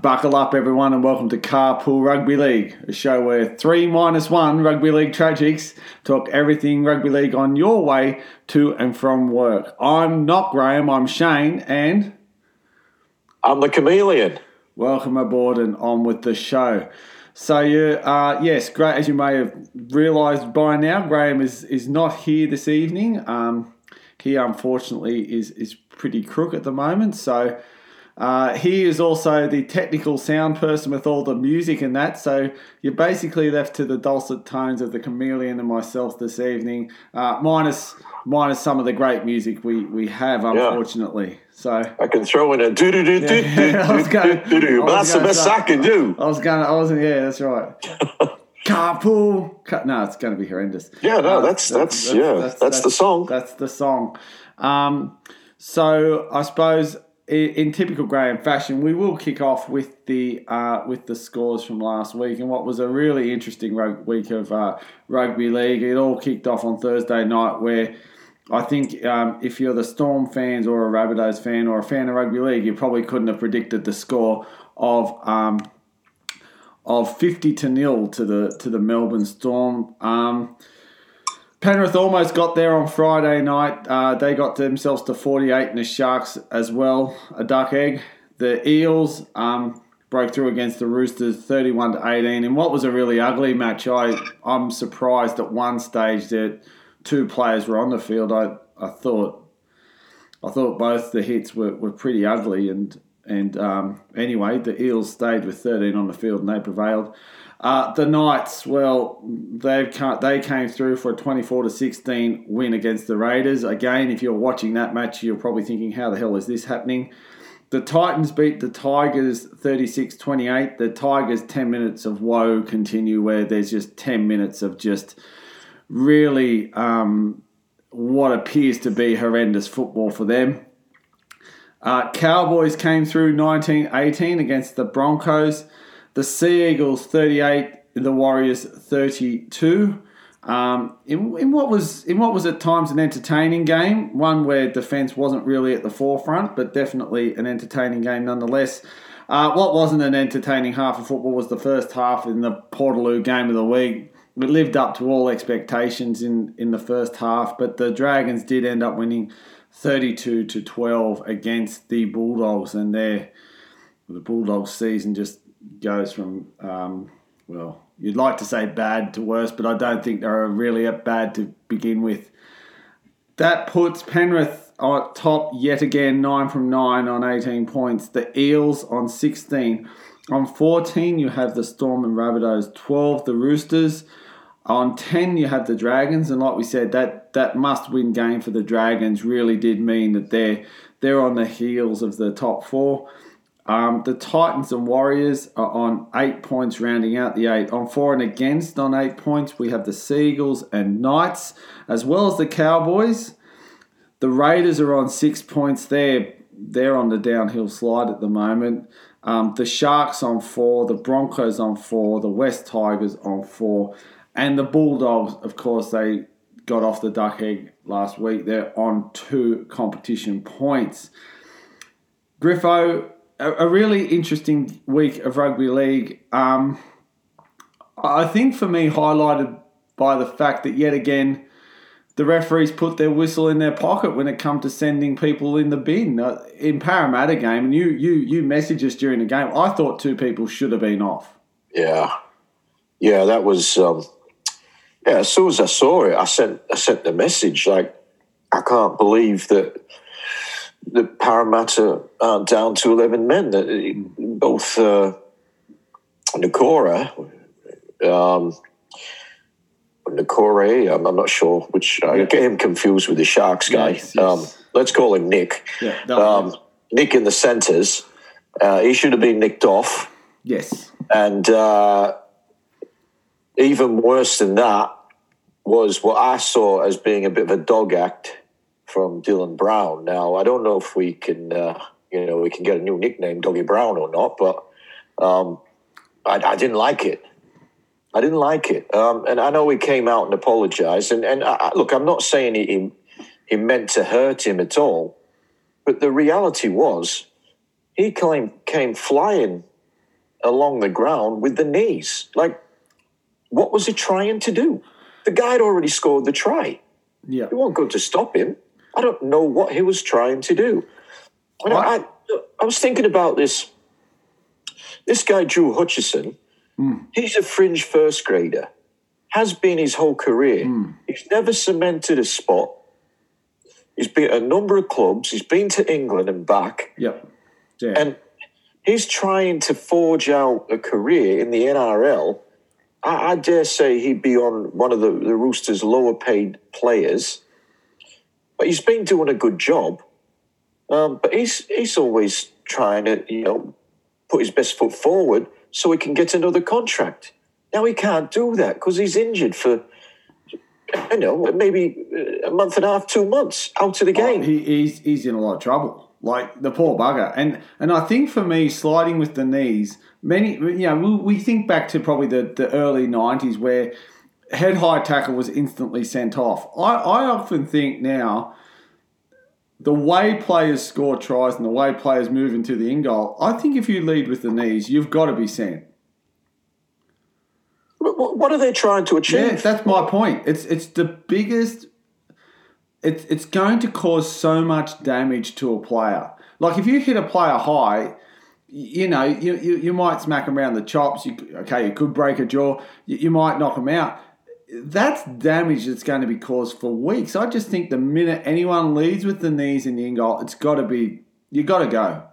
Buckle up, everyone, and welcome to Carpool Rugby League, a show where three minus one rugby league tragics talk everything rugby league on your way to and from work. I'm not Graham, I'm Shane, and I'm the chameleon. welcome aboard and on with the show. So, you, uh, yes, great. As you may have realised by now, Graham is is not here this evening. Um, he unfortunately is is pretty crook at the moment, so. Uh, he is also the technical sound person with all the music and that, so you're basically left to the dulcet tones of the chameleon and myself this evening, uh, minus minus some of the great music we, we have, unfortunately. So I can throw in a do do do do Yeah, I was gonna- do do. But that's the best I can do. I was gonna, I wasn't, yeah, that's right. Carpool. Car- no, it's going to be horrendous. Yeah, no, Uh, that's that's yeah, that's the song. That's the song. Um, so I suppose in, typical Graham fashion, we will kick off with the uh, with the scores from last week and what was a really interesting week of uh, rugby league. It all kicked off on Thursday night where. I think um, if you're the Storm fans or a Rabbitohs fan or a fan of rugby league, you probably couldn't have predicted the score of um, of fifty to nil to the to the Melbourne Storm. Um, Penrith almost got there on Friday night. Uh, they got themselves to 48 and the Sharks as well, a duck egg. The Eels um, broke through against the Roosters 31 to 18 in what was a really ugly match. I, I'm surprised at one stage that two players were on the field. I, I thought I thought both the hits were, were pretty ugly and and um, anyway, the Eels stayed with 13 on the field and they prevailed. Uh, the Knights, well, come, they came through for a 24 to 16 win against the Raiders. Again, if you're watching that match, you're probably thinking, how the hell is this happening? The Titans beat the Tigers 36 28. The Tigers' 10 minutes of woe continue, where there's just 10 minutes of just really um, what appears to be horrendous football for them. Uh, Cowboys came through 1918 against the Broncos. The Sea Eagles 38, the Warriors 32. Um, in, in what was in what was at times an entertaining game, one where defence wasn't really at the forefront, but definitely an entertaining game nonetheless. Uh, what wasn't an entertaining half of football was the first half in the Portaloo game of the week. It lived up to all expectations in, in the first half, but the Dragons did end up winning 32 to 12 against the Bulldogs, and their the Bulldogs season just goes from um, well, you'd like to say bad to worse, but I don't think they're really at bad to begin with. That puts Penrith on top yet again, nine from nine on 18 points. The Eels on 16. On 14, you have the Storm and Rabbitohs. 12, the Roosters. On 10, you have the Dragons. And like we said, that, that must win game for the Dragons really did mean that they're, they're on the heels of the top four. Um, the Titans and Warriors are on eight points, rounding out the eight. On for and against on eight points, we have the Seagulls and Knights, as well as the Cowboys. The Raiders are on six points. They're, they're on the downhill slide at the moment. Um, the Sharks on four, the Broncos on four, the West Tigers on four, and the Bulldogs, of course, they got off the duck egg last week. They're on two competition points. Griffo, a, a really interesting week of rugby league. Um, I think for me, highlighted by the fact that yet again, the referees put their whistle in their pocket when it come to sending people in the bin uh, in Parramatta game. And you, you, you messaged us during the game. I thought two people should have been off. Yeah, yeah, that was. Um, yeah, as soon as I saw it, I sent I sent the message like, I can't believe that the Parramatta aren't down to eleven men. Both uh, Nakora, um, Nakore, I'm, I'm not sure which. I get him confused with the Sharks guy. Yes, yes. Um, let's call him Nick. Yeah, Um, Nick in the centres. Uh, he should have been nicked off. yes. And uh, even worse than that was what I saw as being a bit of a dog act from Dylan Brown. Now I don't know if we can, uh, you know, we can get a new nickname, Doggy Brown, or not, but um, I, I didn't like it. I didn't like it, um, and I know he came out and apologized. And and I, look, I'm not saying he, he meant to hurt him at all, but the reality was he came came flying along the ground with the knees. Like, what was he trying to do? The guy had already scored the try. Yeah. It won't go to stop him. I don't know what he was trying to do. And I, I, was thinking about this. This guy, Drew Hutchison, hmm. he's a fringe first grader, has been his whole career. Hmm. He's never cemented a spot. He's been at a number of clubs. He's been to England and back. Yep. Yeah. And he's trying to forge out a career in the NRL. I, I dare say he'd be on one of the, the Roosters' lower paid players. But he's been doing a good job. Um, but he's he's always trying to, you know, put his best foot forward so he can get another contract. Now he can't do that because he's injured for, I know, maybe a month and a half, two months out of the game. he, he's he's in a lot of trouble. Like the poor bugger, and and I think for me, sliding with the knees, many you know we, we think back to probably the, the early '90s where head high tackle was instantly sent off. I, I often think now the way players score tries and the way players move into the in goal, I think if you lead with the knees, you've got to be sent. What are they trying to achieve? Yeah, that's my point. It's it's the biggest. It's it's going to cause so much damage to a player. Like if you hit a player high, you know you you, you might smack him around the chops. You okay, you could break a jaw. You, you might knock him out. That's damage that's going to be caused for weeks. I just think the minute anyone leads with the knees in the in goal, it's got to be you got to go.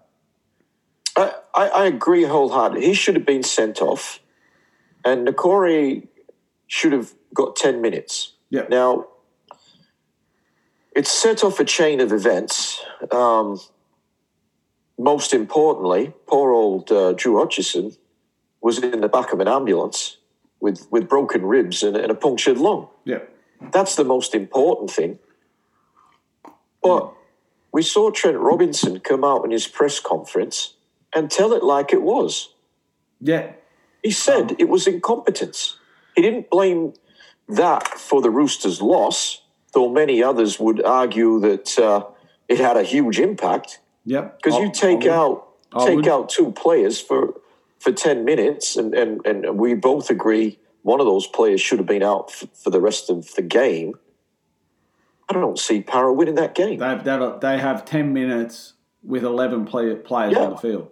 I, I, I agree wholeheartedly. He should have been sent off, and Nakori should have got 10 minutes. Yeah. Now, it's set off a chain of events. Um, most importantly, poor old uh, Drew Hutchison was in the back of an ambulance with, with broken ribs and, and a punctured lung. Yeah. That's the most important thing. But we saw Trent Robinson come out in his press conference and tell it like it was. Yeah. He said it was incompetence. He didn't blame that for the Roosters' loss, though many others would argue that uh, it had a huge impact. Yep. Because you take would- out I take would- out two players for for ten minutes, and, and, and we both agree one of those players should have been out f- for the rest of the game. I don't see Para winning that game. They've, they have 10 minutes with 11 play, players Yeah. on the field.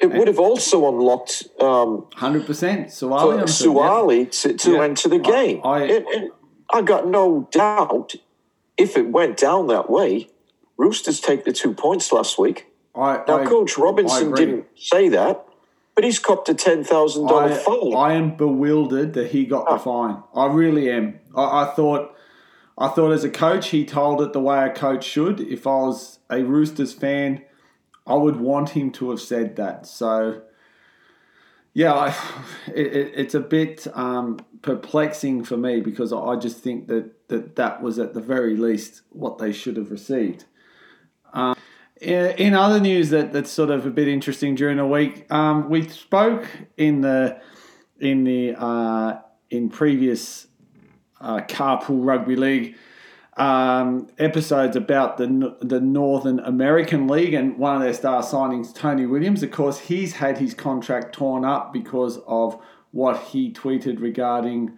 It would have also unlocked um, 100%. Suaalii. Suaalii to, to Yeah. enter the game. I- And- and I got no doubt if it went down that way, Roosters take the two points last week. I, Now, I, Coach Robinson didn't say that, but he's copped a ten thousand dollar fine. I am bewildered that he got the fine. I really am. I, I thought, I thought as a coach, he told it the way a coach should. If I was a Roosters fan, I would want him to have said that. So, yeah, I, it, it, it's a bit um, perplexing for me because I just think that, that that was at the very least what they should have received. Um, in other news that, that's sort of a bit interesting during the week, um, we spoke in the in the uh, in previous uh, carpool rugby league um, episodes about the the Northern American League and one of their star signings, Tony Williams. Of course, he's had his contract torn up because of what he tweeted regarding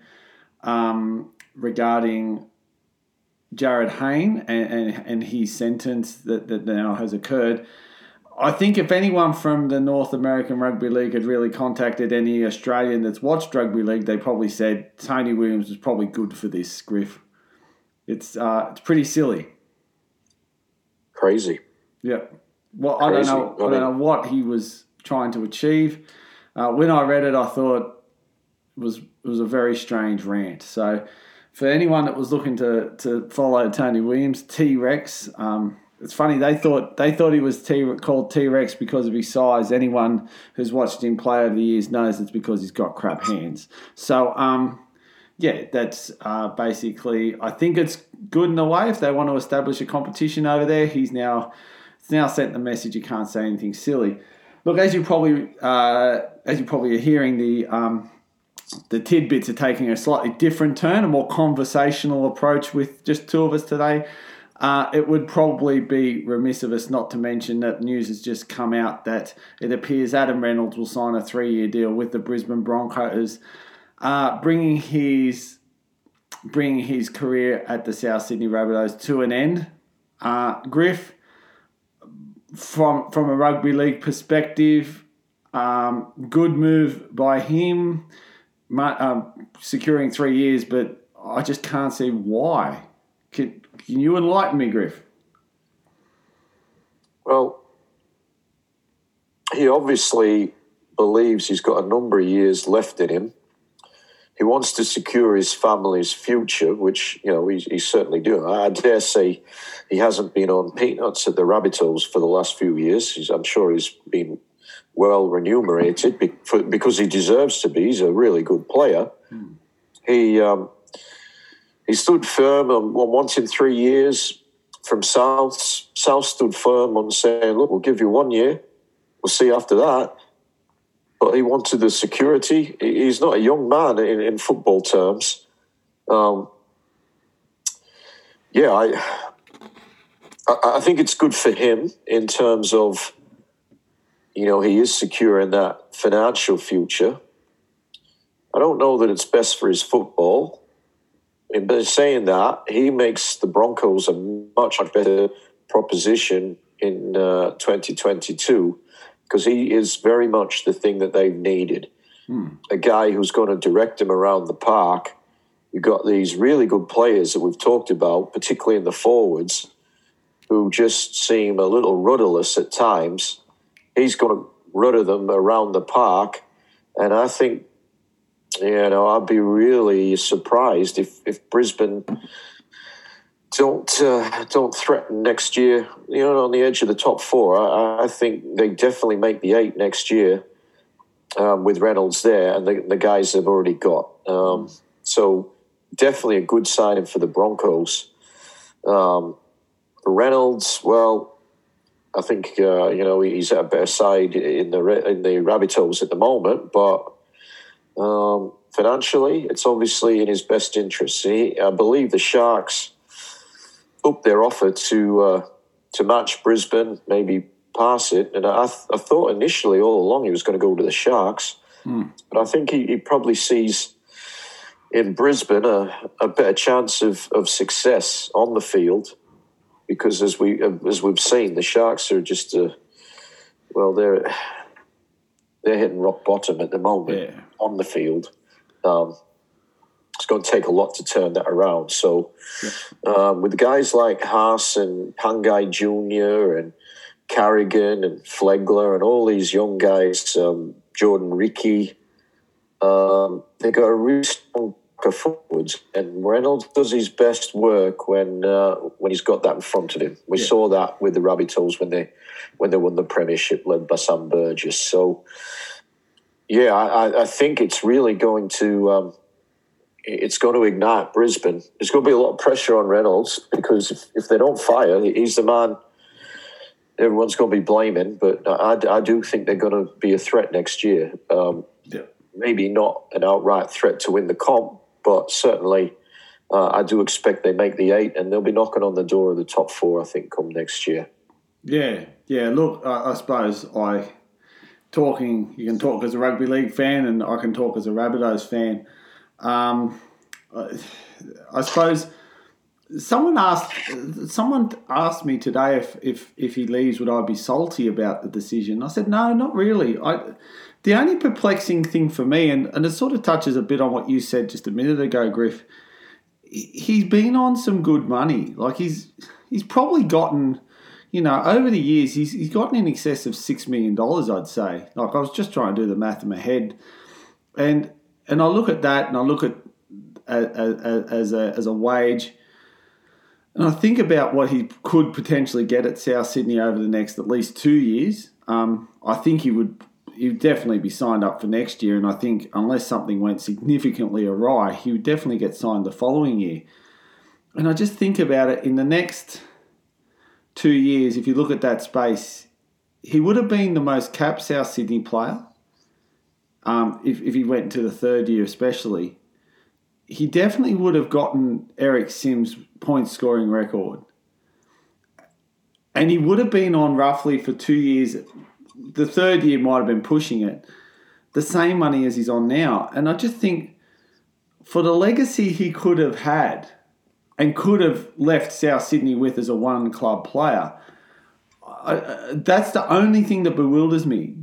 um, regarding Jarryd Hayne and, and, and his sentence that, that now has occurred. I think if anyone from the North American Rugby League had really contacted any Australian that's watched rugby league, they probably said Tony Williams was probably good for this scriff. It's uh, it's pretty silly. Crazy. Yeah. Well, I don't know. I I don't mean- know what he was trying to achieve. Uh, when I read it, I thought it was it was a very strange rant. So, for anyone that was looking to to follow Tony Williams, T Rex. Um, it's funny they thought they thought he was T called T Rex because of his size. Anyone who's watched him play over the years knows it's because he's got crap hands. So, um, yeah, that's uh, basically. I think it's good in a way if they want to establish a competition over there. He's now now sent the message you can't say anything silly. Look, as you probably uh, as you probably are hearing, the um, the tidbits are taking a slightly different turn, a more conversational approach with just two of us today. Uh, it would probably be remiss of us not to mention that news has just come out that it appears Adam Reynolds will sign a three-year deal with the Brisbane Broncos, uh, bringing his bringing his career at the South Sydney Rabbitohs to an end. Uh, Griff, from from a rugby league perspective, um, good move by him, um, securing three years, but I just can't see why. Can, can you enlighten me, Griff? Well, he obviously believes he's got a number of years left in him. He wants to secure his family's future, which you know he's, he's certainly doing. I dare say he hasn't been on peanuts at the Rabbitohs for the last few years. He's, I'm sure he's been well remunerated because he deserves to be. He's a really good player. Hmm. He um, he stood firm on, on wanting three years from South. South stood firm on saying, "Look, we'll give you one year. We'll see after that." But he wanted the security. He's not a young man in, in football terms. Um, yeah, I, I think it's good for him in terms of, you know, he is secure in that financial future. I don't know that it's best for his football. But saying that, he makes the Broncos a much better proposition in uh, 2022 because he is very much the thing that they've needed. Hmm. A guy who's going to direct them around the park. You've got these really good players that we've talked about, particularly in the forwards, who just seem a little rudderless at times. He's going to rudder them around the park. And I think you know, I'd be really surprised if, if Brisbane don't uh, don't threaten next year. You know, on the edge of the top four, I, I think they definitely make the eight next year um, with Reynolds there and the, the guys they've already got. Um, so definitely a good signing for the Broncos. Um, Reynolds, well, I think uh, you know he's at a better side in the in the Rabbitohs at the moment, but um, financially, it's obviously in his best interest. He, I believe the Sharks upped their offer to uh, to match Brisbane, maybe pass it. And I, th- I thought initially all along he was going to go to the Sharks, mm. but I think he, he, probably sees in Brisbane a, a better chance of, of success on the field because as we as we've seen, the Sharks are just a well, they're they're hitting rock bottom at the moment yeah. on the field. Um, it's going to take a lot to turn that around. So, yeah. um, with guys like Haas and Pangai Jr. and Carrigan and Flegler and all these young guys, um, Jordan Riki, um, they got a really strong forwards, and Reynolds does his best work when uh, when he's got that in front of him. We yeah. saw that with the Rabbitohs when they when they won the Premiership, led by Sam Burgess. So, yeah, I, I think it's really going to um, it's going to ignite Brisbane. There's going to be a lot of pressure on Reynolds because if, if they don't fire, he's the man everyone's going to be blaming. But I, I do think they're going to be a threat next year. Um, yeah. Maybe not an outright threat to win the comp, but certainly uh, I do expect they make the eight and they'll be knocking on the door of the top four, I think, come next year. Yeah, yeah. Look, I, I suppose I talking. You can talk as a rugby league fan, and I can talk as a Rabbitohs fan. Um, I, I suppose someone asked someone asked me today if, if if he leaves would I be salty about the decision I said no not really I the only perplexing thing for me, and, and it sort of touches a bit on what you said just a minute ago, Griff, he's been on some good money. Like he's he's probably gotten, you know, over the years he's he's gotten in excess of six million dollars. I'd say. Like I was just trying to do the math in my head, and and I look at that and I look at as, a as a wage. And I think about what he could potentially get at South Sydney over the next at least two years. Um, I think he would he'd definitely be signed up for next year. And I think unless something went significantly awry, he would definitely get signed the following year. And I just think about it in the next two years, if you look at that space, he would have been the most capped South Sydney player. Um, if, if he went into the third year, especially, he definitely would have gotten Eric Simms' point scoring record. and he would have been on roughly for two years. The third year might have been pushing it, the same money as he's on now. And I just think for the legacy he could have had and could have left South Sydney with as a one club player, I, that's the only thing that bewilders me.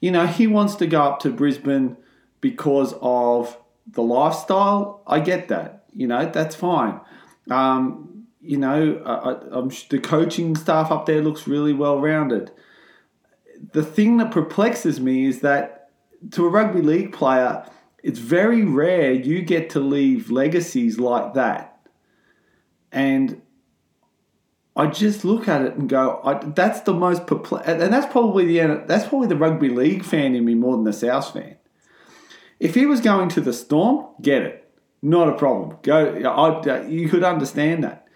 You know, he wants to go up to Brisbane because of the lifestyle. I get that. You know, that's fine. Um, you know, I, I'm, the coaching staff up there looks really well rounded. The thing that perplexes me is that to a rugby league player, it's very rare you get to leave legacies like that. And I just look at it and go, I, that's the most perplexing, and that's probably the that's probably the rugby league fan in me more than the South fan. If he was going to the Storm, get it, not a problem. Go, I, you could understand that.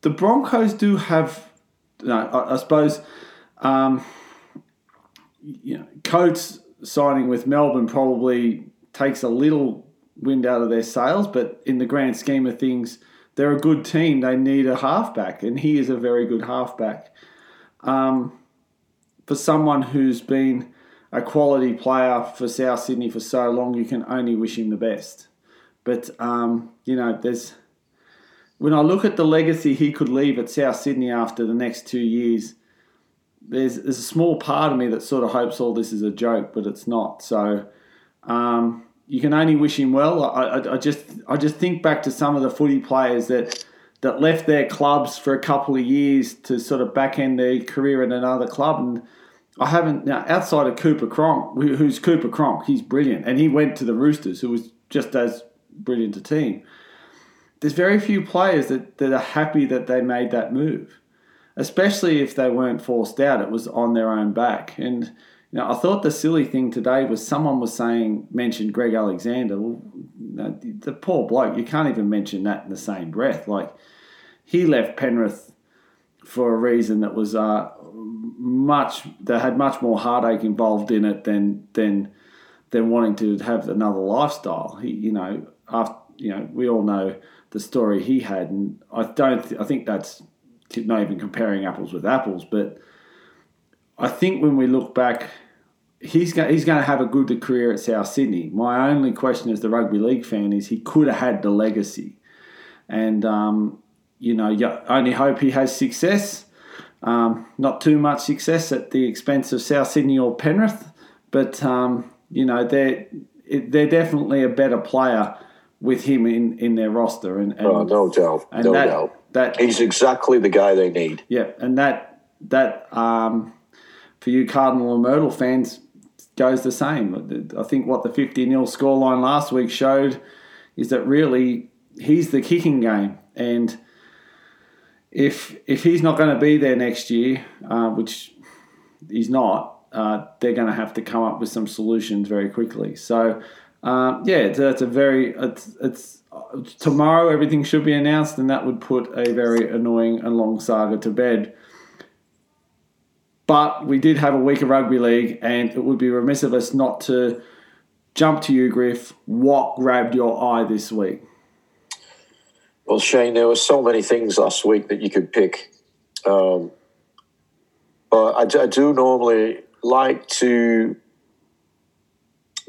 The Broncos do have, no, I, I suppose, um, you know, Coates signing with Melbourne probably takes a little wind out of their sails, but in the grand scheme of things they're a good team. They need a halfback, and he is a very good halfback. Um, for someone who's been a quality player for South Sydney for so long, you can only wish him the best. But um, you know, there's when I look at the legacy he could leave at South Sydney after the next two years, there's there's a small part of me that sort of hopes all this is a joke, but it's not. So um, you can only wish him well. I, I, I, just I just think back to some of the footy players that that left their clubs for a couple of years to sort of back end their career at another club, and I haven't now outside of Cooper Cronk, who's Cooper Cronk, he's brilliant, and he went to the Roosters, who was just as brilliant a team. There's very few players that, that are happy that they made that move, especially if they weren't forced out. It was on their own back, and now, I thought the silly thing today was someone was saying, mentioned Greg Alexander. Well, the poor bloke, you can't even mention that in the same breath. Like, he left Penrith for a reason that was uh, much, that had much more heartache involved in it than, than, than wanting to have another lifestyle. He, you know, after, you know, we all know the story he had, and I don't, I think that's not even comparing apples with apples, but I think when we look back he's going he's going to have a good career at South Sydney. My only question as the rugby league fan is he could have had the legacy, and um, you know, you only hope he has success. Um, not too much success at the expense of South Sydney or Penrith, but um, you know they're they're definitely a better player with him in, in their roster. And, and oh, no doubt, no that, doubt. That he's exactly the guy they need. Yeah, and that that um, for you Cardinal and Myrtle fans, goes the same. I think what the 50 0 scoreline last week showed is that really he's the kicking game. And if if he's not going to be there next year, uh, which he's not, uh, they're going to have to come up with some solutions very quickly. So, uh, yeah, it's, it's, a very it's, it's tomorrow everything should be announced, and that would put a very annoying and long saga to bed. But we did have a week of rugby league, and it would be remiss of us not to jump to you, Griff. What grabbed your eye this week? Well, Shane, there were so many things last week that you could pick. Um, but I, I do normally like to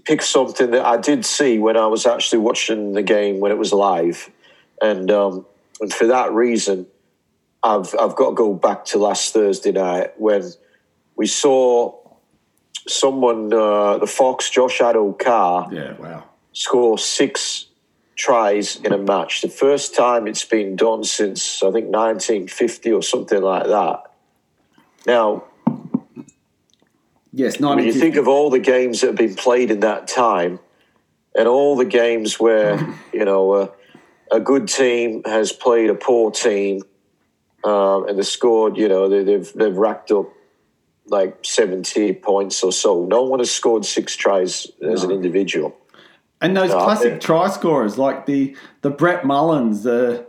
pick something that I did see when I was actually watching the game when it was live, and um, and for that reason, I've I've got to go back to last Thursday night when we saw someone, uh, the Fox, Josh Addo-Carr, yeah, wow, score six tries in a match. The first time it's been done since I think 1950 or something like that. Now, yes, when you think of all the games that have been played in that time, and all the games where you know uh, a good team has played a poor team, um, and they scored, you know, they, they've they've racked up like 70 points or so. No one has scored six tries as no. an individual. And those classic try scorers like the the Brett Mullins, the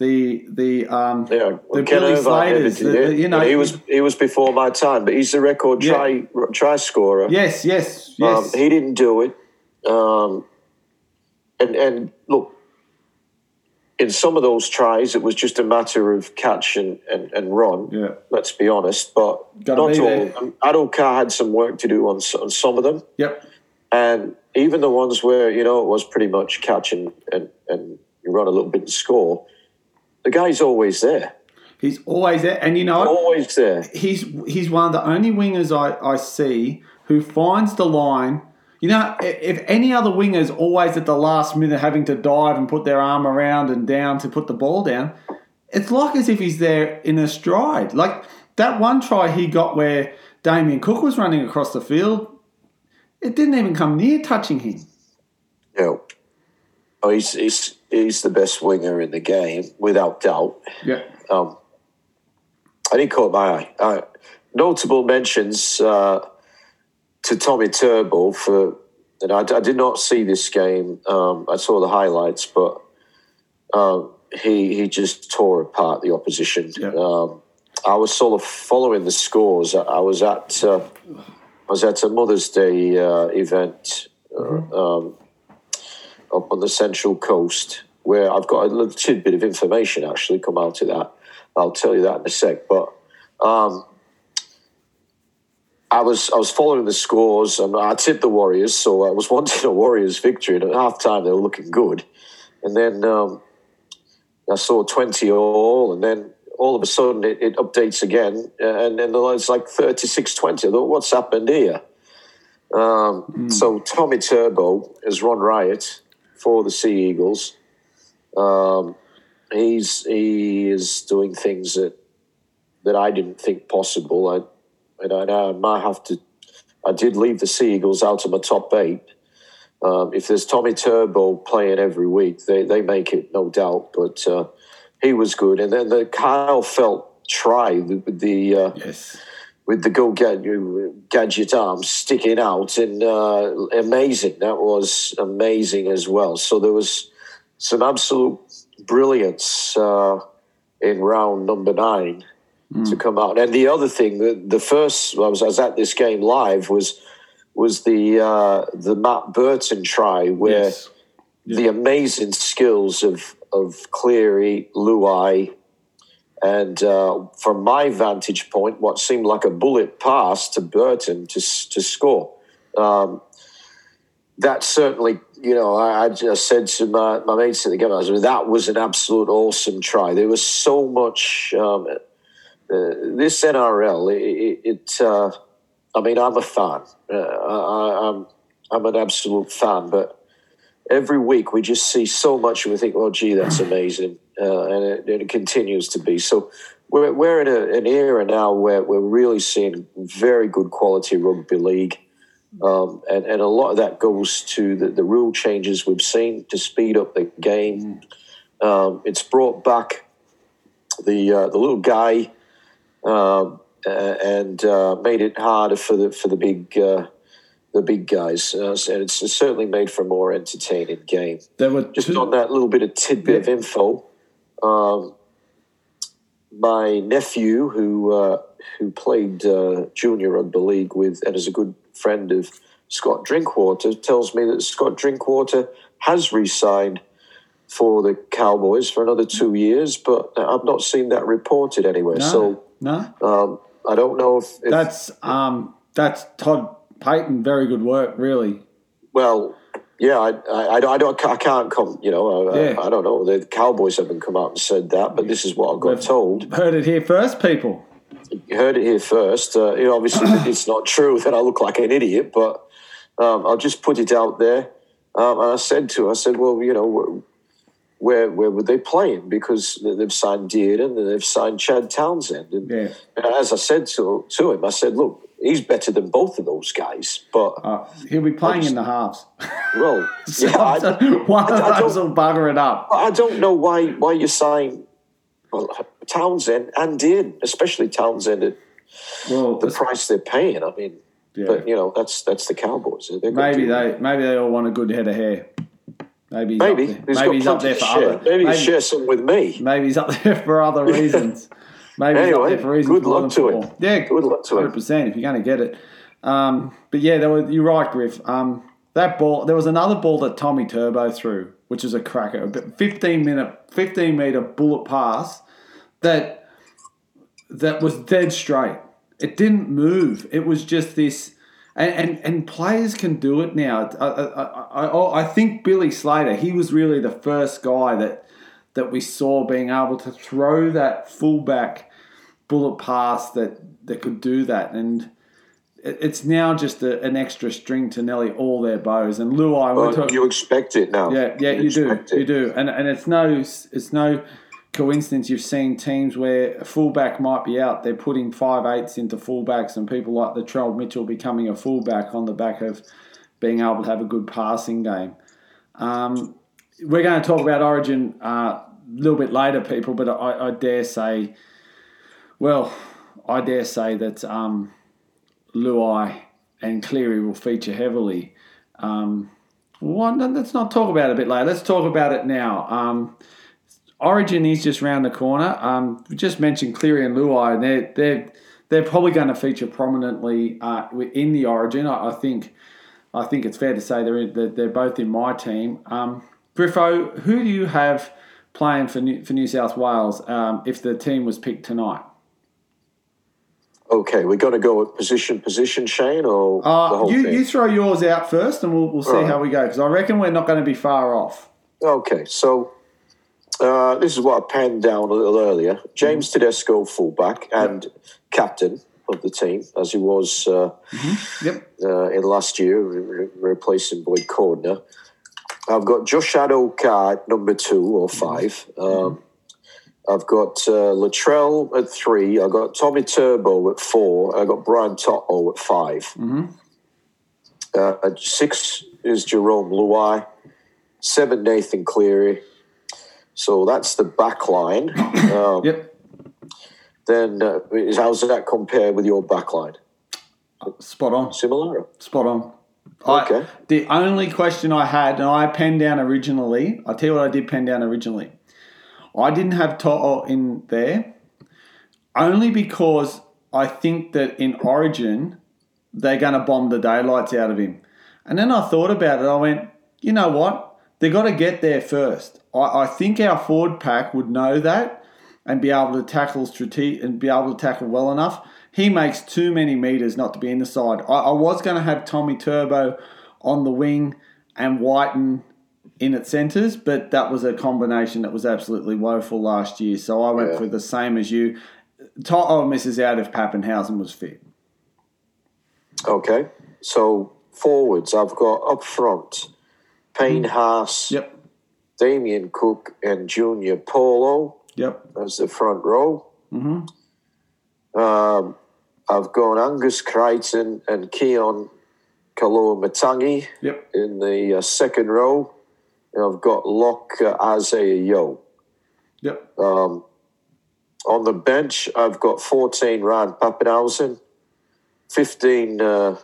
the the um yeah, the Billy Slaters, the, the, you know he was he was before my time, but he's the record yeah. try try scorer. Yes, yes, yes. Um, he didn't do it. Um, and and look, in some of those tries, it was just a matter of catch and, and, and run. Yeah. Let's be honest, but Gotta not all there. Addo-Carr had some work to do on, on some of them. Yep. And even the ones where, you know, it was pretty much catch and, and, and you run a little bit and score, the guy's always there. He's always there, and you know? Always there. he's he's one of the only wingers I, I see who finds the line. You know, if any other wingers always at the last minute having to dive and put their arm around and down to put the ball down, it's like as if he's there in a stride. Like that one try he got where Damien Cook was running across the field, it didn't even come near touching him. Know, oh, he's, he's, he's the best winger in the game, without doubt. Yeah. Um, and he caught my eye. Uh, notable mentions uh, to Tommy Turbo for, and I, I did not see this game. Um, I saw the highlights, but um, he he just tore apart the opposition. Yeah. Um, I was sort of following the scores. I, I was at uh, I was at a Mother's Day uh, event uh, um, up on the Central Coast where I've got a little tidbit of information actually come out of that. I'll tell you that in a sec. But um, I was I was following the scores and I tipped the Warriors, so I was wanting a Warriors victory. And at half time they were looking good, and then um, I saw twenty all, and then all of a sudden it, it updates again, and then it's like 36-20. I thought, what's happened here? Um, So Tommy Turbo has run riot for the Sea Eagles. Um, he's he is doing things that that I didn't think possible. I and I, I might have to. I did leave the Sea Eagles out of my top eight. Um, if there's Tommy Turbo playing every week, they, they make it no doubt. But uh, he was good, and then the Kyle Feldt try with the uh, Yes. With the go gadget arms sticking out and uh, amazing. That was amazing as well. So there was some absolute brilliance uh, in round number nine to come out. And the other thing, the, the first I was, I was at this game live was was the uh, the Matt Burton try where Yes. the amazing skills of of Cleary, Luai, and uh, from my vantage point, what seemed like a bullet pass to Burton to to score. Um, that certainly, you know, I, I just said to my, my mates at the game, I was, that was an absolute awesome try. There was so much. Um, uh, this NRL, it, it, uh, I mean, I'm a fan. Uh, I, I'm I'm an absolute fan, but every week we just see so much and we think, oh, gee, that's amazing. Uh, and, it, and it continues to be. So we're, we're in a, an era now where we're really seeing very good quality rugby league. Um, and, and a lot of that goes to the, the rule changes we've seen to speed up the game. Um, it's brought back the uh, the little guy um, uh, and uh, made it harder for the for the big uh, the big guys. Uh, and it's certainly made for a more entertaining game. There were Just two- on that little bit of tidbit of info, um, my nephew, who uh, who played uh, junior rugby league with and is a good friend of Scott Drinkwater, tells me that Scott Drinkwater has re-signed for the Cowboys for another two years, but I've not seen that reported anywhere. no, So no. um, I don't know if, if That's um that's Todd Payten. Very good work, really. well. Yeah, I, I, I don't, I can't come. You know, I, Yeah. I, I don't know. The Cowboys haven't come out and said that, but this is what I got We've- told. Heard it here first, people. You heard it here first. Uh, you know, obviously, it's not true that I look like an idiot, but um, I'll just put it out there. Um, and I said to, her, I said, well, you know, where where were they playing? Because they've signed Dearden and they've signed Chad Townsend. And, Yeah. and as I said to to him, I said, look, he's better than both of those guys, but Uh, he'll be playing in the halves. well, So, yeah, I, one of I- those don't- will bugger it up. I don't know why why you sign well, Townsend and Dearden, especially Townsend at Well, the price they're paying. I mean. yeah. But you know that's that's the Cowboys. They're maybe they maybe they all want a good head of hair. Maybe he's maybe up there, he's maybe he's up there for share. other. Maybe, Maybe, share some with me. maybe he's up there for other reasons. Maybe he's up Anyway, there for reasons good luck to him. football. Yeah, Good luck to him. hundred percent. If you're going to get it, um, but yeah, there were, you're right, Griff. Um, that ball. There was another ball that Tommy Turbo threw, which was a cracker, a fifteen minute, fifteen meter bullet pass that that was dead straight. It didn't move. It was just this, and and, and players can do it now. I, I, I, I think Billy Slater. He was really the first guy that that we saw being able to throw that fullback bullet pass that that could do that and it's now just a, an extra string to nearly all their bows. And Luai, well, talking, you expect it now. Yeah, yeah, you, you do, it. you do, and and it's no, it's no coincidence. You've seen teams where a fullback might be out, they're putting five eights into fullbacks, and people like the Latrell Mitchell becoming a fullback on the back of being able to have a good passing game. Um, we're going to talk about Origin uh, a little bit later, people, but I, I dare say, well, I dare say that. Um, Luai and Cleary will feature heavily. Um, well, let's not talk about it a bit later. Let's talk about it now. Um, Origin is just round the corner. Um, we just mentioned Cleary and Luai, and they're they're they're probably going to feature prominently uh, in the Origin. I, I, think I think it's fair to say they're in, they're both in my team. Um, Griffo, who do you have playing for New, for New South Wales um, if the team was picked tonight? Okay, we're going to go with position, position, Shane, or uh, you, you throw yours out first, and we'll, we'll see right. how we go because I reckon we're not going to be far off. Okay, so uh, this is what I penned down a little earlier. James mm-hmm. Tedesco, fullback and yep. captain of the team, as he was uh, mm-hmm. yep. uh, in last year, re- replacing Boyd Cordner. I've got Josh Addo-Carr at number two or 5 mm-hmm. um, I've got uh, Latrell at three. I've got Tommy Turbo at four. I've got Brian To'o at 5 mm-hmm. uh, at six is Jerome Luai. Seven, Nathan Cleary. So that's the back line. Um, yep. Then uh, how's that compare with your back line? Spot on. Similar? Spot on. Okay. I, the only question I had, and I penned down originally, I'll tell you what I did pen down originally. I didn't have To'o in there only because I think that in Origin they're going to bomb the daylights out of him. And then I thought about it. I went, you know what? They've got to get there first. I, I think our forward pack would know that and be able to tackle strate- and be able to tackle well enough. He makes too many meters not to be in the side. I, I was going to have Tommy Turbo on the wing and Wighton in its centres, but that was a combination that was absolutely woeful last year. So I went yeah. for the same as you. To'o misses out if Papenhuyzen was fit. Okay, so forwards, I've got up front Payne mm. Haas, yep. Damien Cook, and Junior Paulo. Yep, as the front row. Mm-hmm. Um, I've got Angus Crichton and Keaon Koloamatangi yep. in the uh, second row. I've got Locke uh, Isaiah Yeo. Yep. Um, on the bench, I've got 14 Ryan Papenhuyzen, 15 uh,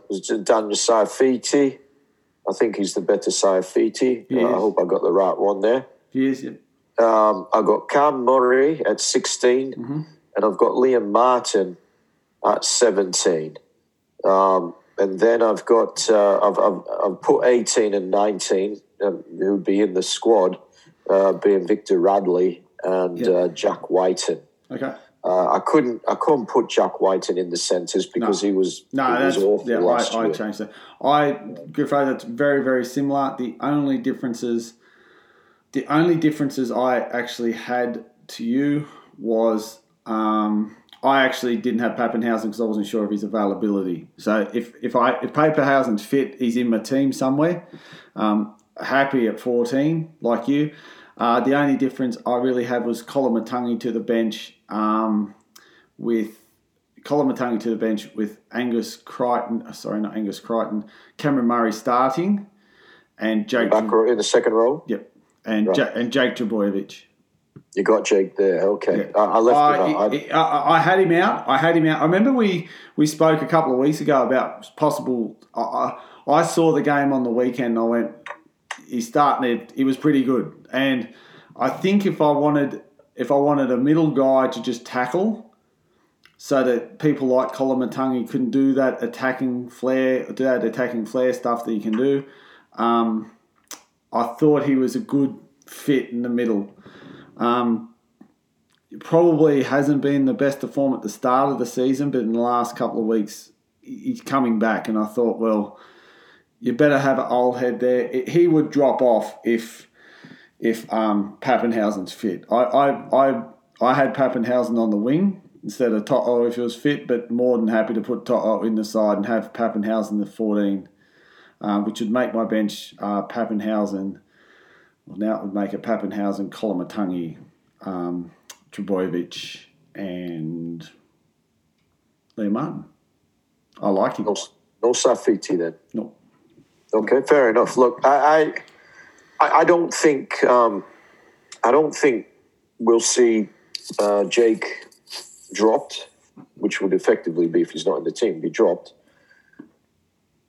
Daniel Saifiti. I think he's the better Saifiti. Uh, I hope I got the right one there. He is, yeah. Um, I've got Cam Murray at 16, mm-hmm. and I've got Liam Martin at 17. Um, and then I've got, uh, I've, I've, I've put 18 and 19 um, who'd be in the squad, uh, being Victor Radley and yep. uh, Jack Wighton. Okay. Uh, I couldn't. I couldn't put Jack Wighton in the centres because no. he was. No, he that's was awful yeah. Last I, year. I changed that. I Griffo. That's very very similar. The only differences, the only differences I actually had to you was um, I actually didn't have Papenhuyzen because I wasn't sure of his availability. So if if I if Papenhuyzen's fit, he's in my team somewhere. Um, happy at 14, like you. Uh, the only difference I really had was Koloamatangi to the bench um, with Koloamatangi to the bench with Angus Crichton, uh, sorry, not Angus Crichton, Cameron Murray starting, and Jake in the second row. Yep, and right. ja- and Jake Trbojevic. You got Jake there, okay. Yeah. I, I left. I, I, I, had him out. I had him out. I remember we we spoke a couple of weeks ago about possible. I, I saw the game on the weekend. and I went, he's starting it. He was pretty good, and I think if I wanted if I wanted a middle guy to just tackle, so that people like Koloamatangi couldn't do that attacking flair, do that attacking flair stuff that you can do. Um, I thought he was a good fit in the middle. Um, probably hasn't been the best to form at the start of the season, but in the last couple of weeks, he's coming back. And I thought, well, you better have an old head there. It, he would drop off if if um, Papenhuyzen's fit. I, I, I, I had Papenhuyzen on the wing instead of To'o if he was fit, but more than happy to put To'o in the side and have Papenhuyzen the 14, um, which would make my bench uh, Papenhuyzen. Well, now it would make it Papenhuyzen, Koloamatangi, um, Trbojevic, and Liam Martin. I like him. No, no Saifiti then. No. Okay, fair enough. Look, I, I, I don't think, um, I don't think we'll see uh, Jake dropped, which would effectively be if he's not in the team, be dropped.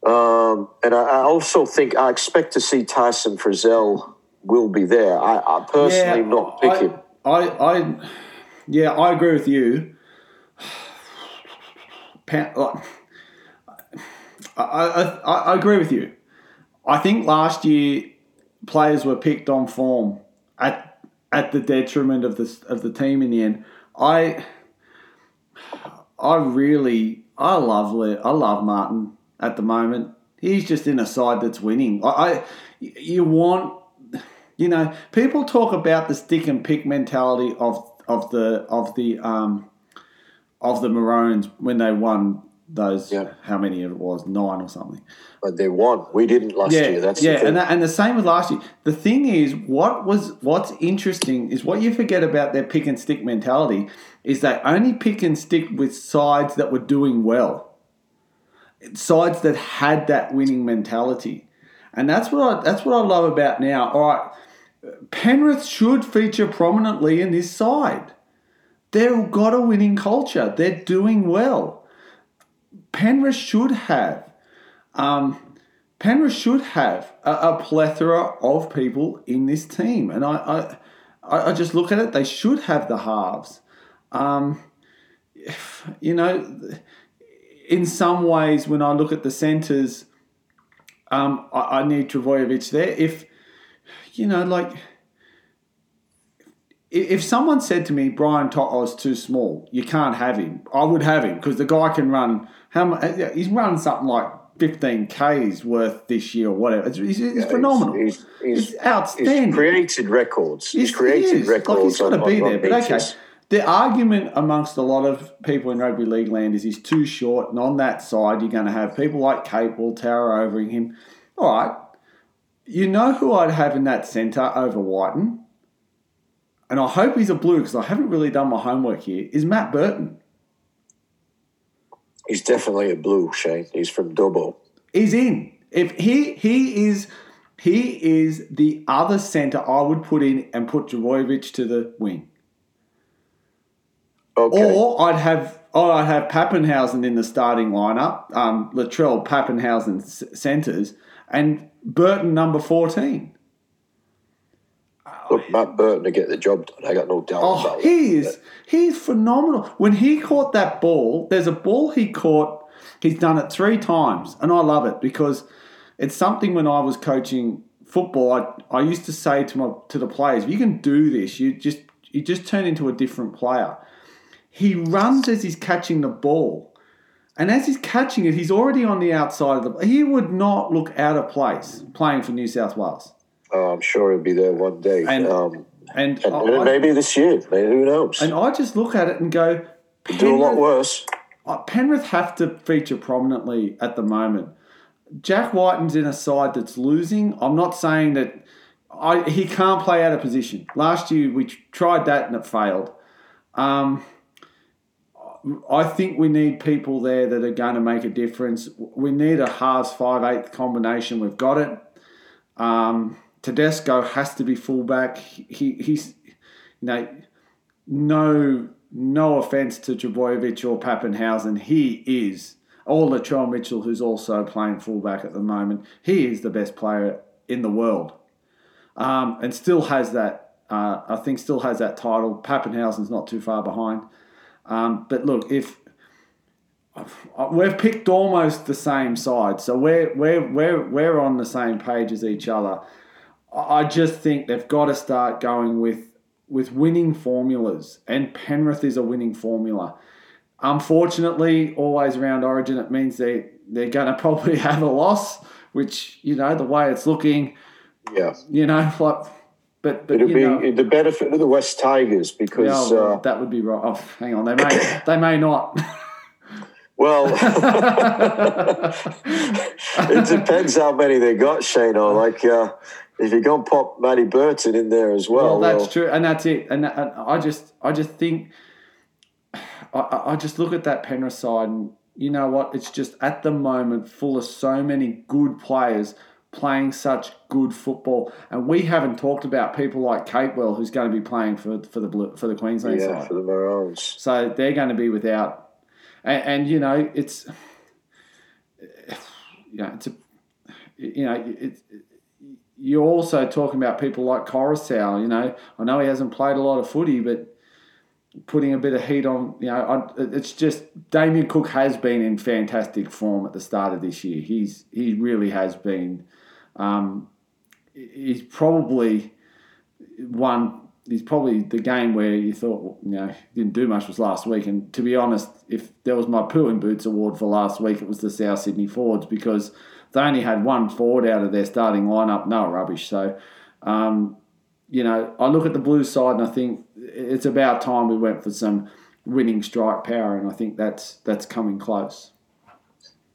Um, and I, I also think I expect to see Tyson Frizell will be there. I, I personally not pick I, him. I, I, yeah, I agree with you. I, I, agree with you. I think last year players were picked on form at at the detriment of the of the team in the end. I I really I love Le- I love Martin at the moment. He's just in a side that's winning. I, I you want you know people talk about the stick and pick mentality of of the of the um of the Maroons when they won those Yeah. how many it was nine or something. But they won. We didn't last Yeah, year. That's yeah, the thing. and that, and the same with last year. The thing is, what was what's interesting is what you forget about their pick and stick mentality is they only pick and stick with sides that were doing well, sides that had that winning mentality, and that's what I that's what I love about now. All right, Penrith should feature prominently in this side. They've got a winning culture. They're doing well. Penrith should have. Um, Penrith should have a, a plethora of people in this team, and I, I, I just look at it. They should have the halves. Um, if- you know, in some ways, when I look at the centres, um, I, I need Trbojevic there. If you know, like, if if someone said to me Brian To'o is too small, you can't have him. I would have him because the guy can run. How much? Uh, he's run something like fifteen k's worth this year or whatever. It's, he's, he's phenomenal. He's, he's, It's outstanding. he's created records. He's, He's- created he records. Like he's got to be there. But okay, the argument amongst a lot of people in rugby league land is he's too short, and on that side you're going to have people like Capewell tower over him. All right, you know who I'd have in that centre over Wighton, and I hope he's a blue because I haven't really done my homework here. Is Matt Burton? He's definitely a blue, Shane. He's from Dubbo. He's in. If he he is he is the other centre I would put in and put Trbojevic to the wing. Okay. Or I'd have or I'd have Papenhuyzen in the starting lineup, um, Latrell Papenhuyzen centres, and Burton number fourteen. Look, Matt Burton to get the job done. I got no doubt Oh, about he it. is he's phenomenal. When he caught that ball, there's a ball he caught. He's done it three times, and I love it because it's something. When I was coaching football, I, I used to say to my to the players, "If you can do this, you just you just turn into a different player." He runs as he's catching the ball. And as he's catching it, he's already on the outside of the. He would not look out of place playing for New South Wales. Oh, I'm sure he'll be there one day. And- um, And, and I, maybe this year. Maybe who knows? and I just look at it and go, do a lot worse. Uh, Penrith have to feature prominently at the moment. Jack Wighton's in a side that's losing. I'm not saying that I, he can't play out of position. Last year we tried that and it failed. Um, I think we need people there that are going to make a difference. We need a halves five eighth combination. We've got it. Um, Tedesco has to be fullback. He, he's, you know, no no offense to Trbojevic or Papenhuyzen, he is, or Latrell Mitchell, who's also playing fullback at the moment, he is the best player in the world. Um, and still has that, uh, I think, still has that title. Papenhuyzen's not too far behind. Um, but look, if we've picked almost the same side, so we're we're we're we're on the same page as each other. I just think they've got to start going with with winning formulas, and Penrith is a winning formula. Unfortunately, always around Origin, it means they they're going to probably have a loss, which you know the way it's looking. Yeah, you know, like, but but it'll be know, the benefit of the West Tigers because yeah, uh, that would be right. Oh, hang on, they may they may not. Well, it depends how many they got, Shano. Like, uh, if you go and pop Matty Burton in there as well. Well, that's well, true, and that's it. And, and, I just, I just think, I, I just look at that Penrith side, and you know what? It's just at the moment full of so many good players playing such good football, and we haven't talked about people like Capewell, who's going to be playing for for the for the Queensland yeah, side. for the Maroons. So they're going to be without and, and you know it's you know it's a you know it's you're also talking about people like Koroisau. You know, I know he hasn't played a lot of footy, but putting a bit of heat on, you know, it's just Damien Cook has been in fantastic form at the start of this year. He's he really has been. Um, he's probably one he's probably the game where you thought, you know, didn't do much was last week. And to be honest, if there was my poo in boots award for last week, it was the South Sydney Forwards because they only had one forward out of their starting lineup. No rubbish. So, um, you know, I look at the blue side and I think it's about time we went for some winning strike power, and I think that's that's coming close.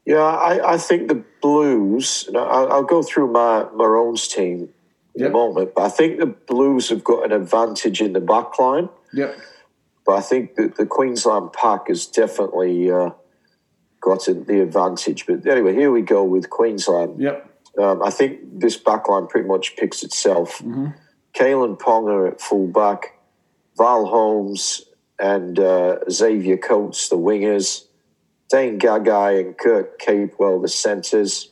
Yeah, I, I think the Blues. I'll, I'll go through my Maroons team yep. a moment. But I think the Blues have got an advantage in the back line. Yep. But I think that the Queensland pack has definitely uh, got the advantage. But anyway, here we go with Queensland. Yep. Um, I think this back line pretty much picks itself. Mm-hmm. Kalyn Ponga at fullback, Val Holmes and uh, Xavier Coates, the wingers, Dane Gagai and Kurt Capewell, the centres,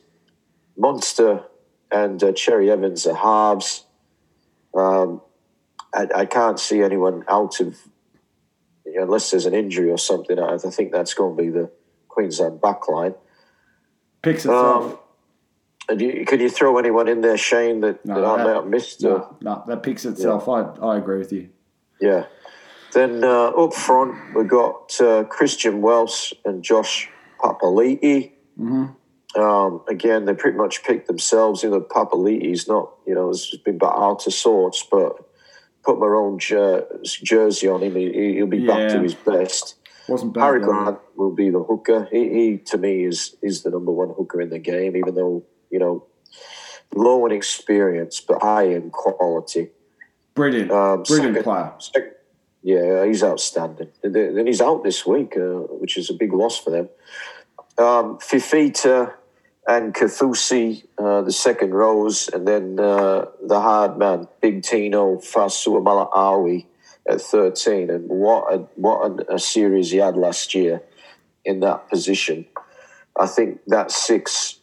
Munster and uh, Cherry Evans are halves. Um, I, I, can't see anyone out of, you know, unless there's an injury or something. I, I, think that's going to be the Queensland backline. Picks itself. Um, and you, can you throw anyone in there, Shane, that, no, that I may have missed? No, no, that picks itself. Yeah. I, I agree with you. Yeah. Then uh, up front, we've got uh, Christian Welch and Josh Papali'i. Mm-hmm. Um, again, they pretty much picked themselves. You know, Papali'i's not, you know, has been back out of sorts, but put my own jer- jersey on him, he, will be yeah. back to his best. Wasn't bad. Harry Grant will be the hooker. He, he, to me, is is the number one hooker in the game, even though, you know, low in experience, but high in quality. Brilliant. Um, Brilliant second, player. Yeah, he's outstanding. Then he's out this week, uh, which is a big loss for them. Um, Fifita and Kaufusi, uh, the second rows, and then uh, the hard man, Big Tino Fa'asuamaleaui at 13. And what a, what a, a, series he had last year in that position. I think that six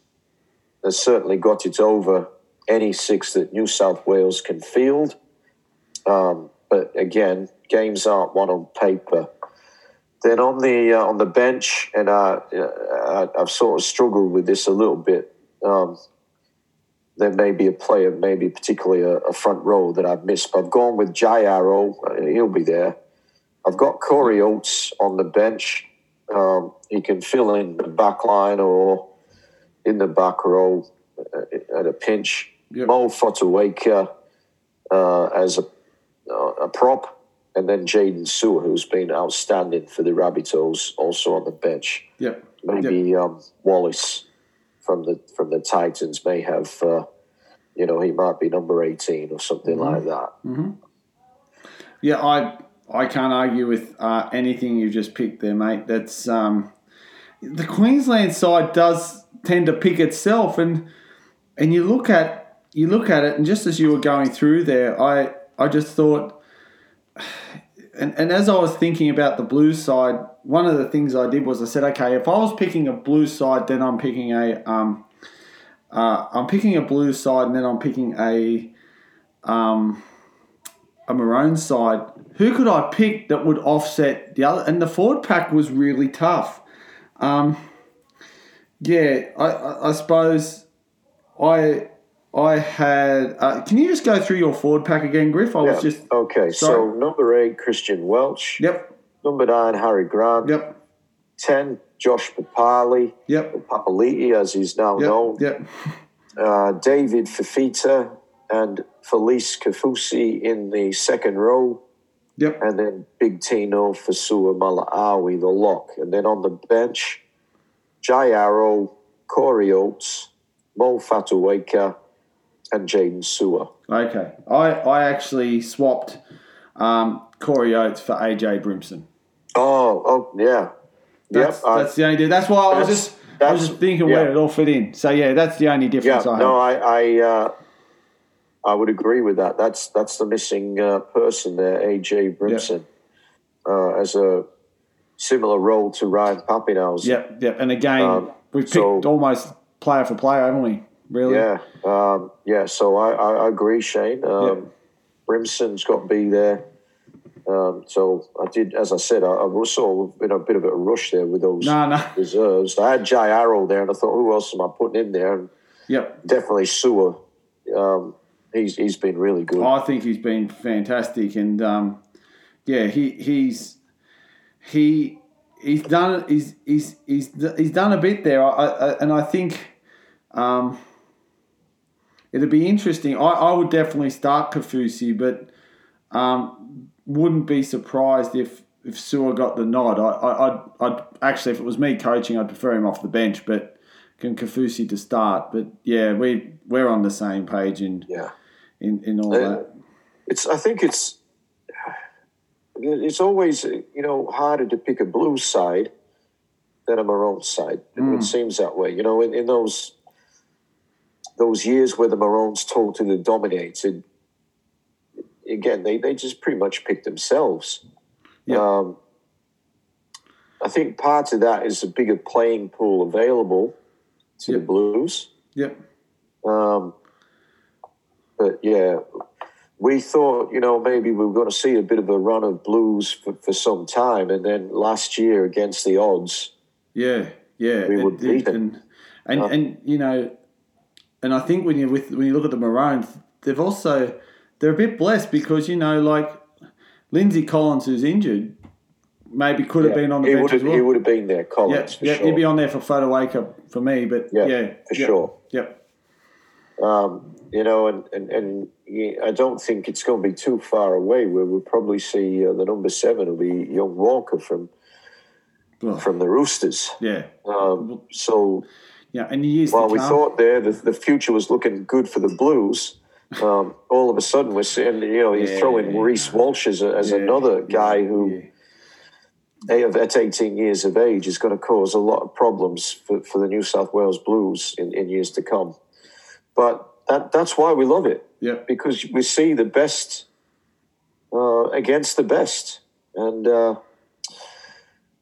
has certainly got it over any six that New South Wales can field. Um, but again, games aren't won on paper. Then on the uh, on the bench, and uh, uh, I've sort of struggled with this a little bit. Um, there may be a player, maybe particularly a, a, front row that I've missed, but I've gone with Jai Arrow. Uh, he'll be there. I've got Corey Oates on the bench. Um, he can fill in the back line or in the back row uh, at a pinch. Yep. Mo uh, as a, a prop and then Jaydn Su'A, who's been outstanding for the Rabbitohs, also on the bench. Yeah, maybe yep. Um, Wallace from the from the Titans may have, uh, you know, he might be number eighteen or something mm-hmm. like that. Mm-hmm. Yeah, I I can't argue with uh, anything you just picked there, mate. That's um, the Queensland side does tend to pick itself, and and you look at you look at it, and just as you were going through there, I I just thought and, and as I was thinking about the blue side, one of the things I did was I said, okay, if I was picking a blue side, then I'm picking a um, uh, I'm picking a blue side, and then I'm picking a um, a maroon side. Who could I pick that would offset the other? And the forward pack was really tough. Um, yeah, I, I, I suppose I I had. Uh, can you just go through your forward pack again, Griff? I was just. okay. So number eight, Christian Welch. Yep. Number nine, Harry Grant. Yep. Ten, Josh Papali, Yep. Papaliti as he's now Yep. known. Yep. Uh, David Fifita and Felise Kaufusi in the second row. Yep. and then Big Tino, Fa'asuamaleaui, the lock. And then on the bench, Jai Arrow, Corey Oates, Mo Fotuaika, and Jaydn Su'A. Okay. I I actually swapped um, Corey Oates for AJ Brimson. Oh, oh, yeah. That's, yep. I- that's the only. That's why I was just. I was just thinking yeah. where it all fit in. So yeah, that's the only yeah, difference I have. no, I, I, uh, I would agree with that. That's that's the missing uh, person there, AJ Brimson, uh, as a similar role to Ryan Papenhuyzen. Yep. Yep. And again, Um, we've picked so- almost player for player, haven't we? Really? Yeah, um, yeah. So I, I, I agree, Shane. Um, Yeah. Brimson's got to be there. Um, so I did, as I said, I, I was sort of in a bit of a rush there with those No. No. reserves. I had Jai Arrow there, and I thought, who else am I putting in there? And Yep. definitely Su'A. Um, he's he's been really good. I think he's been fantastic, and um, yeah, he he's he he's done he's he's he's he's done a bit there, I, I, and I think um, it'd be interesting. I, I would definitely start Kaufusi, but um, wouldn't be surprised if if Su'A got the nod. I, I I'd, I'd actually, if it was me coaching, I'd prefer him off the bench, but. Can Kaufusi to start, but yeah, we we're on the same page in yeah. in, in all Uh, that. It's. I think it's. It's always you know harder to pick a blue side than a Maroon side. It seems that way. You know, in, in those those years where the Maroons totally dominated, again they, they just pretty much picked themselves. Yeah. Um, I think part of that is a bigger playing pool available to the Yeah. Blues. Yep. Um, but yeah, we thought, you know, maybe we were going to see a bit of a run of blues for, for some time. And then last year against the odds, Yeah, yeah. We would beat them. and Yeah. and you know, and I think when you with when you look at the Maroons, they've also they're a bit blessed because you know, like Lindsay Collins, who's injured, maybe could have been on the he bench as well. he would have been there, yeah, Collins, for yeah, sure. he'd be on there for Fotuaika for me, but yeah, Yeah, for yep, sure. Yep. um, you know, and, and, and yeah, I don't think it's going to be too far away where we'll probably see uh, the number seven will be young Walker from Well, from the Roosters. yeah, Um, so yeah. And while to we thought there the, the future was looking good for the Blues, um, all of a sudden we're seeing you know you Yeah, throw in yeah, Reece Walsh as, a, as yeah, another guy who yeah. at 18 years of age is going to cause a lot of problems for, for the New South Wales Blues in, in years to come. But that, that's why we love it Yep. because we see the best uh, against the best. And uh,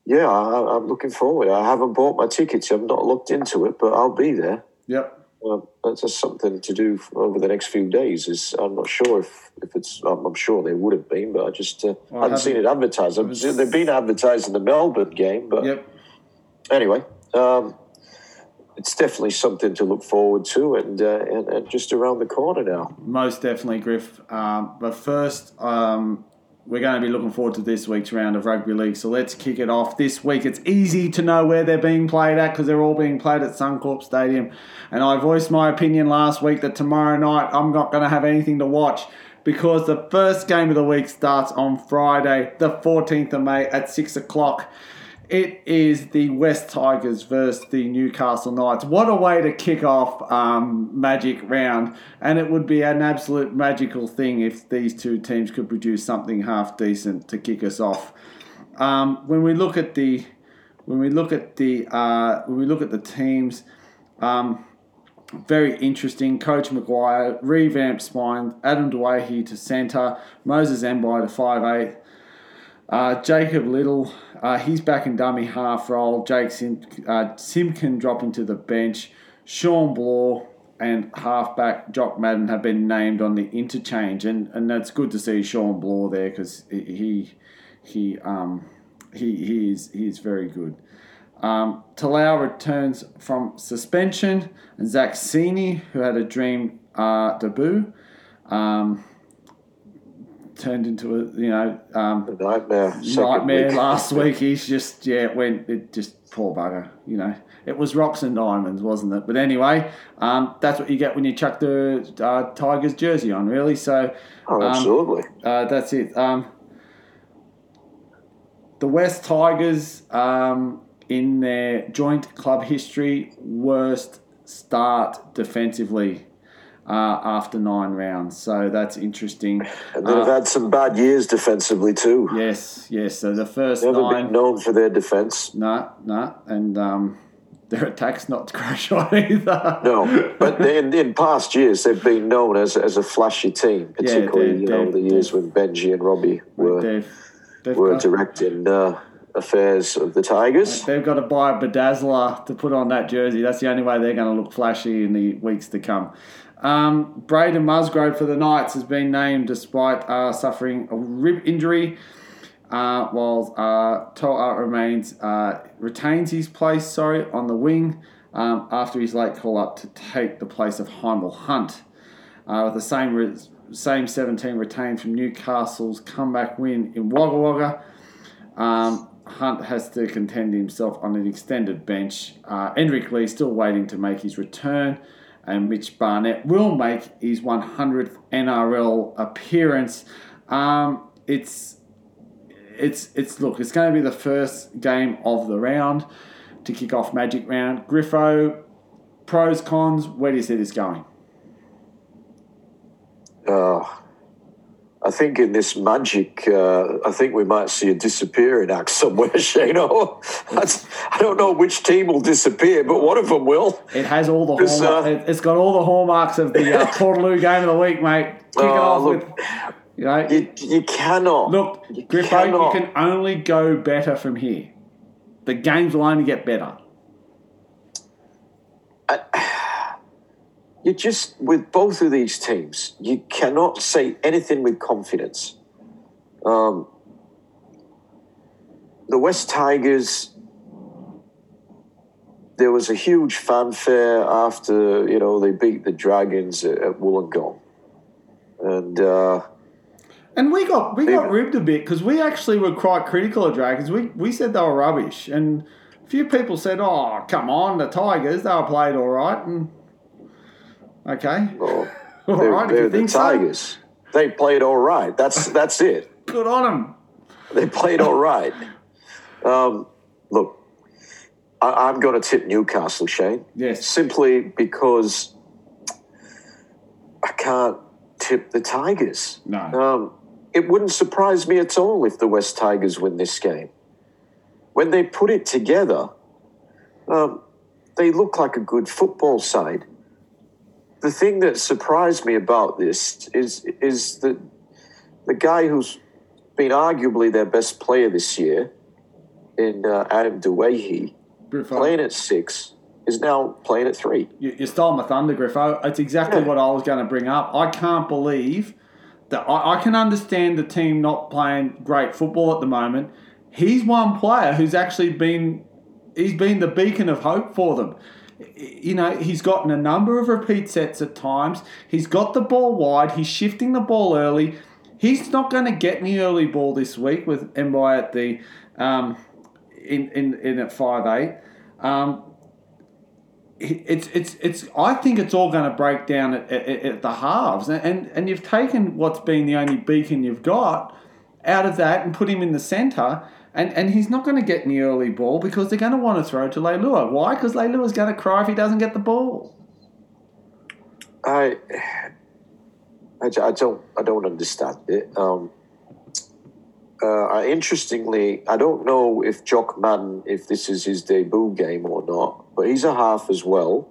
yeah, I, I'm looking forward. I haven't bought my tickets. I've not looked into it, but I'll be there. Yep. Um, that's just something to do over the next few days. Is I'm not sure if, if it's. I'm, I'm sure they would have been, but I just uh, Well, hadn't seen it advertised. I've seen- They've been advertised in the Melbourne game, but Yep. anyway, um, it's definitely something to look forward to, and, uh, and and just around the corner now. Most definitely, Griff. Um, but first, um, we're going to be looking forward to this week's round of rugby league. So let's kick it off this week. It's easy to know where they're being played at because they're all being played at Suncorp Stadium. And I voiced my opinion last week that tomorrow night I'm not going to have anything to watch because the first game of the week starts on Friday, the 14th of May at 6 o'clock. It is the West Tigers versus the Newcastle Knights. What a way to kick off um, Magic round, and it would be an absolute magical thing if these two teams could produce something half decent to kick us off. Um, when we look at the when we look at the uh, when we look at the teams, um, very interesting. Coach Maguire revamped spine. Adam Doueihi to centre. Moses Mbye to five eight. Uh, Jacob Little, uh, he's back in dummy half role. Jake Sim, uh, Simpkin dropping to the bench. Shawn Blore and halfback Jock Madden have been named on the interchange, and, and that's good to see Shawn Blore there because he he um he he is he is very good. Um, Talau returns from suspension, and Zach Cini, who had a dream uh, debut, um, turned into a you know um, A nightmare. nightmare week. last week. He's just yeah, it went it just poor bugger. You know, it was rocks and diamonds, wasn't it? But anyway, um, that's what you get when you chuck the uh, Tigers jersey on, really. So Oh, um, absolutely. uh, that's it. Um, the West Tigers, um, in their joint club history, worst start defensively uh, after nine rounds. So that's interesting. and they've uh, had some bad years defensively too. Yes, yes. So the first Never nine. been known for their defense. No, no, and um, their attack's not to crash on either. No, but in, in past years they've been known as, as a flashy team, particularly they're- you know the years when Benji and Robbie were they've, they've, were got, directing uh, affairs of the Tigers. they've got to buy a bedazzler to put on that jersey. That's the only way they're going to look flashy in the weeks to come. Um, Braden Musgrove for the Knights has been named despite uh, suffering a rib injury. Uh, while uh, Toa remains uh, retains his place, sorry, on the wing um, after his late call up to take the place of Hymel Hunt. uh, with the same re- same 17 retained from Newcastle's comeback win in Wagga Wagga. Um, Hunt has to contend himself on an extended bench. Uh, Edrick Lee still waiting to make his return, and Mitch Barnett will make his 100th NRL appearance. Um, it's it's it's look, it's going to be the first game of the round to kick off Magic Round. Griffo, pros cons. Where do you see this going? Uh, I think in this magic, uh, I think we might see a disappearing act somewhere, Shano. I don't know which team will disappear, but one of them will. It has all the It's, hallmark, uh, it- it's got all the hallmarks of the uh, Portaloo game of the week, mate. Kick it Oh, off look. with, you know, You, you cannot. look, you Griffo, cannot. you can only go better from here. The games will only get better. You just with both of these teams, you cannot say anything with confidence. Um, the West Tigers. There was a huge fanfare after you know they beat the Dragons at, at Wollongong, and uh, And we got we got ribbed a bit because we actually were quite critical of Dragons. We we said they were rubbish, and a few people said, "Oh, come on, the Tigers, they were played all right." And okay, well, all they're, right, if they're you the think so, Tigers. They played all right. That's that's it. good on them. They played all right. Um, look, I, I'm going to tip Newcastle, Shane. Yes. Simply because I can't tip the Tigers. No. Um, it wouldn't surprise me at all if the West Tigers win this game. When they put it together, um, they look like a good football side. The thing that surprised me about this is is that the guy who's been arguably their best player this year, in uh, Adam Griffo. playing at six, is now playing at three. You, you stole my thunder, Griffo. It's exactly Yeah. what I was going to bring up. I can't believe that I, I can understand the team not playing great football at the moment. He's one player who's actually been he's been the beacon of hope for them. You know, he's gotten a number of repeat sets at times. He's got the ball wide. He's shifting the ball early. He's not going to get any early ball this week with Mbye at the um, in, in in at five eight. Um, it's it's it's. I think it's all going to break down at, at, at the halves, and, and and you've taken what's been the only beacon you've got out of that and put him in the centre, and and he's not going to get any early ball because they're going to want to throw to Leilua. Why? Because Leilua's going to cry if he doesn't get the ball. I, I, I don't I don't understand it. Um, uh, interestingly, I don't know if Jock Madden if this is his debut game or not, but he's a half as well.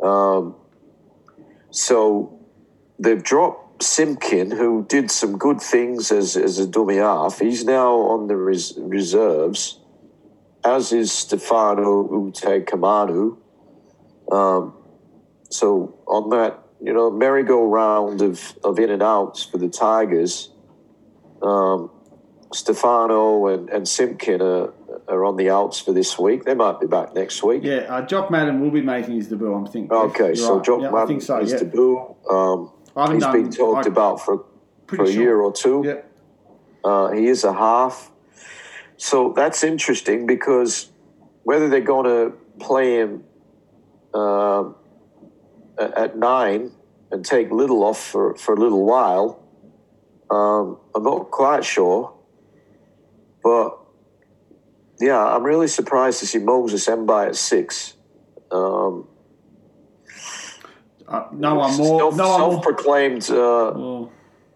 Um, so they've dropped Simpkin, who did some good things as as a dummy half. He's now on the res- reserves, as is Stefano Utoikamanu. Um, so on that, you know, merry-go-round of, of in and outs for the Tigers, um, Stefano and, and Simpkin are, are on the outs for this week. They might be back next week. Yeah, uh, Jock Madden will be making his debut. I'm thinking. Okay, so right. Jock yeah, I Madden think so. is Yeah. debut. Um, I haven't he's done- been talked I- about for for a sure. year or two. Yeah. Uh, he is a half. So that's interesting because whether they're going to play him um at, at nine and take Little off for, for a little while, um, I'm not quite sure. But yeah, I'm really surprised to see Moses Mbye at six. Um, Uh, no one more. Self, no one self-proclaimed, uh, Well,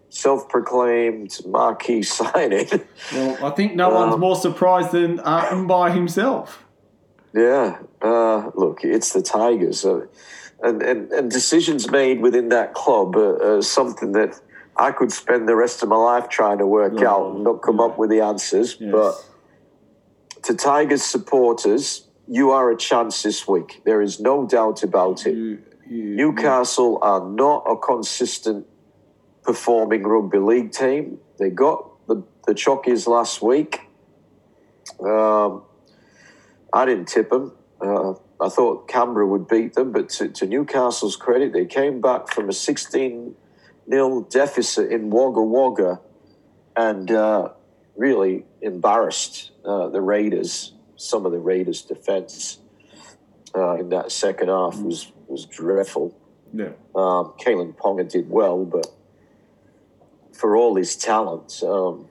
self-proclaimed marquee signing. well, I think no one's Um, more surprised than uh, Mbye himself. Yeah, uh, look, it's the Tigers, uh, and, and and decisions made within that club are, are something that I could spend the rest of my life trying to work Oh, out and not come up with the answers. Yes. But to Tigers supporters, you are a chance this week. There is no doubt about it. You, Newcastle are not a consistent performing rugby league team. They got the, the Chockies last week. Um, I didn't tip them. Uh, I thought Canberra would beat them, but to, to Newcastle's credit, they came back from a 16 nil deficit in Wagga Wagga and uh, really embarrassed uh, the Raiders. Some of the Raiders' defence uh, in that second half was, was dreadful. yeah. Um, Kalyn Ponga did well, but for all his talent, um,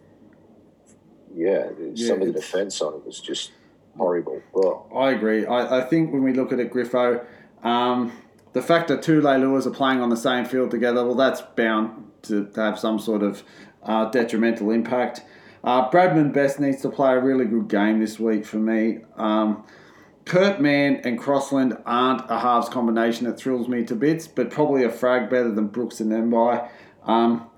yeah, Yeah, some of the defence on it was just horrible. But I agree. I, I think when we look at it, Griffo, um, the fact that two Leilua are playing on the same field together, well, that's bound to, to have some sort of uh, detrimental impact. Uh, Bradman Best needs to play a really good game this week for me. Um, Kurt Mann and Crossland aren't a halves combination that thrills me to bits, but probably a frag better than Brooks and Nembai. Um,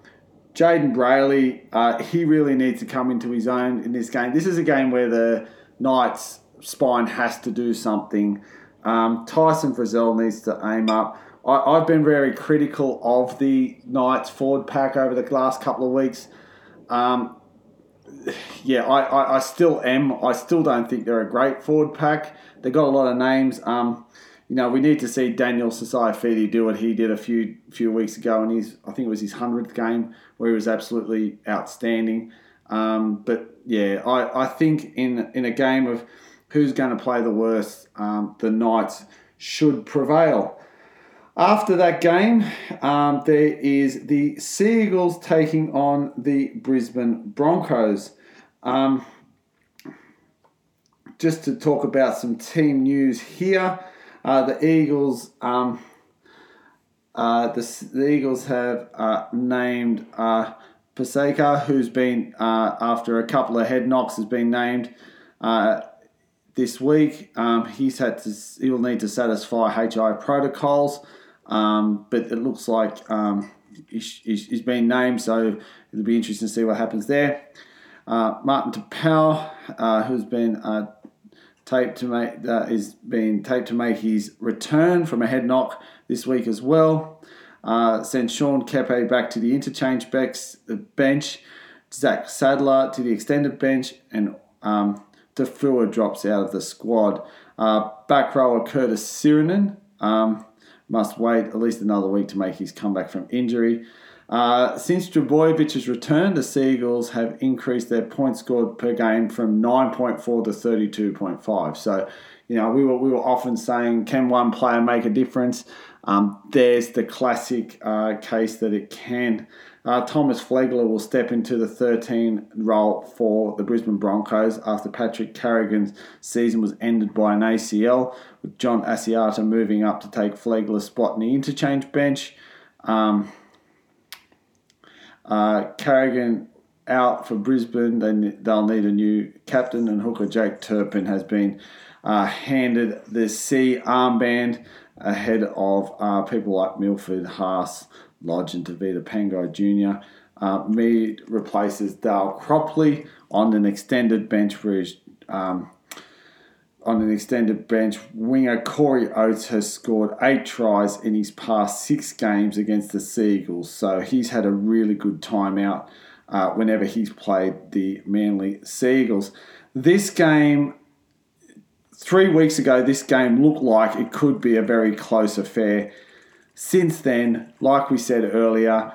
Jayden Brailey, uh, he really needs to come into his own in this game. This is a game where the Knights' spine has to do something. Um, Tyson Frizell needs to aim up. I, I've been very critical of the Knights forward pack over the last couple of weeks. Um, yeah, I, I, I still am. I still don't think they're a great forward pack. They got a lot of names. Um, you know, we need to see Daniel Saifiti do what he did a few few weeks ago, and his I think it was his hundredth game where he was absolutely outstanding. Um, but yeah, I, I think in in a game of who's going to play the worst, um, the Knights should prevail. After that game, um, there is the Seagulls taking on the Brisbane Broncos. Um, just to talk about some team news here, uh, the Eagles. Um, uh, the, the Eagles have uh, named uh, Paseka, who's been uh, after a couple of head knocks, has been named uh, this week. Um, he's had to. He'll need to satisfy HI protocols, um, but it looks like um, he's, he's been named, so it'll be interesting to see what happens there. Uh, Martin Taupau, uh, who's been uh, taped to make uh, is being taped to make his return from a head knock this week as well. Uh, sends Sean Keppie back to the interchange bench. Zach Sadler to the extended bench, and um, Defua drops out of the squad. Uh, back rower Curtis Sironen um, must wait at least another week to make his comeback from injury. Uh, since Trbojevic's return, the Seagulls have increased their points scored per game from 9.4 to 32.5. So, you know, we were, we were often saying, can one player make a difference? Um, there's the classic uh, case that it can. Uh, Thomas Flegler will step into the 13 role for the Brisbane Broncos after Patrick Carrigan's season was ended by an ACL, with John Asiata moving up to take Flegler's spot in the interchange bench. Um, uh, Carrigan out for Brisbane. They, they'll need a new captain, and hooker Jake Turpin has been uh, handed the C armband ahead of uh, people like Milford, Haas, Lodge, and Tavita Pangai Jr. Uh, Mead replaces Dale Cropley on an extended bench he's, um, on an extended bench, winger Corey Oates has scored eight tries in his past six games against the Seagulls. So he's had a really good time out uh, whenever he's played the Manly Seagulls. this game, three weeks ago, this game looked like it could be a very close affair. Since then, like we said earlier,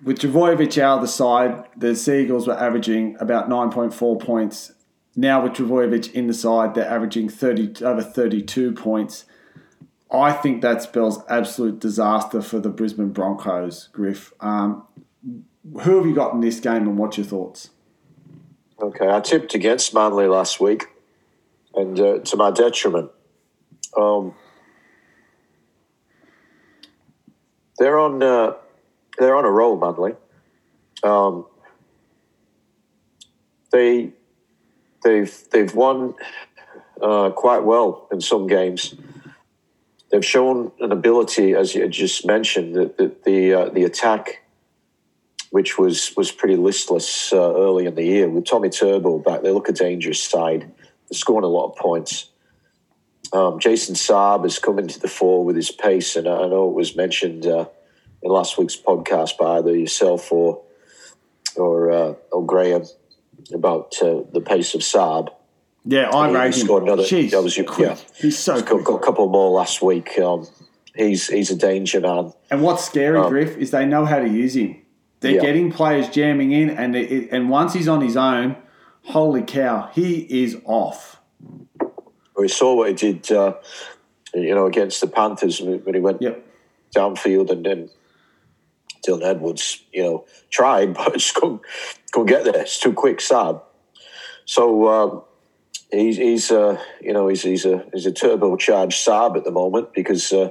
with Trbojevic out of the side, the Seagulls were averaging about 9.4 points. Now with Trbojevic in the side, they're averaging 30 over 32 points. I think that spells absolute disaster for the Brisbane Broncos, Griff. Um, who have you got in this game and what's your thoughts? Okay, I tipped against Manly last week, and uh, to my detriment. Um, they're on uh, they're on a roll, Manly. Um, they they've they've won uh, quite well in some games. They've shown an ability, as you just mentioned, that, that the uh, the attack, which was was pretty listless uh, early in the year, with Tommy Turbo back, they look a dangerous side. They're scoring a lot of points. Um, Jason Saab has come into the fore with his pace, and I know it was mentioned uh, in last week's podcast by either yourself or or uh, or Graham about uh, the pace of Saab. Yeah, I He rate him. scored another- Jeez, that was yeah. He's so He's got, got a couple more last week. Um, he's he's a danger man. And what's scary, Um, Griff, is they know how to use him. They're Yeah. getting players jamming in, and it, and once he's on his own, holy cow, he is off. We saw what he did, uh, you know, against the Panthers when he went Yep. downfield, and then Dylan Edwards, you know, tried but just couldn't, couldn't get there. It's too quick, Saab. So um, he's he's uh, you know he's he's a he's a turbocharged Saab at the moment because uh,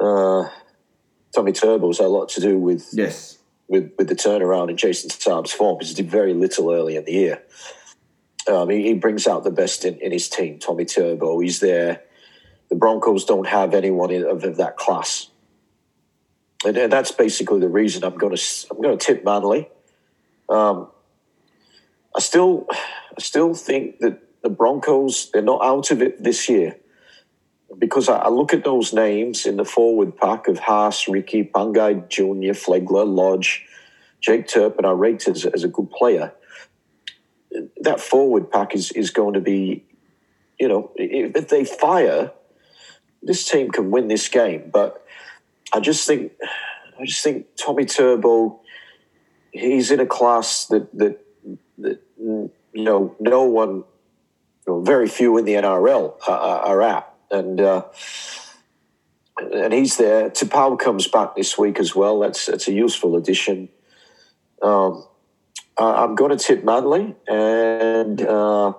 uh, Tommy Turbo's had a lot to do with Yes. with, with the turnaround in Jason Saab's form because he did very little early in the year. Um, he, he brings out the best in, in his team. Tommy Turbo, he's there. The Broncos don't have anyone of, of that class, and, and that's basically the reason I'm going to I'm going to tip Manly. Um, I still I still think that the Broncos they're not out of it this year because I, I look at those names in the forward pack of Haas, Riki, Pangai Jr., Flegler, Lodge, Jake Turpin, I rate as, as a good player. That forward pack is, is going to be, you know, if, they fire, this team can win this game. But I just think, I just think Tommy Turbo, he's in a class that that that you know no one, you know, very few in the NRL are, are are at, and uh, and he's there. Taupau comes back this week as well. That's that's a useful addition. Um, I, I'm going to tip Manly, and uh,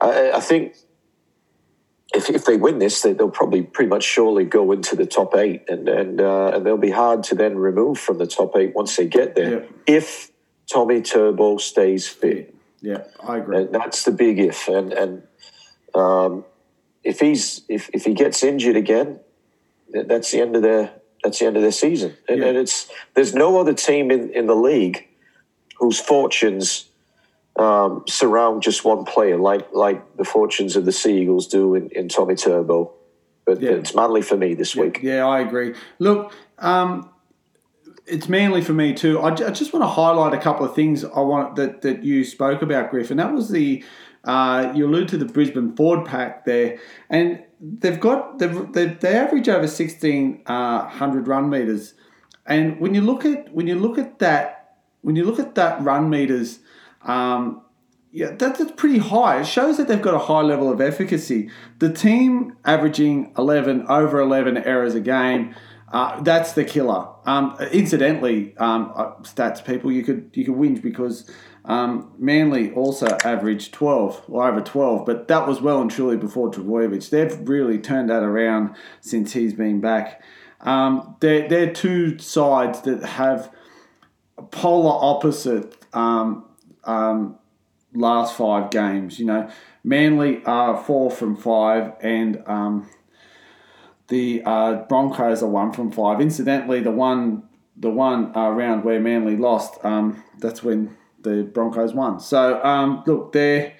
I, I think if, if they win this, they, they'll probably pretty much surely go into the top eight, and and uh, and they'll be hard to then remove from the top eight once they get there. Yeah. If Tommy Turbo stays fit, Yeah, I agree. and that's the big if. And and um, if he's if, if he gets injured again, that's the end of their that's the end of their season. And, Yeah. and it's there's no other team in, in the league whose fortunes um, surround just one player, like like the fortunes of the Seagulls do in, in Tommy Turbo. But Yeah. it's Manly for me this week. Yeah, I agree. Look, um, it's manly for me too. I, I just want to highlight a couple of things I want that, that you spoke about, Griff, and that was the uh, you allude to the Brisbane Ford pack there, and they've got they've, they they average over sixteen uh, hundred run meters, and when you look at when you look at that when you look at that run meters. Um, yeah, that, that's pretty high. It shows that they've got a high level of efficacy. The team averaging 11, over 11 errors a game, uh, that's the killer. Um, incidentally, um, uh, stats people, you could you could whinge because um, Manly also averaged 12, or over 12, but that was well and truly before Trbojevic. They've really turned that around since he's been back. Um, they're, they're two sides that have polar opposite um, um, last five games. You know, Manly are four from five, and um, the uh, Broncos are one from five. Incidentally, the one the one uh, round where Manly lost, um, that's when the Broncos won. So um, look, their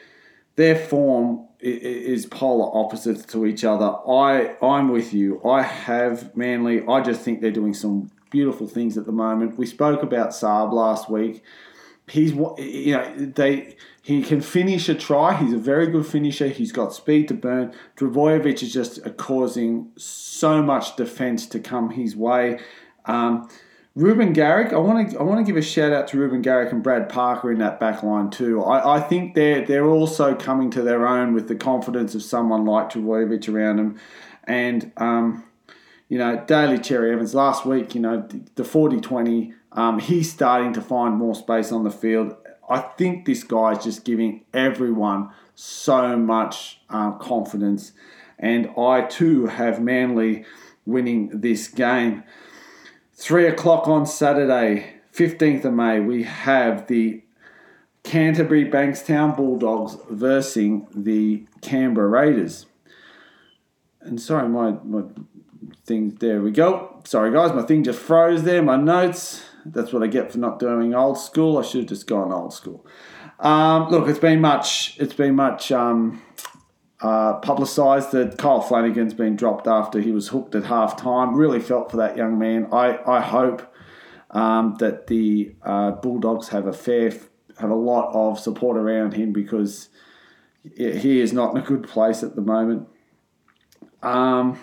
their form is polar opposites to each other. I I'm with you. I have Manly. I just think they're doing some beautiful things at the moment. We spoke about Saab last week he's you know they he can finish a try. He's a very good finisher. He's got speed to burn. Trbojevic is just causing so much defense to come his way. Um, Ruben Garrick, I want to I want to give a shout out to Ruben Garrick and Brad Parker in that back line too. I, I think they're they're also coming to their own with the confidence of someone like Trbojevic around them, and um, you know Daly Cherry Evans last week. You know the 40-20, um, he's starting to find more space on the field. I think this guy is just giving everyone so much uh, confidence, and I too have Manly winning this game. Three o'clock on Saturday, 15th of May, we have the Canterbury Bankstown Bulldogs versing the Canberra Raiders. And sorry, my, my thing, there we go. Sorry, guys, my thing just froze there, my notes. That's what I get for not doing old school. I should have just gone old school. Um, look, it's been much, it's been much um, uh, publicised that Kyle Flanagan's been dropped after he was hooked at half time. Really felt for that young man. I, I hope um, that the uh, Bulldogs have a fair, have a lot of support around him because he is not in a good place at the moment. Um,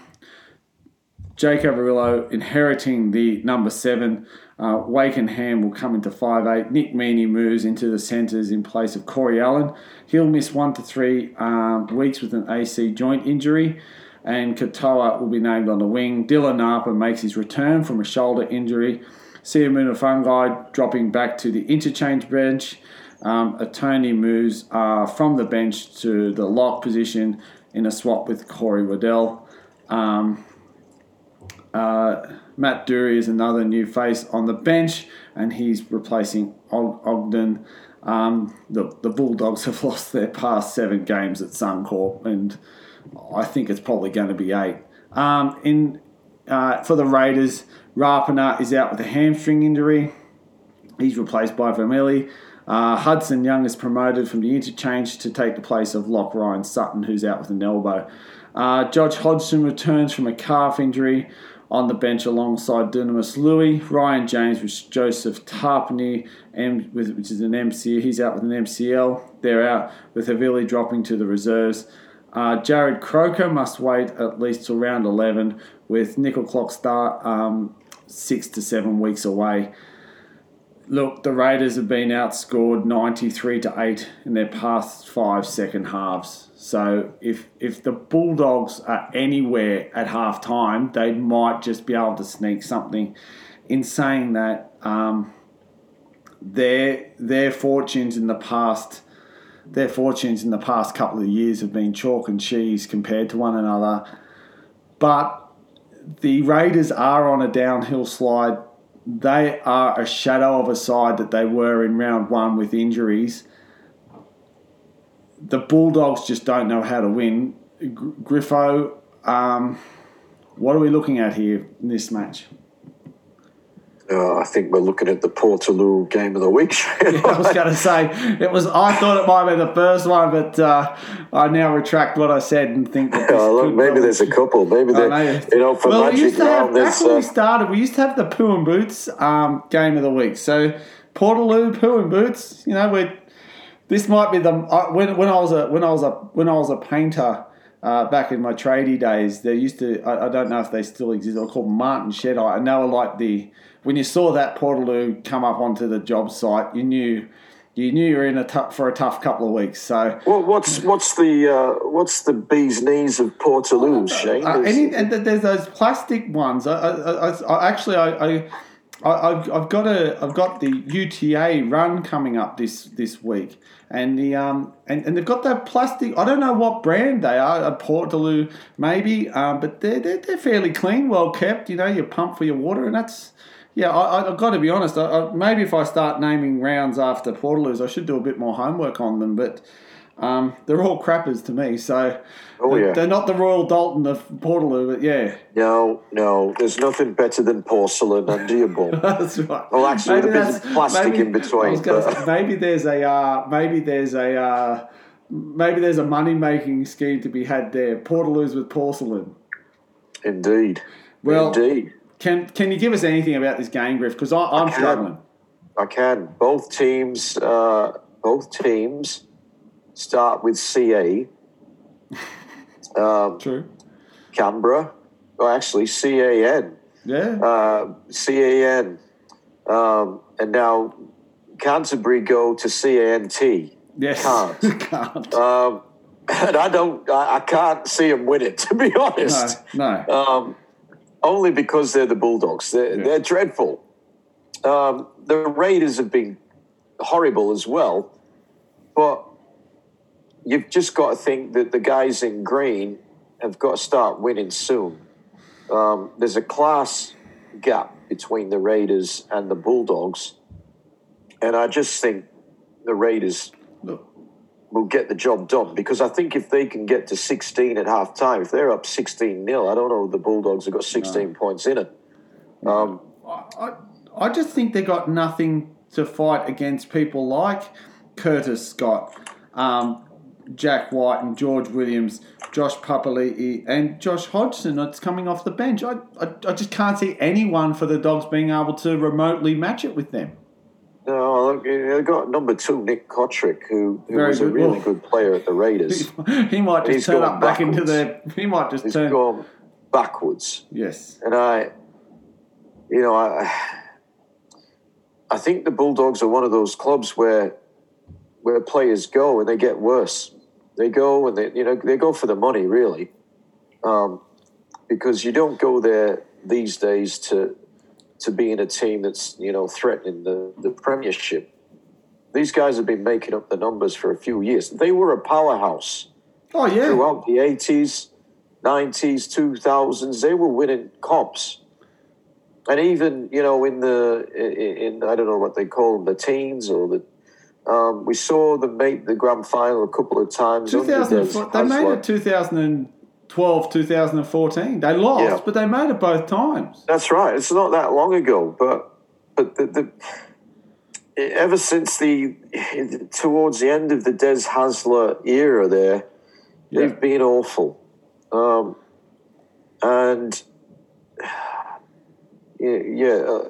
Jake Averillo inheriting the number seven. Uh, Ham will come into five eight. Nick Meaney moves into the centres in place of Corey Allen. He'll miss one to three um, weeks with an AC joint injury. And Katoa will be named on the wing. Dylan Napa makes his return from a shoulder injury. Seumanufagai dropping back to the interchange bench. Um, Attorney moves uh, from the bench to the lock position in a swap with Corey Waddell. Um, uh, Matt Doorey is another new face on the bench, and he's replacing Og- Ogden. Um, the, the Bulldogs have lost their past seven games at Suncorp, and I think it's probably going to be eight. Um, in uh, for the Raiders, Rapana is out with a hamstring injury. He's replaced by Vermilli. Uh, Hudson Young is promoted from the interchange to take the place of Lock Ryan Sutton, who's out with an elbow. Uh, Josh Hodgson returns from a calf injury on the bench alongside Dunamis Lui. Ryan James with Joseph Tapine, which is an MCL. He's out with an MCL. They're out with Havili dropping to the reserves. Uh, Jarrod Croker must wait at least till round 11 with nickel clock start um, six to seven weeks away. Look, the Raiders have been outscored 93 to 8 in their past five second halves. So if if the Bulldogs are anywhere at half time, they might just be able to sneak something. In saying that, um, their their fortunes in the past their fortunes in the past couple of years have been chalk and cheese compared to one another. But the Raiders are on a downhill slide. They are a shadow of a side that they were in round one with injuries. The Bulldogs just don't know how to win. Griffo, um, what are we looking at here in this match? Uh, I think we're looking at the Portaloo game of the week. yeah, I was going to say it was. I thought it might be the first one, but uh, I now retract what I said and think that. oh, look, maybe there's a couple. Maybe there, you know, for well, Magic we used to have, back when we started, we used to have the Poo and Boots um, game of the week. So Portaloo, Poo and Boots. You know, we this might be the when when I was a when I was a when I was a painter. Uh, back in my tradie days, they used to. I, I, don't know if they still exist. They were called Martin Shedeye, and they were like the when you saw that Portaloo come up onto the job site, you knew you knew you were in a tough, for a tough couple of weeks. So, well, what's what's the uh, what's the bee's knees of portaloos, Shane? Uh, any, and there's those plastic ones. I, I, I actually I. I, have I've got a I've got the UTA run coming up this this week, and the um and, and they've got that plastic. I don't know what brand they are, a Portaloo maybe, um, but they're, they're they're fairly clean, well kept. You know, you pump for your water, and that's yeah. I, have got to be honest. I, I, maybe if I start naming rounds after Portaloos, I should do a bit more homework on them, but. Um, they're all crappers to me, so oh, they're, yeah. they're not the Royal Doulton of Portaloo, but yeah. No, no, there's nothing better than porcelain under your bum. that's right. Well, actually, maybe with a bit of plastic maybe, in between. But... Say, maybe there's a uh, maybe there's a uh, maybe there's a money making scheme to be had there. Portaloos with porcelain. Indeed. Well, indeed. Can can you give us anything about this game, Griff? Because I'm struggling. I can. Both teams, uh, both teams start with CE. Um, True. Canberra, or actually CAN, Yeah. uh, CAN, um, and now Canterbury go to CANT. yes. can't. can't. Um, and I don't, I, I can't see them win it, to be no. honest. No. Um, only because they're the Bulldogs. They're, Yeah. they're dreadful. Um, the Raiders have been horrible as well, but you've just got to think that the guys in green have got to start winning soon. Um, there's a class gap between the Raiders and the Bulldogs, and I just think the Raiders Look, will get the job done because I think if they can get to 16 at half time, if they're up 16 nil, I don't know if the Bulldogs have got 16 points in it. Um, I, I, I just think they've got nothing to fight against people like Curtis Scott, um, Jack Wighton, and George Williams, Josh Papali'i, and Josh Hodgson. It's coming off the bench. I, I, I just can't see anyone for the Dogs being able to remotely match it with them. no, look, they've got number two, Nick Cotric, who, who Very was a really good player at the Raiders. he might just He's turn up back into backwards. the. He might just He's turn. gone backwards. Yes. And I, you know, I, I think the Bulldogs are one of those clubs where, where players go and they get worse. They go and they, you know, they go for the money really, um, because you don't go there these days to, to be in a team that's you know threatening the the premiership. These guys have been making up the numbers for a few years. They were a powerhouse Oh yeah. throughout the 80s, 90s, 2000s. They were winning comps. And even, you know, in the, in, in I don't know what they call them, the teens or the, um, we saw them make the grand final a couple of times. 2004, they made it 2012, 2014. They lost, Yeah. but they made it both times. That's right. It's not that long ago, but but the, the ever since the towards the end of the Des Hasler era, there Yeah. they've been awful, um, and yeah, yeah uh,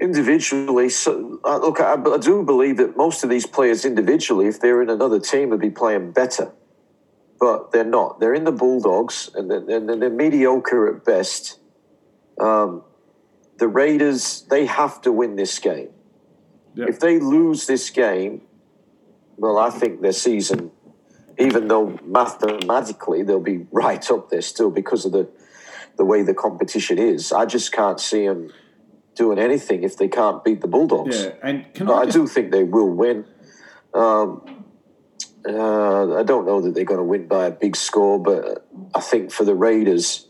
individually. So uh, look, I, I do believe that most of these players individually, if they're in another team, would be playing better but they're not. They're in the Bulldogs, and they're, and they're mediocre at best. Um, the Raiders, they have to win this game. Yeah. If they lose this game, well, I think their season, even though mathematically they'll be right up there still because of the the way the competition is, I just can't see them doing anything if they can't beat the Bulldogs. Yeah, and can I I just, do think they will win. Um, uh, I don't know that they're going to win by a big score, but I think for the Raiders,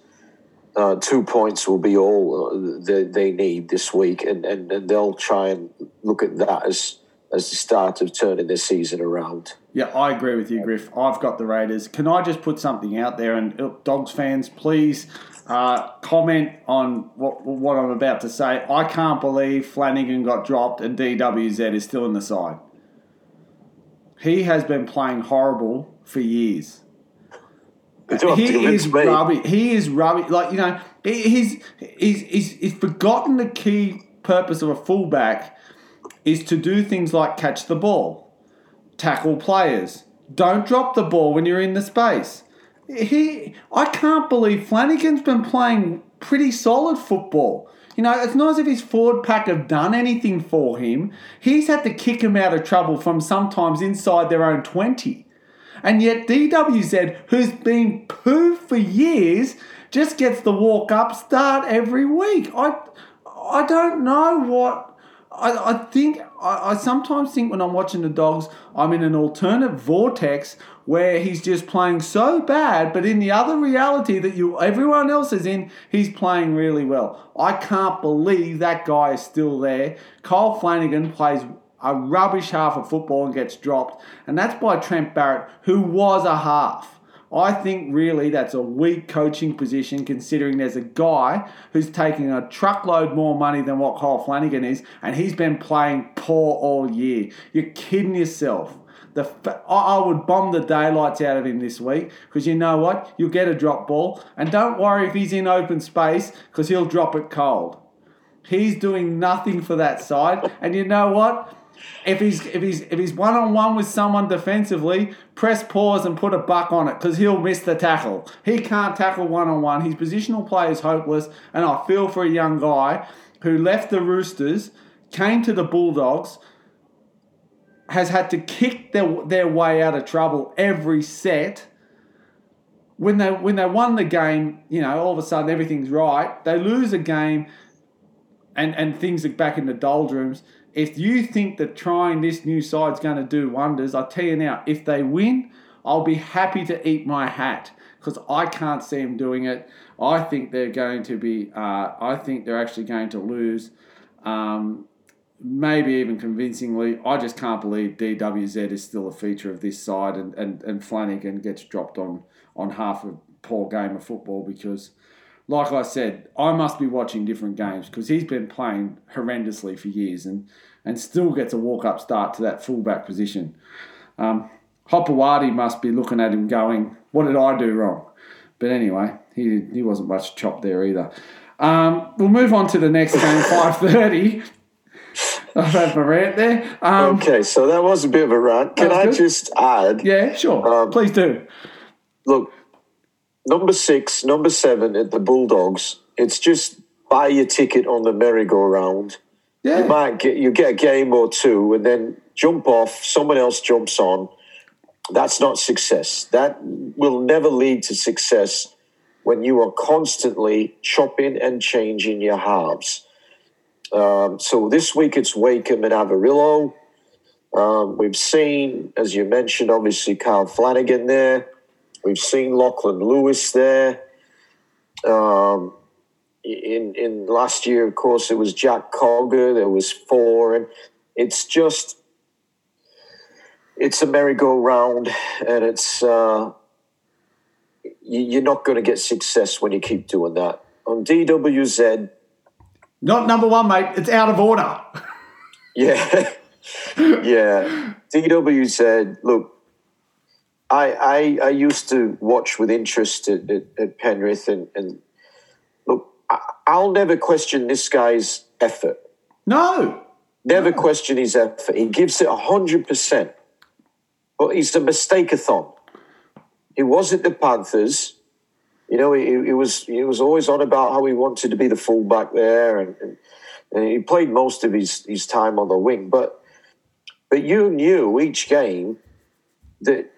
uh, two points will be all uh, they, they need this week, and, and, and they'll try and look at that as as the start of turning their season around. Yeah, I agree with you, Griff. I've got the Raiders. Can I just put something out there? And uh, Dogs fans, please uh, comment on what what I'm about to say. I can't believe Flanagan got dropped and DWZ is still in the side. He has been playing horrible for years. You don't have to he is rubbish. He is rubbish. Like you know, he's he's he's, he's forgotten the key purpose of a fullback is to do things like catch the ball, tackle players, don't drop the ball when you're in the space. He, I can't believe Flanagan's been playing pretty solid football. You know, it's not as if his forward pack have done anything for him. He's had to kick him out of trouble from sometimes inside their own 20. And yet DWZ, who's been poo for years, just gets the walk up start every week. I I don't know what I, I think I, I sometimes think when I'm watching the dogs, I'm in an alternate vortex where he's just playing so bad, but in the other reality that you everyone else is in, he's playing really well. I can't believe that guy is still there. Kyle Flanagan plays a rubbish half of football and gets dropped, and that's by Trent Barrett, who was a half. I think really that's a weak coaching position considering there's a guy who's taking a truckload more money than what Kyle Flanagan is, and he's been playing poor all year. You're kidding yourself. The fa- I would bomb the daylights out of him this week because you know what? You'll get a drop ball, and don't worry if he's in open space because he'll drop it cold. He's doing nothing for that side. And you know what? If he's if he's if he's one on one with someone defensively, press pause and put a buck on it because he'll miss the tackle. He can't tackle one on one. His positional play is hopeless, and I feel for a young guy who left the Roosters, came to the Bulldogs, has had to kick their their way out of trouble every set. When they when they won the game, you know, all of a sudden everything's right. They lose a game, and and things are back in the doldrums if you think that trying this new side's going to do wonders, I tell you now, if they win, I'll be happy to eat my hat because I can't see them doing it. I think they're going to be. Uh, I think they're actually going to lose. Um, maybe even convincingly. I just can't believe DWZ is still a feature of this side, and, and, and Flanagan gets dropped on on half a poor game of football because like I said, I must be watching different games because he's been playing horrendously for years and, and still gets a walk up start to that fullback position. Um, must be looking at him going, What did I do wrong? But anyway, he, he wasn't much chopped there either. Um, we'll move on to the next game, 5.30. I've had my rant there. Um, okay, so that was a bit of a rant. Can I good. just add? Yeah, sure. Um, Please do. Look, number six, number seven at the Bulldogs. It's just buy your ticket on the merry-go-round. Yeah. You might get you get a game or two, and then jump off. Someone else jumps on. That's not success. That will never lead to success when you are constantly chopping and changing your halves. Um, so this week it's Wakeham and Averillo. Um, we've seen, as you mentioned, obviously Carl Flanagan there. We've seen Lachlan Lewis there. Um, in in last year, of course, it was Jack Cogger. There was four, and it's just it's a merry-go-round, and it's uh, you, you're not going to get success when you keep doing that. On DWZ, Not number one, mate. It's out of order. Yeah. yeah. DWZ, look, I, I I used to watch with interest at, at, at Penrith and, and look, I, I'll never question this guy's effort. No. Never question his effort. He gives it hundred percent. But he's a mistake-a-thon. He was at the Panthers. You know, he, he was he was always on about how he wanted to be the fullback there, and, and, and he played most of his, his time on the wing. But but you knew each game that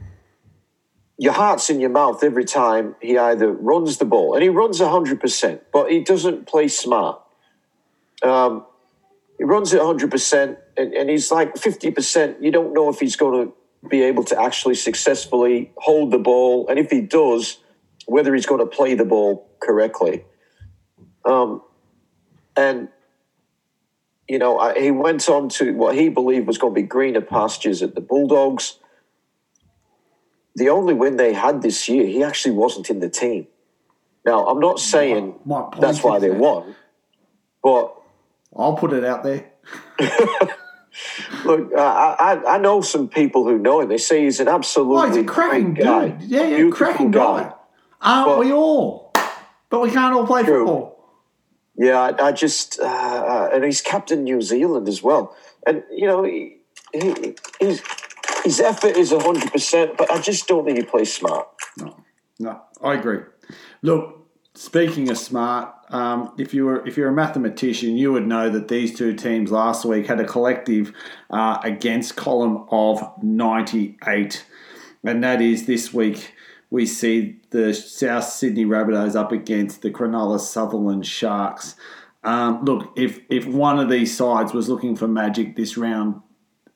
your heart's in your mouth every time he either runs the ball, and he runs hundred percent, but he doesn't play smart. Um, he runs it 100% and, and he's like 50%. You don't know if he's going to be able to actually successfully hold the ball. And if he does, whether he's going to play the ball correctly. Um, and, you know, I, he went on to what he believed was going to be greener pastures at the Bulldogs. The only win they had this year, he actually wasn't in the team. Now, I'm not saying that's why they won, but I'll put it out there. Look, I, I I know some people who know him. They say he's an absolutely Oh, he's a cracking great guy. dude. Yeah, yeah, cracking guy. Aren't But- we all? But we can't all play True. football. Yeah, I, I just uh, uh, and he's captain New Zealand as well. And you know, he, he, he's, his effort is hundred percent, but I just don't think he plays smart. No, no, I agree. Look, speaking of smart, um, if you were if you're a mathematician, you would know that these two teams last week had a collective uh, against column of ninety eight, and that is this week we see the South Sydney Rabbitohs up against the Cronulla Sutherland Sharks. Um, look, if if one of these sides was looking for magic this round,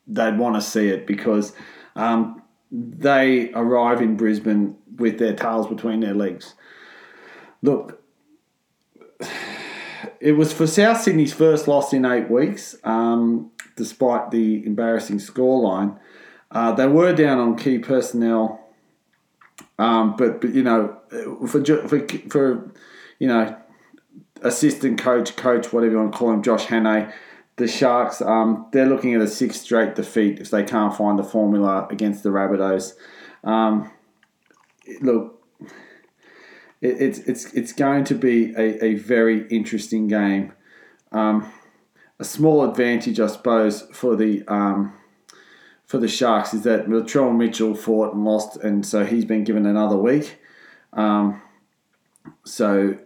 they'd want to see it because um, they arrive in Brisbane with their tails between their legs. Look, it was for South Sydney's first loss in eight weeks, um, despite the embarrassing scoreline. Uh, they were down on key personnel, um, but but you know, for for for you know, assistant coach, coach, whatever you want to call him, Josh Hannay, the Sharks, um, they're looking at a six straight defeat if they can't find the formula against the Rabbitohs. Um, look, it, it's it's it's going to be a, a very interesting game. um, a small advantage, I suppose, for the um, for the Sharks is that Latrell Mitchell fought and lost, and so he's been given another week. Um, so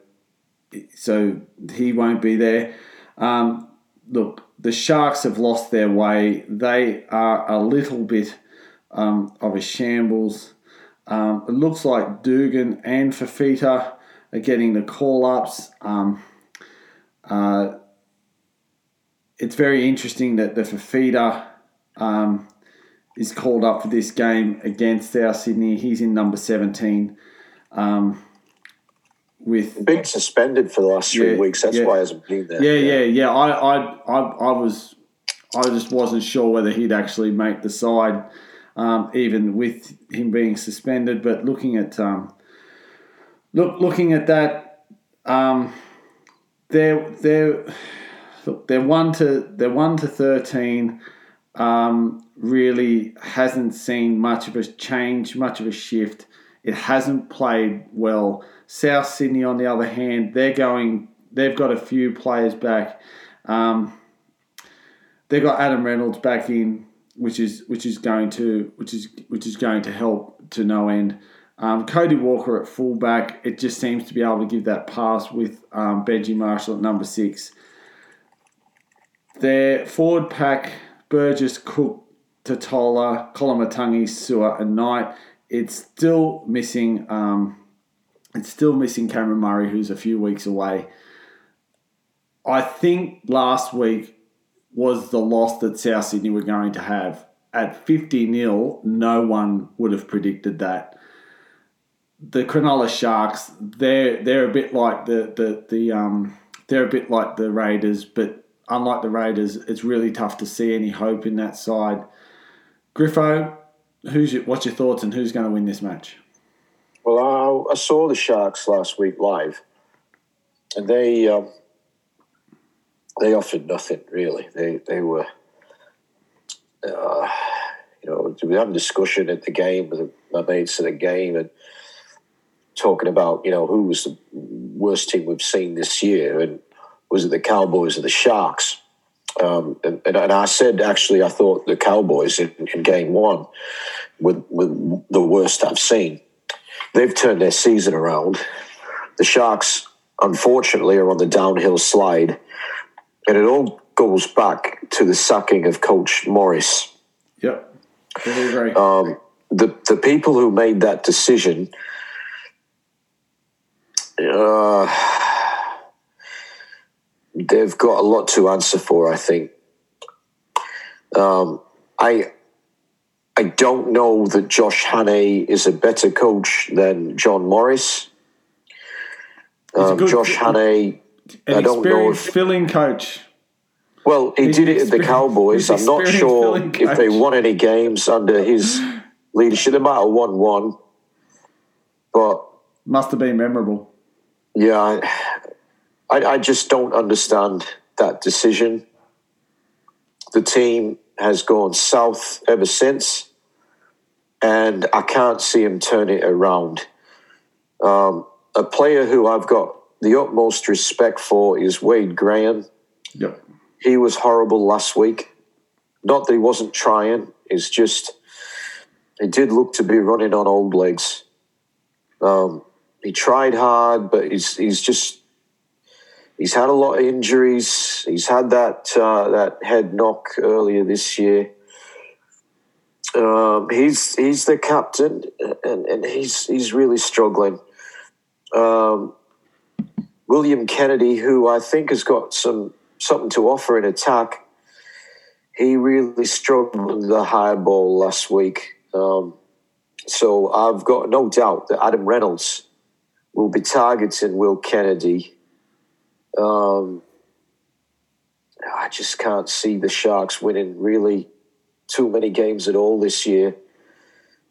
so he won't be there. Um, look, the Sharks have lost their way. They are a little bit um, of a shambles. Um, it looks like Dugan and Fifita are getting the call ups. Um, uh, it's very interesting that the Fifita um, is called up for this game against our Sydney. He's in number 17. Um, with been suspended for the last three Yeah, weeks. That's yeah. why he hasn't been there. yeah, yeah, yeah. I, I, I, I was, I just wasn't sure whether he'd actually make the side, um, even with him being suspended. But looking at, um, look, looking at that, um, they're they're look, they're one to they're one to thirteen. Um, really hasn't seen much of a change, much of a shift. It hasn't played well. South Sydney, on the other hand, they're going. They've got a few players back. Um, they've got Adam Reynolds back in, which is which is going to which is which is going to help to no end. Um, Cody Walker at fullback, it just seems to be able to give that pass with um, Benji Marshall at number six. Their forward pack, Burgess, Cook, Tatola, Koloamatangi, Su'A, and Knight. It's still missing. Um, it's still missing Cameron Murray, who's a few weeks away. I think last week was the loss that South Sydney were going to have. At 50 0, no one would have predicted that. The Cronulla Sharks, they're they're a bit like the the, the um they're a bit like the Raiders, but unlike the Raiders, it's really tough to see any hope in that side. Griffo, who's your, what's your thoughts and who's going to win this match? Well, I, I saw the Sharks last week live, and they um, they offered nothing really. They they were, uh, you know, we had a discussion at the game with my mates at the game and talking about you know who was the worst team we've seen this year, and was it the Cowboys or the Sharks? Um, and, and, and I said actually I thought the Cowboys in, in game one were, were the worst I've seen they've turned their season around. The Sharks, unfortunately, are on the downhill slide, and it all goes back to the sacking of Coach Morris. Yep. Um, the the people who made that decision, uh, they've got a lot to answer for. I think. Um, I I don't know that Josh Hannay is a better coach than John Morris. Um, good- Josh Hannay, An I don't know if- filling coach. well, he He's did it at the Cowboys. I'm not sure if they won any games under his leadership. They might have won one, but Must have been memorable. yeah, I, I just don't understand that decision. The team has gone south ever since, and I can't see him turn it around. Um, a player who I've got the utmost respect for is Wade Graham. Yep. He was horrible last week. Not that he wasn't trying, it's just he did look to be running on old legs. Um, he tried hard, but he's he's just he's had a lot of injuries. He's had that uh, that head knock earlier this year. Um, he's he's the captain, and, and he's he's really struggling. Um, William Kennedy, who I think has got some something to offer in attack, he really struggled the high ball last week. Um, so I've got no doubt that Adam Reynolds will be targeting Will Kennedy. Um, I just can't see the Sharks winning really too many games at all this year.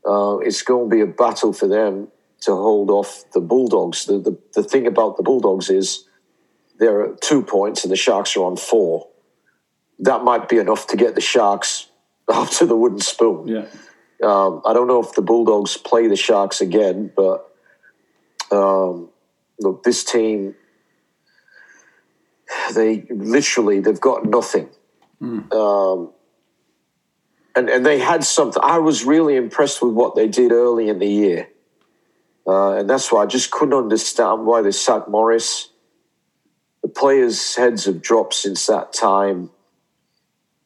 Uh, it's going to be a battle for them to hold off the Bulldogs. The, the, the thing about the Bulldogs is they're at two points and the Sharks are on four. That might be enough to get the Sharks out to the wooden spoon. Yeah. Um, I don't know if the Bulldogs play the Sharks again, but um, look, this team, they literally they've got nothing. Um, and and they had something. I was really impressed with what they did early in the year, uh, and that's why I just couldn't understand why they sacked Morris. The players' heads have dropped since that time.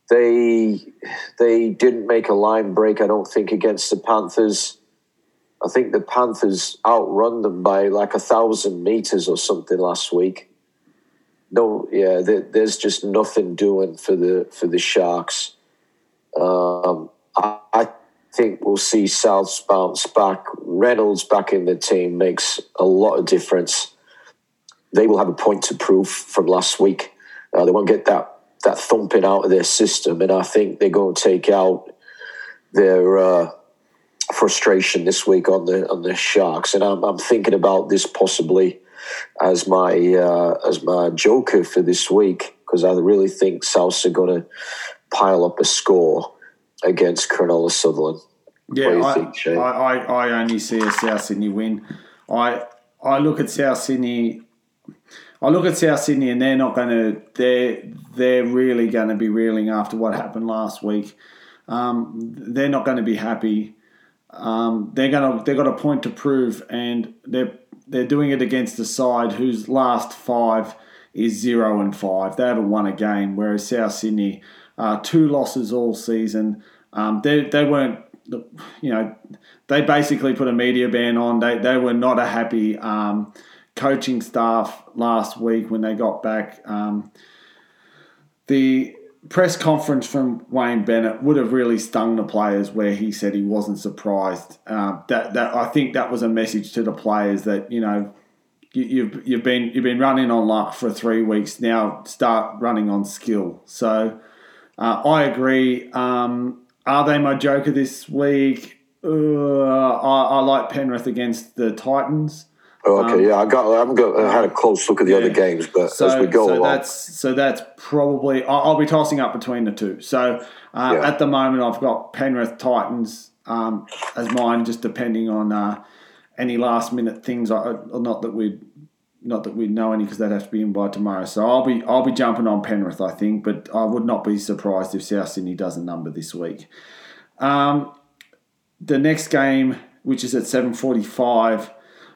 They they didn't make a line break, I don't think, against the Panthers. I think the Panthers outrun them by like a thousand meters or something last week. No, yeah, there, there's just nothing doing for the for the Sharks. Um, I, I think we'll see Souths bounce back. Reynolds back in the team makes a lot of difference. They will have a point to prove from last week. Uh, they won't get that that thumping out of their system, and I think they're going to take out their uh, frustration this week on the on the Sharks. And I'm, I'm thinking about this possibly as my uh, as my joker for this week because I really think Souths are going to pile up a score against Cronulla Sutherland. Yeah, What do you I, think, I, I, I only see a South Sydney win. I I look at South Sydney. I look at South Sydney, and they're not going to. They're they're really going to be reeling after what happened last week. Um, they're not going to be happy. Um, they're going to they've got a point to prove, and they're they're doing it against a side whose last five is zero and five. They haven't won a game, whereas South Sydney, uh, two losses all season. Um, they they weren't, you know, they basically put a media ban on. They they were not a happy um, coaching staff last week when they got back. Um, the press conference from Wayne Bennett would have really stung the players, where he said he wasn't surprised. Uh, that that I think that was a message to the players that you know you, you've you've been you've been running on luck for three weeks now. Start running on skill. So uh, I agree. Um, are they my joker this week? Uh, I, I like Penrith against the Titans. Oh, okay, yeah, I got. I haven't got. I had a close look at the Um, Yeah. other games, but So, as we go so along, that's so that's probably I'll, I'll be tossing up between the two. So uh, Yeah. at the moment, I've got Penrith Titans um, as mine, just depending on uh, any last minute things. I, or not that we not that we know any because they'd have to be in by tomorrow. So I'll be I'll be jumping on Penrith, I think, but I would not be surprised if South Sydney doesn't number this week. Um, the next game, which is at seven forty five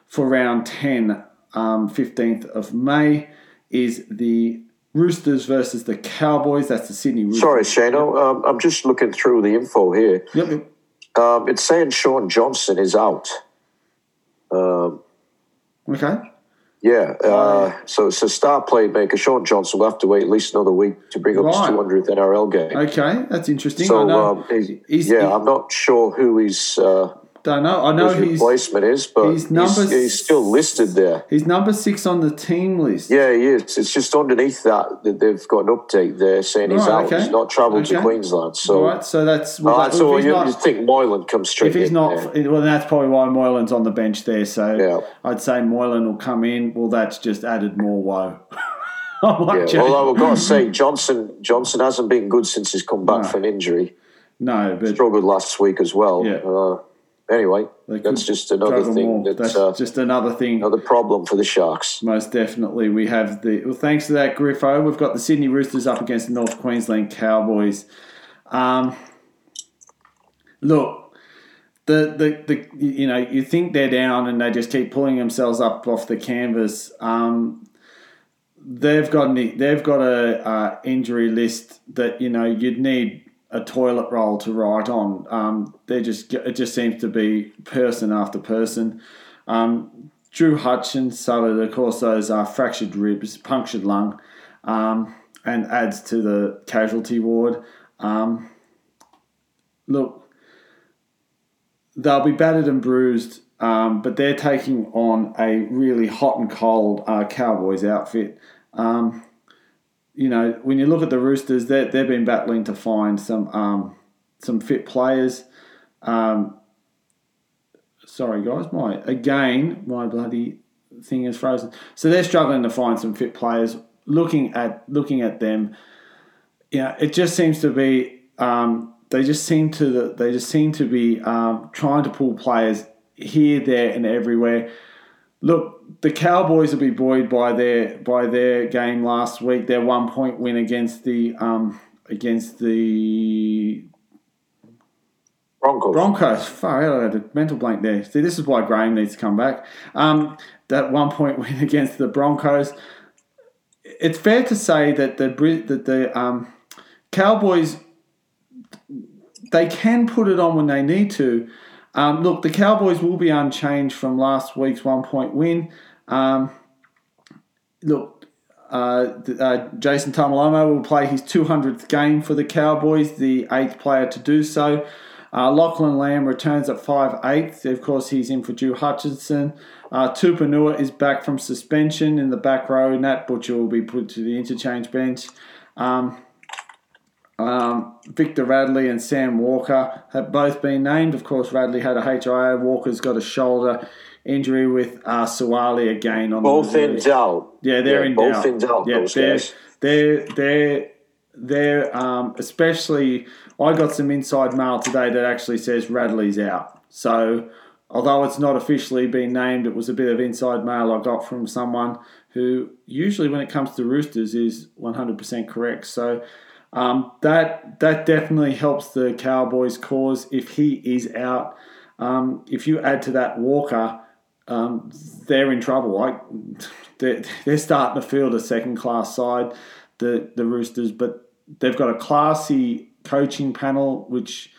for round 10, um, 15th of May, is the Roosters versus the Cowboys. That's the Sydney Roosters. sorry, Shano. Um, I'm just looking through the info here. Yep, yep. Um, it's saying Shaun Johnson is out. Um, Okay. Yeah, uh, so so star playmaker Shaun Johnson will have to wait at least another week to bring up his 200th NRL game. Okay, that's interesting. So um, he's, he's- yeah, he- I'm not sure who his, uh, don't know. I know who his replacement is, but his he's, he's still listed there. he's number six on the team list. Yeah, he is. It's just underneath that that they've got an update there saying he's Right, out. okay. He's not travelled to Queensland. So, All right, so that's well, All right, that- so he's you, not- think Moylan comes straight if he's not, there. well, that's probably why Moylan's on the bench there. So Yeah. I'd say Moylan will come in. Well, that's just added more woe. Might Yeah, well, I've got to say, Johnson Johnson hasn't been good since he's come back No. from injury. no, but Struggled last week as well. Yeah. Uh, anyway, they that's just another thing more. that's That's uh, just another thing. another problem for the Sharks. Most definitely, we have the. Well, thanks to that, Griffo. We've got the Sydney Roosters up against the North Queensland Cowboys. Um, look, the, the the you know you think they're down and they just keep pulling themselves up off the canvas. Um, they've got an, they've got a uh, injury list that you know you'd need a toilet roll to write on. Um, they just it just seems to be person after person. Um, Drew Hutchins suffered, of course, those uh, fractured ribs, punctured lung, um, and adds to the casualty ward. Um, look, they'll be battered and bruised, um, but they're taking on a really hot and cold uh, Cowboys outfit. Um, you know, when you look at the Roosters, they they've been battling to find some um, some fit players. Um, sorry, guys, my again my bloody thing is frozen. So they're struggling to find some fit players. Looking at looking at them, yeah, it just seems to be um, they just seem to they just seem to be um, trying to pull players here, there, and everywhere. Look, the Cowboys will be buoyed by their by their game last week. Their one point win against the um, against the Broncos. Broncos. Far out, I had a mental blank there. See, this is why Graham needs to come back. Um, that one point win against the Broncos. It's fair to say that the Brit- that the um, Cowboys they can put it on when they need to. Um, look, the Cowboys will be unchanged from last week's one point win. Um, look, uh, uh, Jason Taumalolo will play his 200th game for the Cowboys, the eighth player to do so. Uh, Lachlan Lamb returns at 5 8. Of course, he's in for Drew Hutchison. Uh, Tupouniua is back from suspension in the back row. Nat Butcher will be put to the interchange bench. Um, um, Victor Radley and Sam Walker have both been named. Of course, Radley had a HIA. Walker's got a shoulder injury with uh, Suaalii again on Both the in doubt. yeah, they're Yeah, in both doubt. in doubt, Yeah, they're, guys. they're they're they're um, especially. I got some inside mail today that actually says Radley's out. So although it's not officially been named, it was a bit of inside mail I got from someone who usually, when it comes to Roosters, is one hundred percent correct. So. Um, that that definitely helps the Cowboys' cause if he is out. Um, if you add to that Walker, um, they're in trouble. Like they're, they're starting to field a second class side, the the Roosters, but they've got a classy coaching panel, which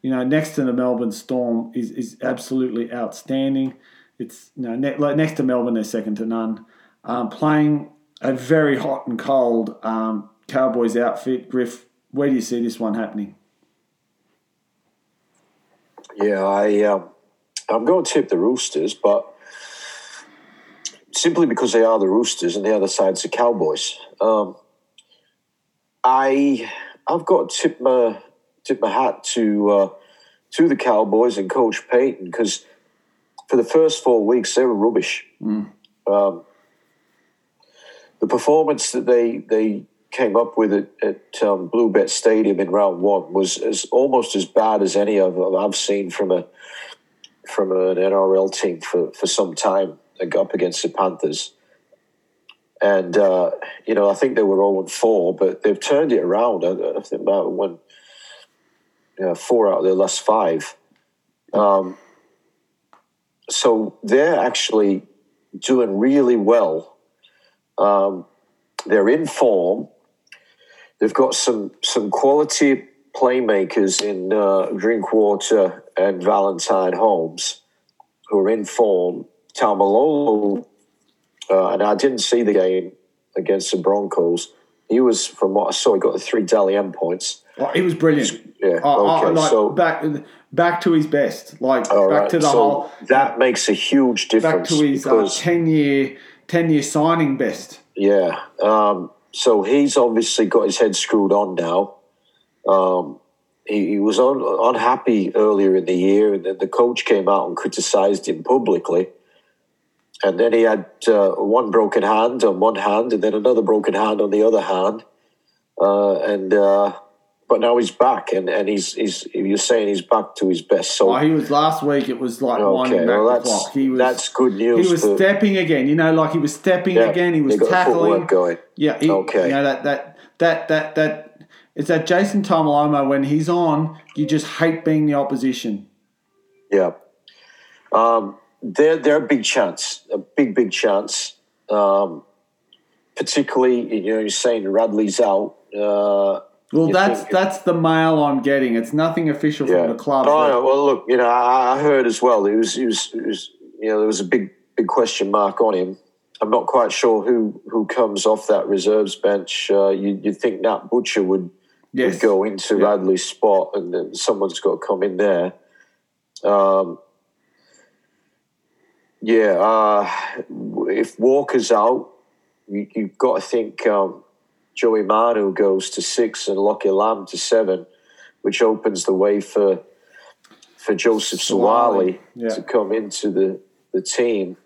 you know next to the Melbourne Storm is is absolutely outstanding. It's you know ne- like next to Melbourne, they're second to none. Um, playing a very hot and cold um, Cowboys outfit, Griff. Where do you see this one happening? Yeah, I um, I'm going to tip the Roosters, but simply because they are the Roosters and the other side's the Cowboys. Um, I I've got to tip my tip my hat to uh, to the Cowboys and Coach Payten because for the first four weeks they were rubbish. Um, the performance that they they came up with it at um, Bluebet Stadium in round one was as almost as bad as any of I've seen from a from an NRL team for, for some time. Up against the Panthers, and uh, you know I think they were zero and four, but they've turned it around. I, I think about one, you know, four out of their last five. Um, so they're actually doing really well. Um, they're in form. They've got some some quality playmakers in uh, Drinkwater and Valentine Holmes, who are in form. Taumalolo, uh, and I didn't see the game against the Broncos. He was, from what I saw, he got the three Dally M points. Oh, he was brilliant. Yeah, okay, like so- back back to his best, like back right, to the so whole that makes a huge difference. back to his uh, ten year ten year signing best. Yeah. Um, so he's obviously got his head screwed on now. Um, he, he was un, unhappy earlier in the year, and then the coach came out and criticised him publicly. And then he had uh, one broken hand on one hand, and then another broken hand on the other hand. Uh, and uh, but now he's back, and, and he's he's you're saying he's back to his best. So Oh, he was last week. It was like winding okay, back well the that's clock. He was that's good news. he was stepping again. You know, like he was stepping yeah, again. He was tackling. going. Yeah. He, Okay. You know that that that that that. It's that Jason Taumalolo when he's on, you just hate being the opposition. Yeah. Um, they're, they're a big chance, a big, big chance. Um, particularly, you know, you're saying Radley's out. Uh, Well, You that's that's the mail I'm getting. It's nothing official yeah. from the club. Oh, no, well, look, you know, I, I heard as well. It was, it was, it was, you know, there was a big, big question mark on him. I'm not quite sure who who comes off that reserves bench. Uh, you, you'd think Nat Butcher would, yes. would go into Yeah. Radley's spot, and then someone's got to come in there. Um, yeah, uh, if Walker's out, you, you've got to think um, Joey Manu goes to six and Lockie Lamb to seven, which opens the way for for Joseph Suaalii, Suaalii yeah. to come into the the team.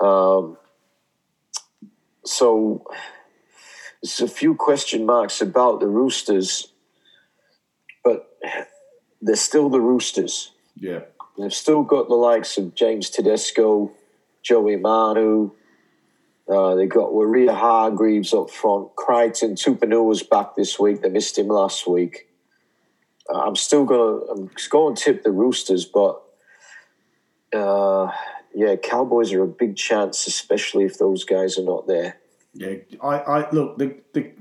Um, so there's a few question marks about the Roosters, but they're still the Roosters. Yeah. They've still got the likes of James Tedesco, Joey Manu. Uh, they got Waerea-Hargreaves up front. Crichton was back this week. They missed him last week. Uh, I'm still gonna I'm going to tip the Roosters, but uh, yeah, Cowboys are a big chance, especially if those guys are not there. Yeah, I, I look the, the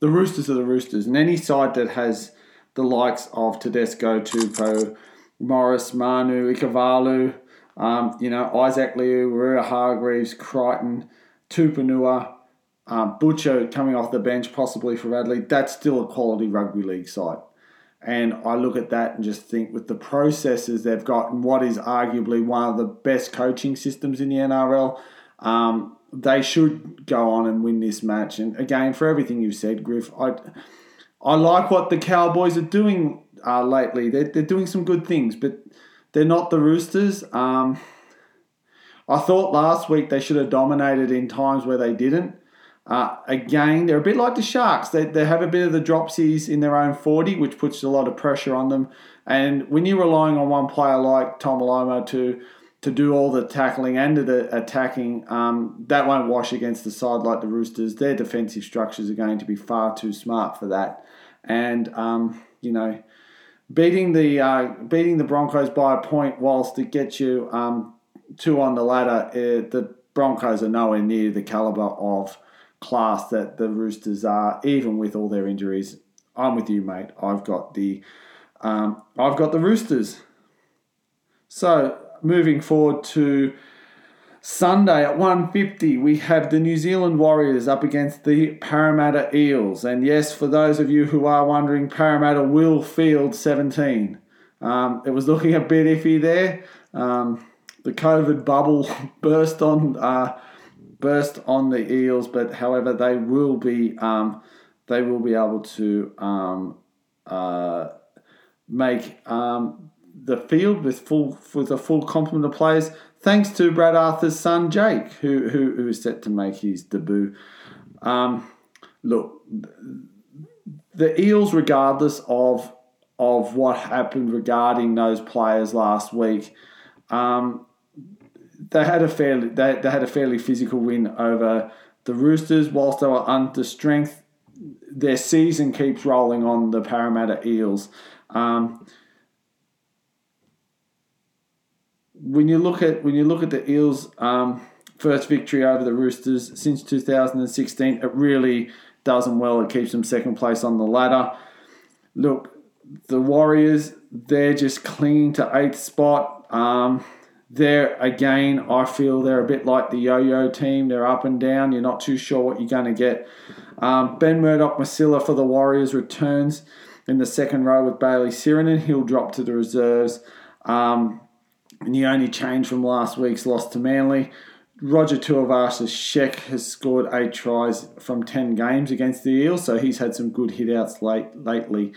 the Roosters are the Roosters, and any side that has the likes of Tedesco, Tupou, Morris, Manu, Ikavalu, um, you know, Isaac Liu, Waerea-Hargreaves, Crichton, Tupouniua, um, Butcher coming off the bench possibly for Radley, that's still a quality rugby league side. And I look at that and just think with the processes they've got and what is arguably one of the best coaching systems in the NRL, um, they should go on and win this match. And again, for everything you've said, Griff, I, I like what the Cowboys are doing uh, lately. They're, they're doing some good things, but they're not the Roosters. Um, I thought last week they should have dominated in times where they didn't. Uh, again, they're a bit like the Sharks. They, they have a bit of the dropsies in their own 40, which puts a lot of pressure on them. And when you're relying on one player like Taumalolo to to do all the tackling and the attacking, um, that won't wash against the side like the Roosters. Their defensive structures are going to be far too smart for that. And um, you know, beating the uh, beating the Broncos by a point whilst it gets you um, two on the ladder, uh, the Broncos are nowhere near the caliber of class that the Roosters are, even with all their injuries. I'm with you, mate. I've got the um, I've got the Roosters. So moving forward to Sunday at 1.50, we have the New Zealand Warriors up against the Parramatta Eels. And yes, for those of you who are wondering, Parramatta will field 17. Um, it was looking a bit iffy there. Um, the COVID bubble burst on uh, burst on the Eels, but however, they will be um, they will be able to um, uh, make um, the field with full with a full complement of players. Thanks to Brad Arthur's son Jake, who who, who is set to make his debut. Um, look, the Eels, regardless of of what happened regarding those players last week, um, they had a fairly they, they had a fairly physical win over the Roosters. Whilst they were under strength, their season keeps rolling on the Parramatta Eels. Um, when you look at when you look at the Eels' um, first victory over the Roosters since 2016, it really does them well. It keeps them second place on the ladder. Look, the Warriors, they're just clinging to eighth spot. Um, there again, I feel they're a bit like the yo-yo team. They're up and down. You're not too sure what you're going to get. Um, ben Murdoch Masila for the Warriors returns in the second row with Bayley Sironen. He'll drop to the reserves. Um, and the only change from last week's loss to Manly, Roger Tuivasa-Sheck has scored eight tries from 10 games against the Eels, so he's had some good hitouts late, lately.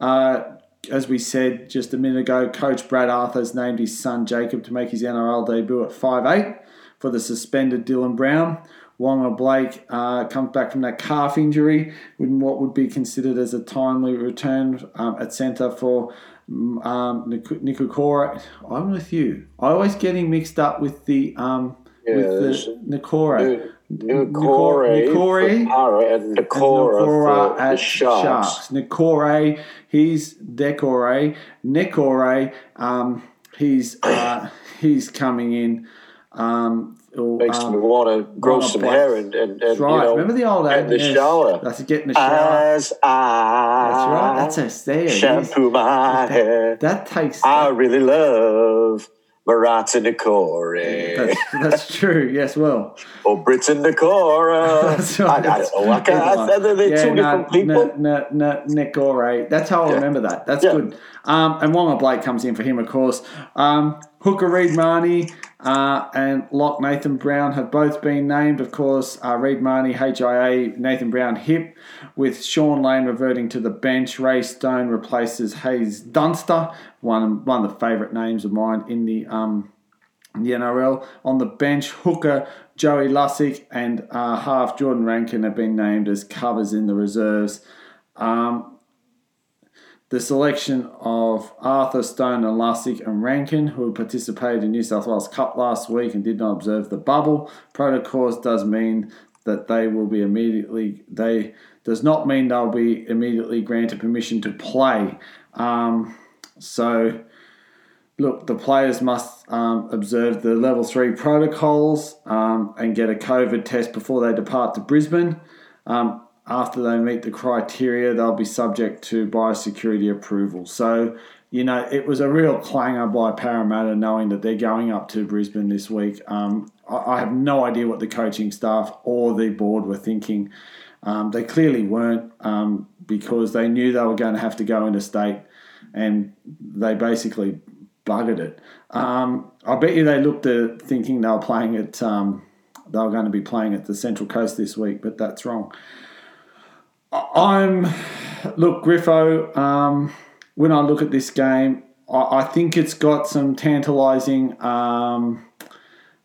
Uh, as we said just a minute ago, Coach Brad Arthur has named his son Jacob to make his NRL debut at 5'8 for the suspended Dylan Brown. Waqa Blake uh, comes back from that calf injury with what would be considered as a timely return um, at centre for um, Niukore. I'm with you. I always getting mixed up with the um, yeah, with the Nikora. Niukore, Niukore, and Nikora at Sharks. Sharks. He's Decore. Nicore, um, he's uh, he's coming in. Um, Makes um, me want to grow some hair and, and, and right. you know, remember the old get in the shower. That's get in the shower. As I that's right. That's us there. Shampoo my that, hair. That takes. I really love Marata Niukore. That's, that's true. Yes, well. Or Briton that's right. I, don't know. I can't, I, they're yeah, two no, different people. No, no, Nicore. That's how I yeah. remember that. That's yeah. good. Um, and Waqa Blake comes in for him, of course. Um, Hooker Reed Mahoney uh, and Lock Nathan Brown have both been named. Of course, uh, Reed Mahoney, HIA, Nathan Brown hip, with Shaun Lane reverting to the bench. Ray Stone replaces Haze Dunster, one, one of the favourite names of mine in the um, the NRL. On the bench, hooker Joey Lussick and uh, half Jordan Rankin have been named as covers in the reserves. Um, The selection of Arthur, Stone, and Lussick and Rankin, who participated in New South Wales Cup last week and did not observe the bubble protocols, does mean that they will be immediately they does not mean they'll be immediately granted permission to play. Um, so, look, the players must um, observe the level three protocols um, and get a COVID test before they depart to Brisbane. Um, after they meet the criteria, they'll be subject to biosecurity approval. So, you know, it was a real clanger by Parramatta knowing that they're going up to Brisbane this week. Um, I, have no idea what the coaching staff or the board were thinking. Um, they clearly weren't um, because they knew they were going to have to go into state and they basically buggered it. Um, I bet you they looked at thinking they were playing at, um, they were going to be playing at the Central Coast this week, but that's wrong. I'm, look, Griffo, um, when I look at this game, I, I think it's got some tantalising um,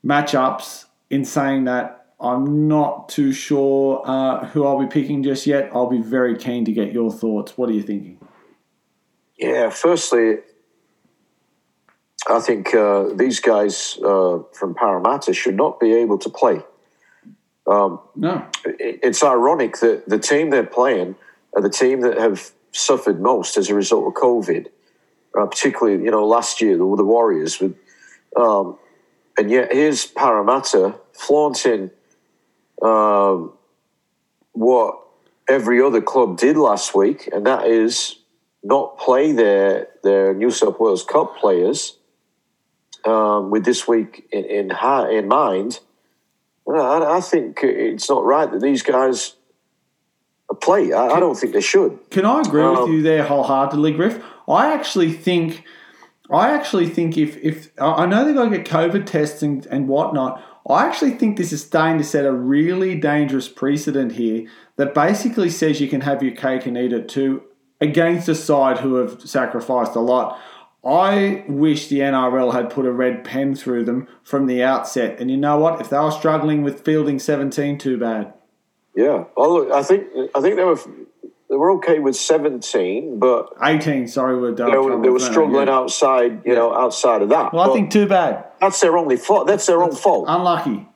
matchups in saying that I'm not too sure uh, who I'll be picking just yet. I'll be very keen to get your thoughts. What are you thinking? Yeah, firstly, I think uh, these guys uh, from Parramatta should not be able to play. Um, No. it's ironic that the team they're playing are the team that have suffered most as a result of COVID, uh, particularly you know last year the, the Warriors with, um, and yet here's Parramatta flaunting um, what every other club did last week, and that is not play their their New South Wales Cup players um, with this week in in, ha- in mind. Well, I, I think it's not right that these guys play. I, I don't think they should. Can I agree with Um, you there wholeheartedly, Griff? I actually think, I actually think if if I know they're going to get COVID tests and, and whatnot, I actually think this is starting to set a really dangerous precedent here that basically says you can have your cake and eat it too against a side who have sacrificed a lot. I wish the NRL had put a red pen through them from the outset. And you know what? If they were struggling with fielding 17, too bad. Yeah. Look, I think I think they were they were okay with seventeen, but 18, sorry, we're done. they were, they were struggling outside. You know, outside of that. Well, I think too bad. that's their only fault. That's their own fault. Unlucky.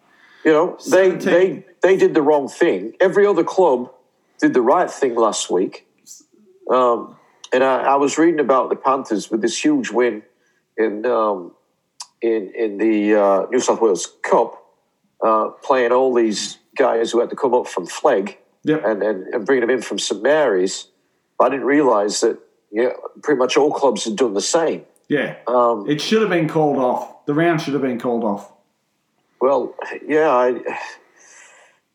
You know, they they they did the wrong thing. Every other club did the right thing last week. Um, and I, I was reading about the Panthers with this huge win in um, in in the uh, New South Wales Cup, uh, playing all these guys who had to come up from Flegg Yep. and, and, and bringing them in from St Mary's. But I didn't realise that yeah, pretty much all clubs had done the same. Yeah. Um, It should have been called off. The round should have been called off. Well, yeah, I,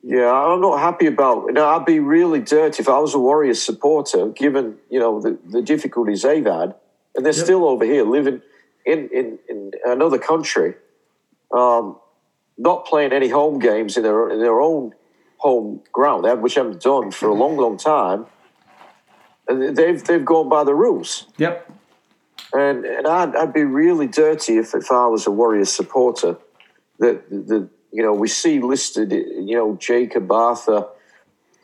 yeah, I'm not happy about. You know, I'd be really dirty if I was a Warriors supporter, given you know the, the difficulties they've had, and they're Yep. still over here living in in, in another country, um, not playing any home games in their in their own home ground, which I haven't done for a long, long time. And they've they've gone by the rules. Yep. And, and I'd, I'd be really dirty if, if I was a Warriors supporter. That the you know we see listed you know Jacob Arthur,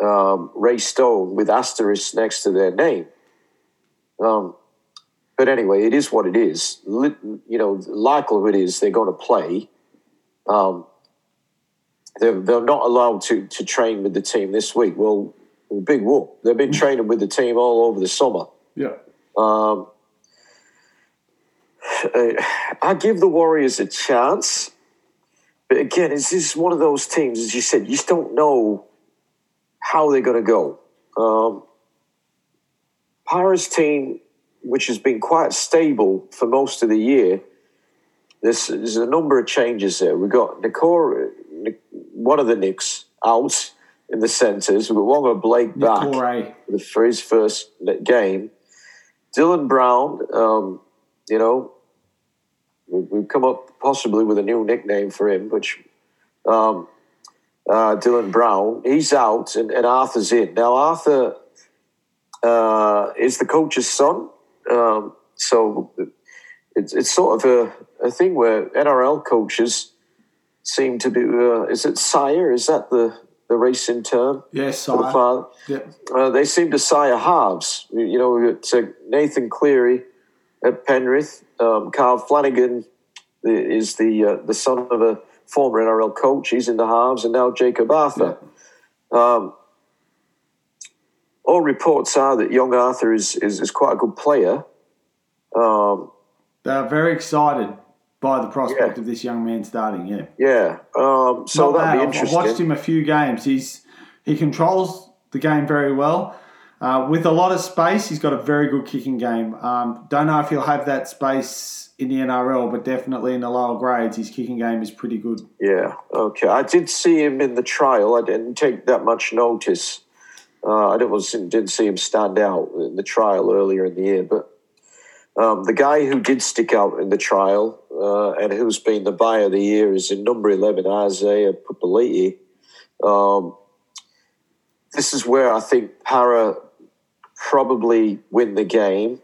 um, Ray Stone with asterisks next to their name. Um, but anyway, it is what it is. You know, the likelihood is they're going to play. Um, they're, they're not allowed to, to train with the team this week. Well, big whoop. They've been training with the team all over the summer. Yeah. Um, I give the Warriors a chance, but again, it's just one of those teams, as you said, you just don't know how they're going to go. Um, Para's team, which has been quite stable for most of the year, there's, there's a number of changes there. We've got Niukore, one of the Knicks out in the centres. We've got Waqa Blake back for his first game. Dylan Brown, um, you know, we've come up possibly with a new nickname for him, which um, uh, Dylan Brown, he's out and, and Arthur's in. Now, Arthur uh, is the coach's son, um, so it's, it's sort of a, a thing where NRL coaches seem to be. Uh, is it sire? Is that the the racing term. Yes, sire. father. Yep. Uh, they seem to sire halves. You know, we've uh, Nathan Cleary at Penrith. Um, Kyle Flanagan is the uh, the son of a former NRL coach. He's in the halves, and now Jacob Arthur. Um, all reports are that young Arthur is, is, is quite a good player. Um, They're very excited by the prospect Yeah. of this young man starting. Yeah. yeah, um, so Not that'd bad. be interesting. I've watched him a few games. He's he controls the game very well. Uh, with a lot of space, he's got a very good kicking game. Um, don't know if he'll have that space in the NRL, but definitely in the lower grades, his kicking game is pretty good. Yeah, okay. I did see him in the trial. I didn't take that much notice. Uh, I didn't, didn't see him stand out in the trial earlier in the year. But um, the guy who did stick out in the trial uh, and who's been the buyer of the year is in number 11, Isaiah Papali'i. Um, this is where I think Para probably win the game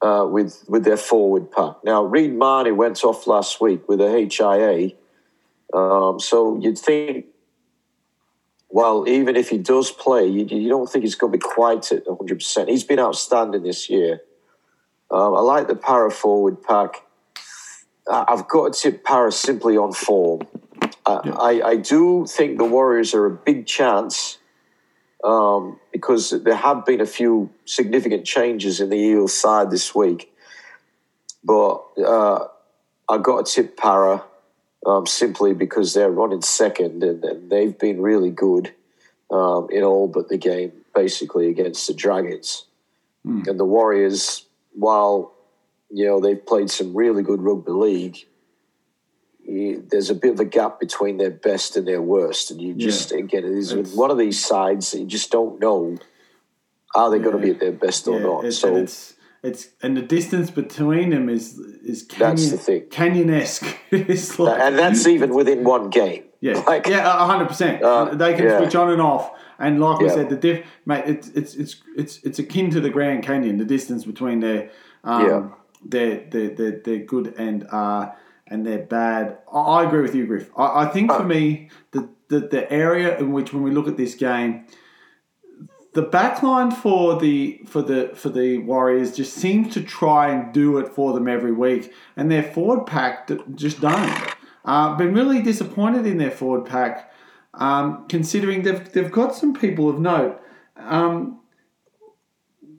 uh, with with their forward pack. Now, Reed Mahoney went off last week with a HIA, um, so you'd think, well, even if he does play, you, you don't think he's going to be quite at 100%. He's been outstanding this year. Um, I like the Para forward pack. I've got to tip Para simply on form. I, I, I do think the Warriors are a big chance um, because there have been a few significant changes in the Eels side this week. But uh, I got to tip Para um, simply because they're running second and, and they've been really good um, in all but the game, basically against the Dragons and the Warriors. While you know they've played some really good rugby league, you- there's a bit of a gap between their best and their worst, and you just again it is It's- one of these sides that you just don't know are they going to be at their best or Yeah, not. it's, so and it's it's and the distance between them is is canyon, That's the thing. canyon-esque. it's like, and that's even within one game. Yeah, Like, yeah, hundred percent. Uh, They can yeah. switch on and off, and like we said, the diff, mate, it's it's it's it's it's akin to the Grand Canyon. The distance between their um, Yeah. their, their their their good and uh and their bad. I, agree with you, Griff. I, I think for me, the, the the area in which when we look at this game, the backline for the for the for the Warriors just seems to try and do it for them every week, and their forward pack just don't. Uh, been really disappointed in their forward pack, um, considering they've they've got some people of note. Um,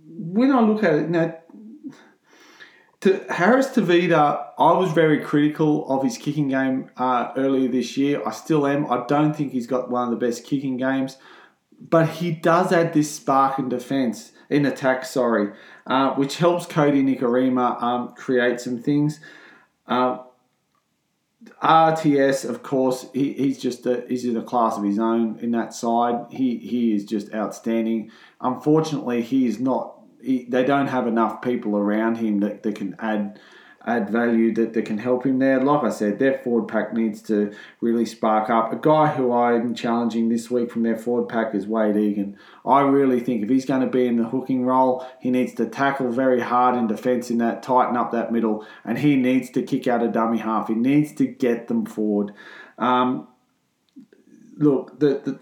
when I look at it, now, to Harris Tavita, I was very critical of his kicking game uh, earlier this year. I still am. I don't think he's got one of the best kicking games but he does add this spark in defense, in attack, sorry, uh, which helps Kodi Nikorima um, create some things. Uh, RTS, of course, he, he's just a, he's in a class of his own in that side. He he is just outstanding. Unfortunately, he is not. He, they don't have enough people around him that, that can add add value that, that can help him there. Like I said, their forward pack needs to really spark up. A guy who I'm challenging this week from their forward pack is Wade Egan. I really think if he's going to be in the hooking role, he needs to tackle very hard in defence in that, tighten up that middle, and he needs to kick out a dummy half. He needs to get them forward. Um, look, the, the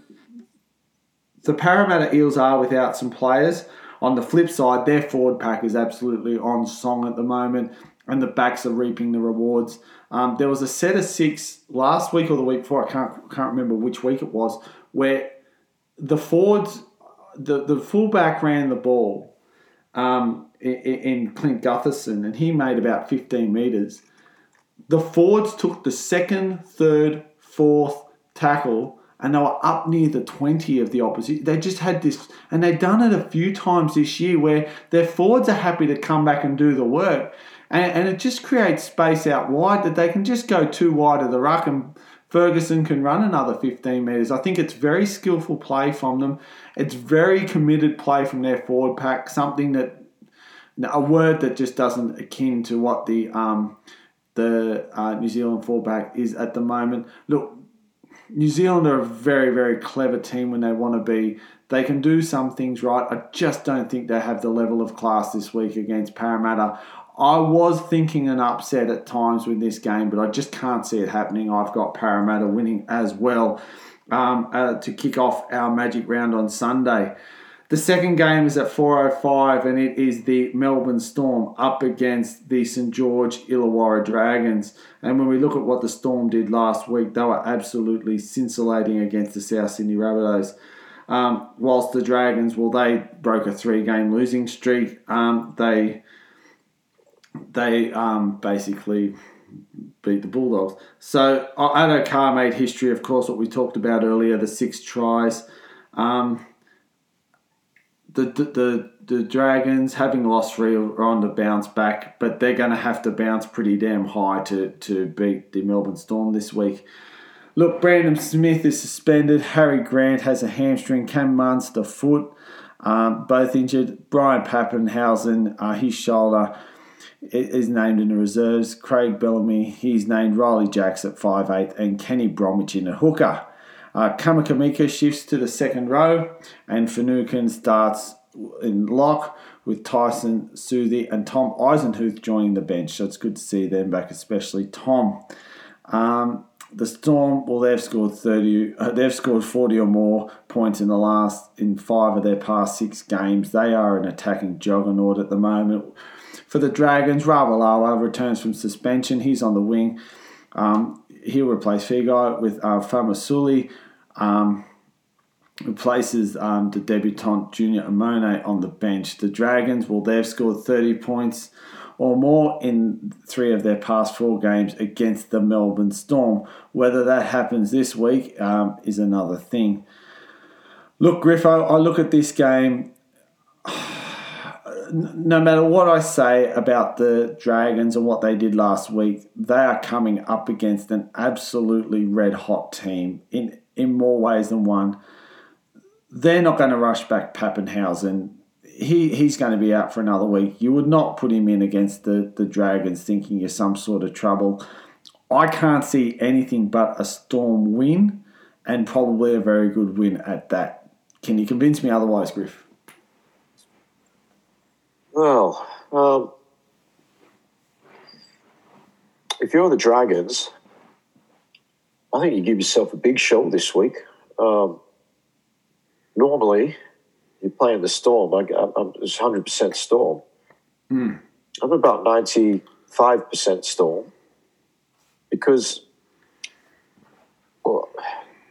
the Parramatta Eels are without some players. On the flip side, their forward pack is absolutely on song at the moment, and the backs are reaping the rewards. Um, there was a set of six last week or the week before, I can't, can't remember which week it was, where the forwards, the, the fullback ran the ball um, in, in Clint Gutherson, and he made about 15 metres. The forwards took the second, third, fourth tackle and they were up near the 20 of the opposite. They just had this, and they've done it a few times this year where their forwards are happy to come back and do the work. And, and it just creates space out wide that they can just go too wide of the ruck and Ferguson can run another 15 metres. I think it's very skillful play from them. It's very committed play from their forward pack, something that, a word that just doesn't akin to what the um, the uh, New Zealand fullback is at the moment. Look, New Zealand are a very, very clever team when they want to be. They can do some things right. I just don't think they have the level of class this week against Parramatta. I was thinking an upset at times with this game, but I just can't see it happening. I've got Parramatta winning as well. um, uh, to kick off our Magic round on Sunday. The second game is at 4.05 and it is the Melbourne Storm up against the St George Illawarra Dragons. And when we look at what the Storm did last week, they were absolutely scintillating against the South Sydney Rabbitohs. Um, whilst the Dragons, well, they broke a three-game losing streak. Um, they they um, basically beat the Bulldogs. So Addo Carr made history, of course, what we talked about earlier, the six tries. Um, the, the, the, Dragons, having lost three, are on the bounce back, but they're going to have to bounce pretty damn high to, to beat the Melbourne Storm this week. Look, Brandon Smith is suspended. Harry Grant has a hamstring. Cam Munster foot, um, both injured. Ryan Papenhuyzen, uh, his shoulder is named in the reserves. Craig Bellamy, he's named Riley Jacks at 5'8", and Kenny Bromwich in a hooker. Uh, Kamikamica shifts to the second row, and Finucane starts in lock with Tyson Smoothy and Tom Eisenhuth joining the bench. So it's good to see them back, especially Tom. Um, the Storm, well, they've scored thirty. Uh, they've scored forty or more points in the last in five of their past six games. They are an attacking juggernaut at the moment. For the Dragons, Ravalawa returns from suspension. He's on the wing. Um, he'll replace Feagai with uh, Famasuli. Um, replaces um, the debutant Junior Amone on the bench. The Dragons, well, they've scored 30 points or more in three of their past four games against the Melbourne Storm. Whether that happens this week um, is another thing. Look, Griffo, I look at this game. No matter what I say about the Dragons and what they did last week, they are coming up against an absolutely red hot team in, in more ways than one. They're not going to rush back Papenhuyzen. he he's going to be out for another week. You would not put him in against the, the Dragons thinking you're some sort of trouble. I can't see anything but a Storm win and probably a very good win at that. Can you convince me otherwise, Griff? Well, um, if you're the Dragons, I think you give yourself a big show this week. Um, normally, you're playing the Storm. I, am it's 100% Storm. Hmm. I'm about 95% Storm because well,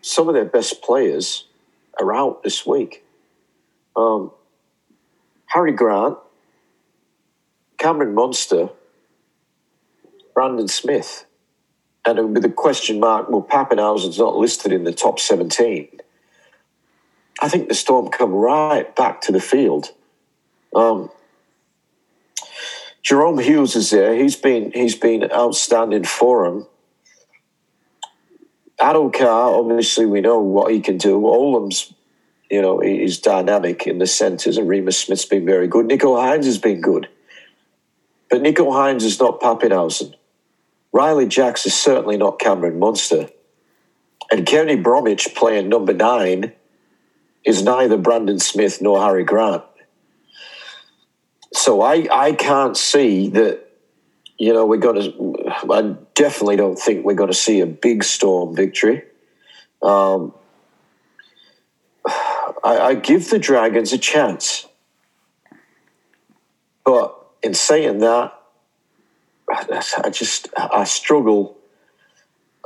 some of their best players are out this week. Um, Harry Grant, Cameron Munster, Brandon Smith, and with a question mark, well, Papenhuyzen's not listed in the top 17. I think the Storm come right back to the field. Um, Jahrome Hughes is there. He's been he's been outstanding for him. Addo-Carr, obviously, we know what he can do. Olam's, you know, he's dynamic in the centres, and Reimis Smith's been very good. Nicho Hynes has been good. But Nicho Hynes is not Papenhuyzen. Riley Jacks is certainly not Cameron Munster. And Kenny Bromwich playing number nine is neither Brandon Smith nor Harry Grant. So I, I can't see that, you know, we're going to, I definitely don't think we're going to see a big storm victory. Um, I, I give the Dragons a chance. But in saying that, I just, I struggle,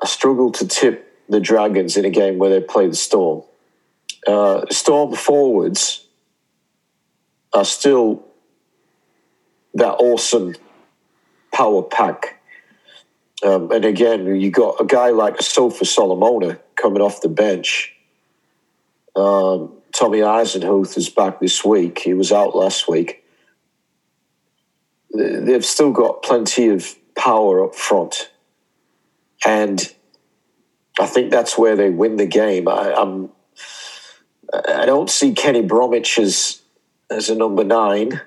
I struggle to tip the Dragons in a game where they play the Storm uh, storm forwards are still that awesome power pack. Um, and again, you got a guy like Sofa Solomona coming off the bench. Um, Tommy Eisenhuth is back this week. He was out last week. They've still got plenty of power up front. And I think that's where they win the game. I, I'm I don't see Kenny Bromwich as as a number nine,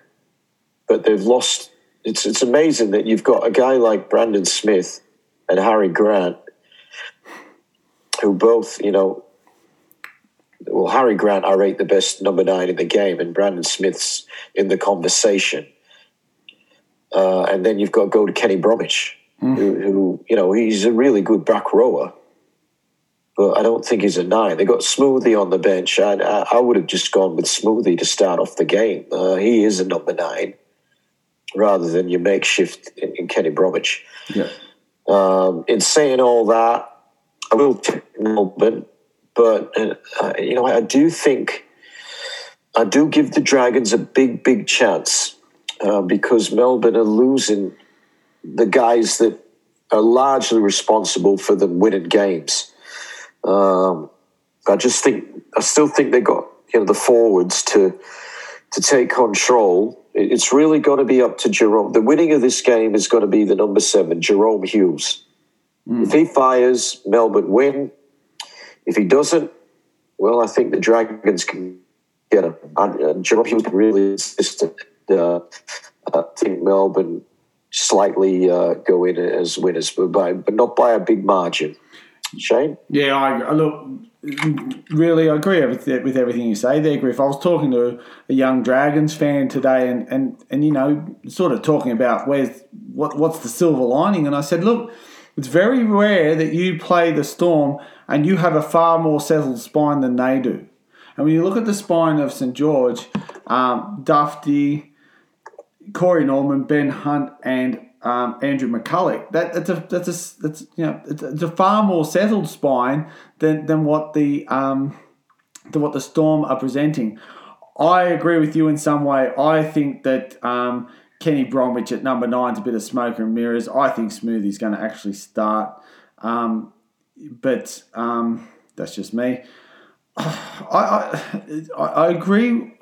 but they've lost. It's it's amazing that you've got a guy like Brandon Smith and Harry Grant, who both you know. Well, Harry Grant, I rate the best number nine in the game, and Brandon Smith's in the conversation. Uh, and then you've got to go to Kenny Bromwich, mm. who, who, you know, he's a really good back rower. but I don't think he's a nine. They got Smoothie on the bench. I, I, I would have just gone with Smoothie to start off the game. Uh, he is a number nine rather than your makeshift in, in Kenny Bromwich. Yeah. Um, in saying all that, I will take Melbourne, but uh, you know I do think I do give the Dragons a big, big chance uh, because Melbourne are losing the guys that are largely responsible for them winning games. Um, I just think I still think they got you know the forwards to to take control. It's really got to be up to Jahrome. The winning of this game is going to be the number seven, Jahrome Hughes. Mm. If he fires, Melbourne win. If he doesn't, well, I think the Dragons can get him. Uh, Jahrome Hughes really insistent. Uh, I think Melbourne slightly uh, go in as winners, but, by, but not by a big margin. Shane? Yeah, I look. Really, I agree with, with everything you say there, Griff. I was talking to a young Dragons fan today, and, and, and you know, sort of talking about where's what what's the silver lining, and I said, look, it's very rare that you play the Storm and you have a far more settled spine than they do. And when you look at the spine of St George, um, Dufty, Corey Norman, Ben Hunt, and um, Andrew McCullough. That, that's a that's a that's you know it's, it's, a far more settled spine than than what the um, than what the Storm are presenting. I agree with you in some way. I think that um, Kenny Bromwich at number nine is a bit of smoke and mirrors. I think Smoothie's going to actually start, um, but um, that's just me. I, I I agree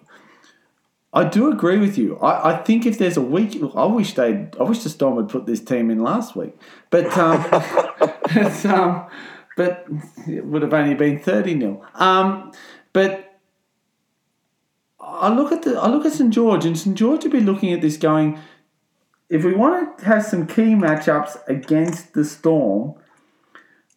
I do agree with you. I, I think if there's a week, I wish they, I wish the Storm would put this team in last week, but um, um, but it would have only been thirty 0 um, But I look at the, I look at St George, and St George would be looking at this going, if we want to have some key matchups against the Storm,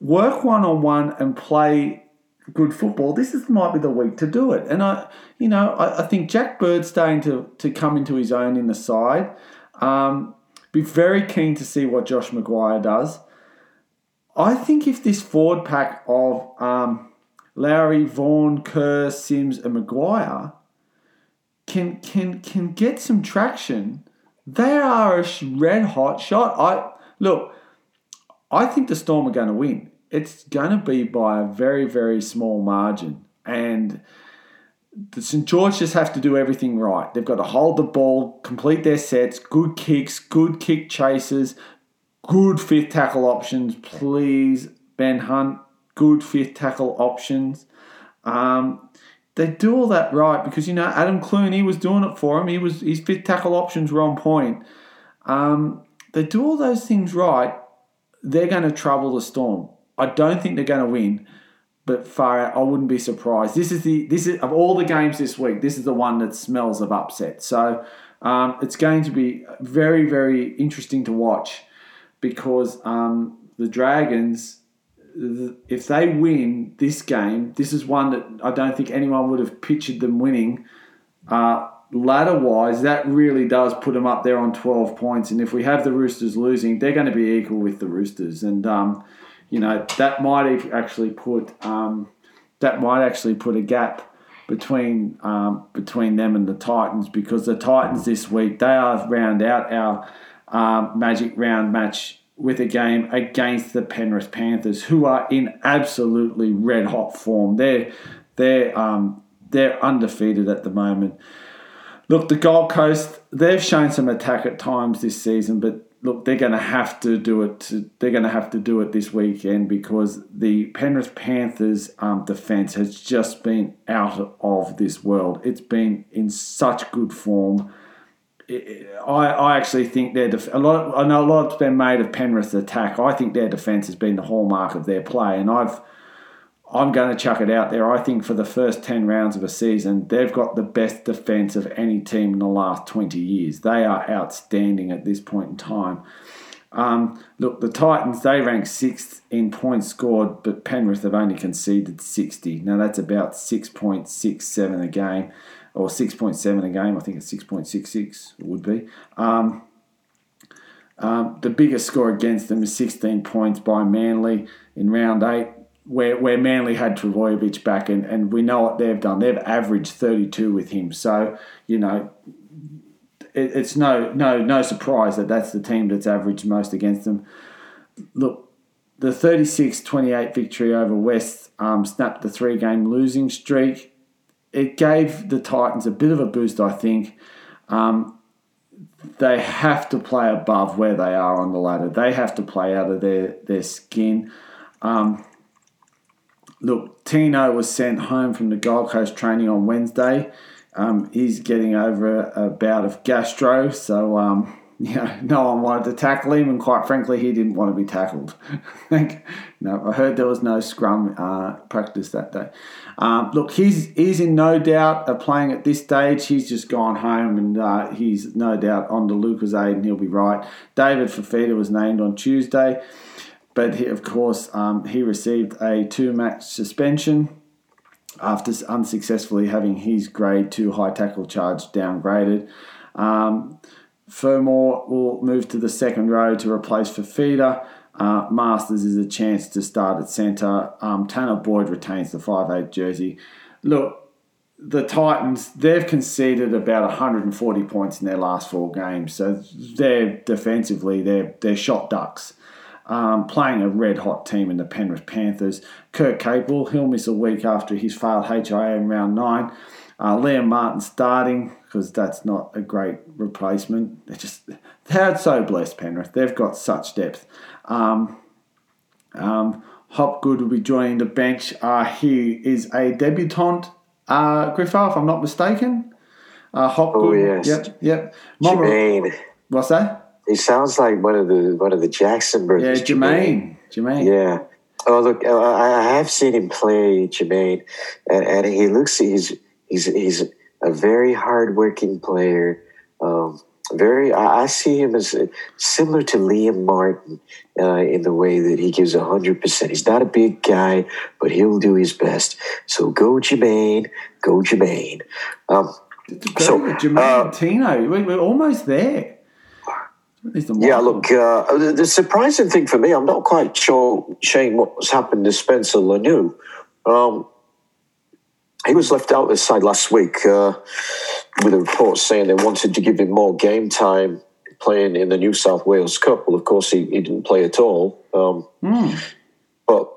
work one on one and play good football, this is might be the week to do it. And I, you know, I, I think Jack Bird's starting to to come into his own in the side. Um, be very keen to see what Josh Maguire does. I think if this forward pack of um, Lawrie, Vaughan, Kerr, Sims, and Maguire can can can get some traction, they are a red hot shot. I look. I think the Storm are going to win it's going to be by a very, very small margin. And the St George just have to do everything right. They've got to hold the ball, complete their sets, good kicks, good kick chases, good fifth tackle options, please. Ben Hunt, good fifth tackle options. Um, they do all that right because you know Adam Clune was doing it for him. He was his fifth tackle options were on point. Um, they do all those things right. They're going to trouble the storm. I don't think they're going to win, but far out, I wouldn't be surprised. This is the this is of all the games this week. This is the one that smells of upset. So um, it's going to be very very interesting to watch because um, the Dragons. If they win this game, this is one that I don't think anyone would have pictured them winning. Uh, ladder wise, that really does put them up there on 12 points. And if we have the Roosters losing, they're going to be equal with the Roosters. And um, you know that might actually put um, that might actually put a gap between um, between them and the Titans because the Titans this week they are round out our um, Magic Round match with a game against the Penrith Panthers, who are in absolutely red hot form. They're they're um, they're undefeated at the moment. Look, the Gold Coast they've shown some attack at times this season, but look, they're going to have to do it. To, they're going to have to do it this weekend because the Penrith Panthers' um, defense has just been out of this world. It's been in such good form. I, I actually think their def- a lot. Of, I know a lot's been made of Penrith's attack. I think their defense has been the hallmark of their play, and I've I'm going to chuck it out there. I think for the first 10 rounds of a season, they've got the best defense of any team in the last 20 years. They are outstanding at this point in time. Um, look, the Titans, they rank sixth in points scored, but Penrith have only conceded 60. Now, that's about 6.67 a game, or 6.7 a game. I think it's 6.66 it would be. Um, um, the biggest score against them is 16 points by Manly in round eight where where Manly had Trbojevic back, and, and we know what they've done. They've averaged 32 with him. So, you know, it, it's no no no surprise that that's the team that's averaged most against them. Look, the 36-28 victory over West um, snapped the three-game losing streak. It gave the Titans a bit of a boost, I think. Um, they have to play above where they are on the ladder. They have to play out of their, their skin. Um, look, Tino was sent home from the Gold Coast training on Wednesday. Um, he's getting over a, a, bout of gastro, so um, you know, no one wanted to tackle him, and quite frankly, he didn't want to be tackled. no, I heard there was no scrum uh, practice that day. Um, look, he's he's in no doubt of playing at this stage. He's just gone home, and uh, he's no doubt on to Aid, and he'll be right. David Fifita was named on Tuesday, but he, of course um, he received a two-match suspension after unsuccessfully having his grade two high tackle charge downgraded. Um, Fermor will move to the second row to replace Fifita. Uh, Masters is a chance to start at centre. Um, Tanner Boyd retains the 5'8 jersey. Look, the Titans, they've conceded about 140 points in their last four games. So they're defensively, they're, they're shot ducks um, playing a red hot team in the Penrith Panthers. Kurt Capewell, he'll miss a week after his failed HIA in round nine. Uh, Liam Martin starting because that's not a great replacement. They're just they're so blessed, Penrith. They've got such depth. Um, um, Hopgood will be joining the bench. Uh, he is a debutant, uh, Griffo, if I'm not mistaken. Uh, Hopgood. Oh, yes. Yep, yep. Mama, What's that? He sounds like one of the one of the Jackson brothers. Yeah, Jermaine. Jermaine. Yeah. Oh look, uh, I have seen him play Jermaine, and, and he looks he's he's he's a very hardworking player. Um, very, I, I, see him as similar to Liam Martin uh, in the way that he gives hundred percent. He's not a big guy, but he'll do his best. So go Jermaine, go Jermaine. Um, go so Jermaine uh, Tino, we're almost there. Yeah, look, uh, the surprising thing for me, I'm not quite sure, Shane, what's happened to Spencer Leniu. Um, he was left out this side last week uh, with a report saying they wanted to give him more game time playing in the New South Wales Cup. Well, of course, he, he didn't play at all. Um, mm. But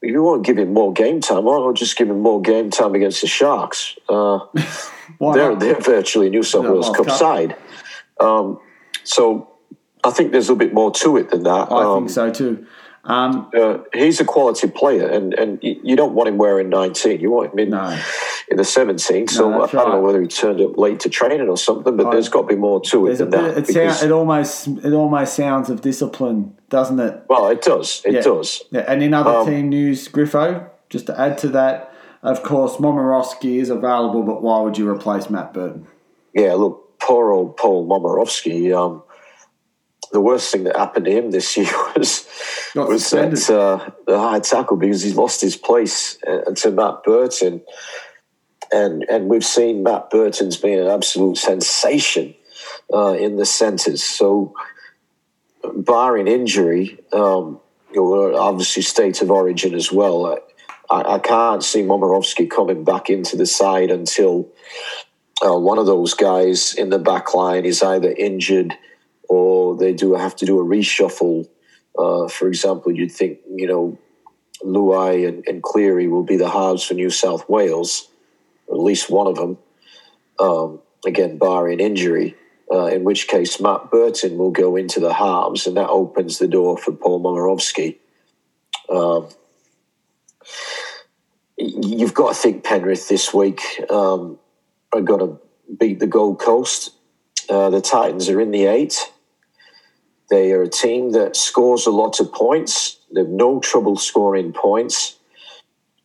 if you want to give him more game time, why not just give him more game time against the Sharks? Uh, they're, they're virtually New South Wales Cup, Cup, side. Um, so I think there's a little bit more to it than that. I um, think so too. Um, uh, he's a quality player, and, and you don't want him wearing 19. You want him in, no. in the 17. So no, I, don't know whether he turned up late to training or something, but I, there's got to be more to it than bit, that. It, sound, it, almost it almost sounds of discipline, doesn't it? Well, it does. It yeah. does. Yeah. And in other um, team news, Griffo, just to add to that, of course, Momirovski is available, but why would you replace Matt Burton? Yeah, look, poor old Paul Momirovski. Um, the worst thing that happened to him this year was Not was that uh, the high tackle because he lost his place uh, to Matt Burton, and and we've seen Matt Burton's been an absolute sensation uh, in the centres. So, barring injury, um, obviously state of origin as well. I, I can't see Momirovski coming back into the side until uh, one of those guys in the back line is either injured or they do have to do a reshuffle. Uh, for example, you'd think, you know, Luai and, and, Cleary will be the halves for New South Wales, at least one of them, um, again, barring injury. Uh, in which case, Matt Burton will go into the halves, and that opens the door for Paul Momirovski. Um, you've got to think Penrith this week um, are going to beat the Gold Coast. Uh, the Titans are in the eight. They are a team that scores a lot of points. They have no trouble scoring points.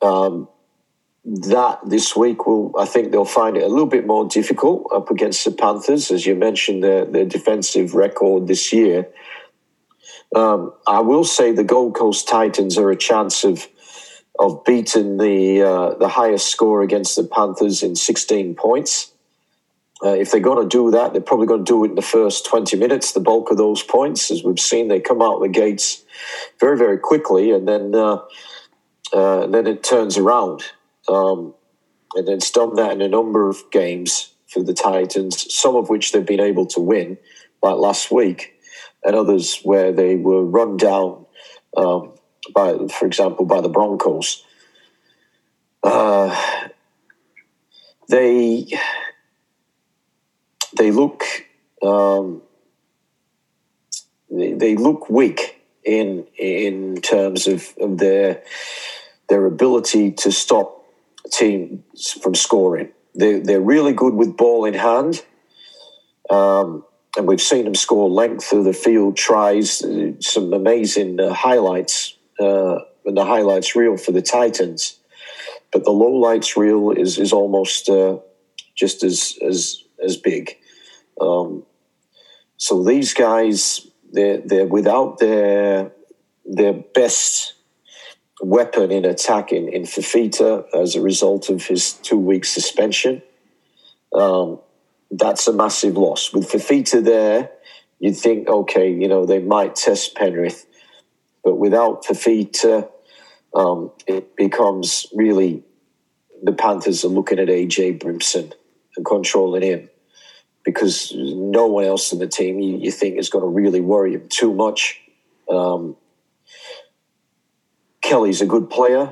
Um, that this week will, I think they'll find it a little bit more difficult up against the Panthers, as you mentioned, their, their defensive record this year. Um, I will say the Gold Coast Titans are a chance of of beating the uh, the highest score against the Panthers in 16 points. Uh, if they're going to do that, they're probably going to do it in the first 20 minutes, the bulk of those points. As we've seen, they come out the gates very, very quickly. And then uh, uh, and then it turns around. Um, and it's done that in a number of games for the Titans, some of which they've been able to win, like last week, and others where they were run down um, by, for example, by the Broncos. Uh, they they look um, they, they look weak in in terms of, of their their ability to stop teams from scoring. They they're really good with ball in hand. Um, and we've seen them score length of the field tries, uh, some amazing uh, highlights uh, in the highlights reel for the Titans. But the low lights reel is is almost uh, just as as as big. Um, so these guys, they're they're without their their best weapon in attack in, in Fifita as a result of his two week suspension. Um, that's a massive loss. With Fifita there, you'd think, okay, you know, they might test Penrith, but without Fifita, um, it becomes really the Panthers are looking at AJ Brimson and controlling him because no one else in the team you, you think is going to really worry him too much. Um, Kelly's a good player,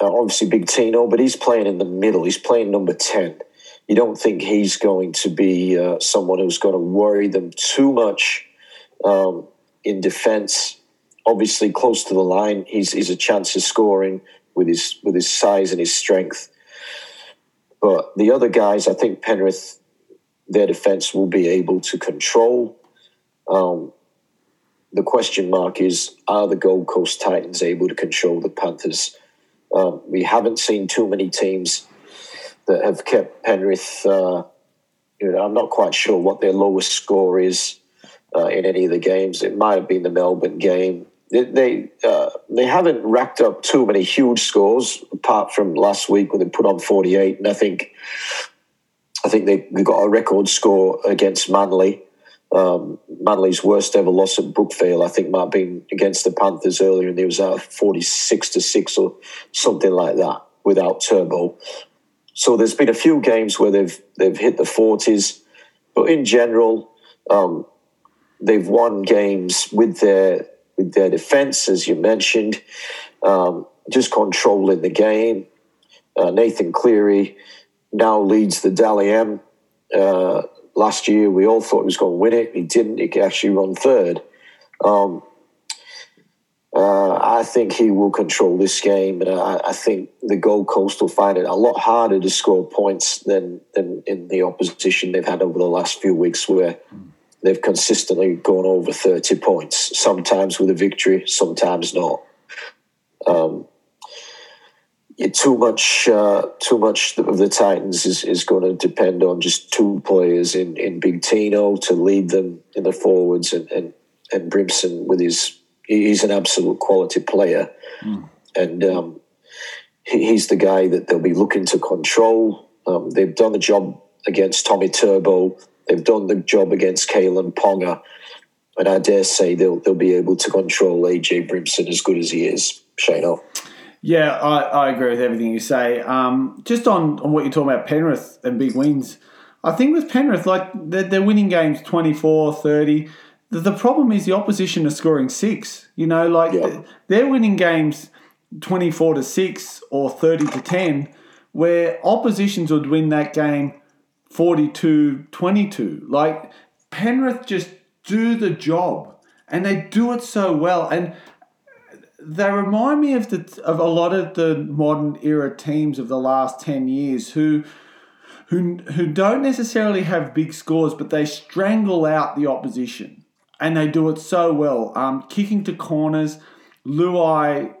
uh, obviously Big Tino, but he's playing in the middle. He's playing number 10 you don't think he's going to be uh, someone who's going to worry them too much um, in defence. Obviously, close to the line, he's, he's a chance of scoring with his with his size and his strength. But the other guys, I think Penrith, their defence will be able to control. Um, the question mark is: Are the Gold Coast Titans able to control the Panthers? Um, we haven't seen too many teams that have kept Penrith. Uh, you know, I'm not quite sure what their lowest score is uh, in any of the games. It might have been the Melbourne game. They they, uh, they haven't racked up too many huge scores apart from last week when they put on 48, and I think I think they, they got a record score against Manly. Um, Manly's worst ever loss at Brookvale, I think, might have been against the Panthers earlier, and it was out 46 to 6 or something like that without Turbo. So there's been a few games where they've they've hit the forties, but in general, um, they've won games with their with their defense, as you mentioned, um, just controlling the game. Uh, Nathan Cleary now leads the Dally M. Uh, last year, we all thought he was going to win it. He didn't. He actually run third. Um, uh, I think he will control this game, and I, I, think the Gold Coast will find it a lot harder to score points than, than in the opposition they've had over the last few weeks, where they've consistently gone over 30 points, sometimes with a victory, sometimes not. Um, too much, uh, too much of the Titans is, is going to depend on just two players in, in Big Tino to lead them in the forwards, and, and, and Brimson with his he's an absolute quality player, mm. and um, he, he's the guy that they'll be looking to control. Um, they've done the job against Tommy Turbo. They've done the job against Kalyn Ponga, and I dare say they'll they'll be able to control AJ Brimson as good as he is. Shano. Yeah, I, I agree with everything you say. Um, just on, on what you're talking about, Penrith and big wins. I think with Penrith, like they're, they're winning games 24, 30 the, the problem is the opposition are scoring six. You know, like yeah. they're winning games 24 to 6 or 30 to 10, where oppositions would win that game 42 22. Like Penrith just do the job and they do it so well. And they remind me of the of a lot of the modern era teams of the last 10 years who who who don't necessarily have big scores but they strangle out the opposition and they do it so well. Um, kicking to corners, Luai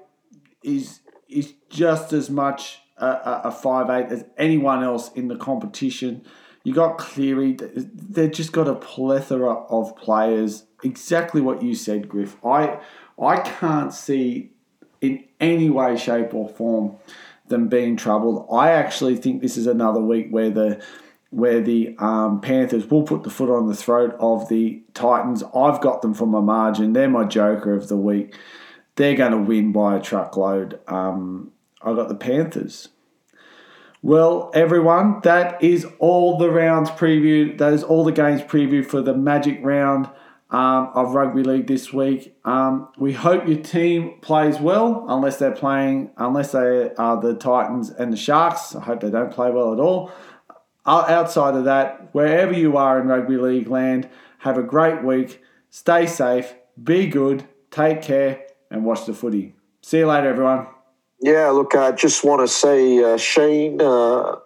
is is just as much a, a five eight as anyone else in the competition. You got Cleary. They've just got a plethora of players. Exactly what you said, Griff. I I can't see in any way, shape, or form them being troubled. I actually think this is another week where the where the um, Panthers will put the foot on the throat of the Titans. I've got them from a margin. They're my joker of the week. they're going to win by a truckload. Um, I got the Panthers. Well, everyone, that is all the rounds preview. That is all the games preview for the Magic round um, of rugby league this week. Um, we hope your team plays well, unless they're playing, unless they are the Titans and the Sharks. I hope they don't play well at all. Outside of that, wherever you are in rugby league land, have a great week. Stay safe, be good, take care, and watch the footy. See you later, everyone. Yeah, look, I just want to say, uh, Shane, uh,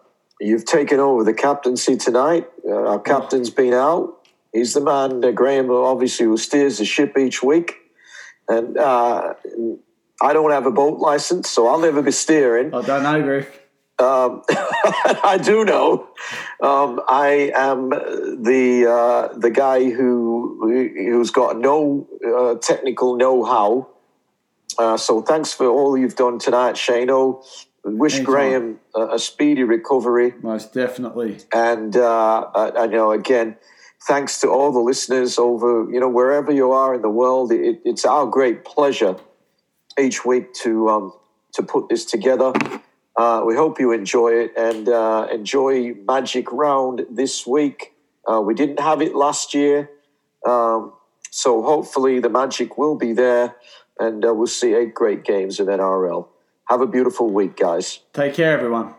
you've taken over the captaincy tonight. Uh, our captain's been out. He's the man, uh, Graham, obviously, who steers the ship each week. And uh, I don't have a boat license, so I'll never be steering. I don't know, Griff. Um, I do know. Um, I am the uh, the guy who who's got no uh, technical know how. Uh, so thanks for all you've done tonight, Shano. Wish Anytime. Graham a, a speedy recovery. Most definitely. And uh, I, I know again, thanks to all the listeners over you know wherever you are in the world. It, it's our great pleasure each week to um, to put this together. Uh, we hope you enjoy it and uh, enjoy Magic Round this week. Uh, we didn't have it last year, um, so hopefully the Magic will be there, and uh, we'll see eight great games of NRL. Have a beautiful week, guys. Take care, everyone.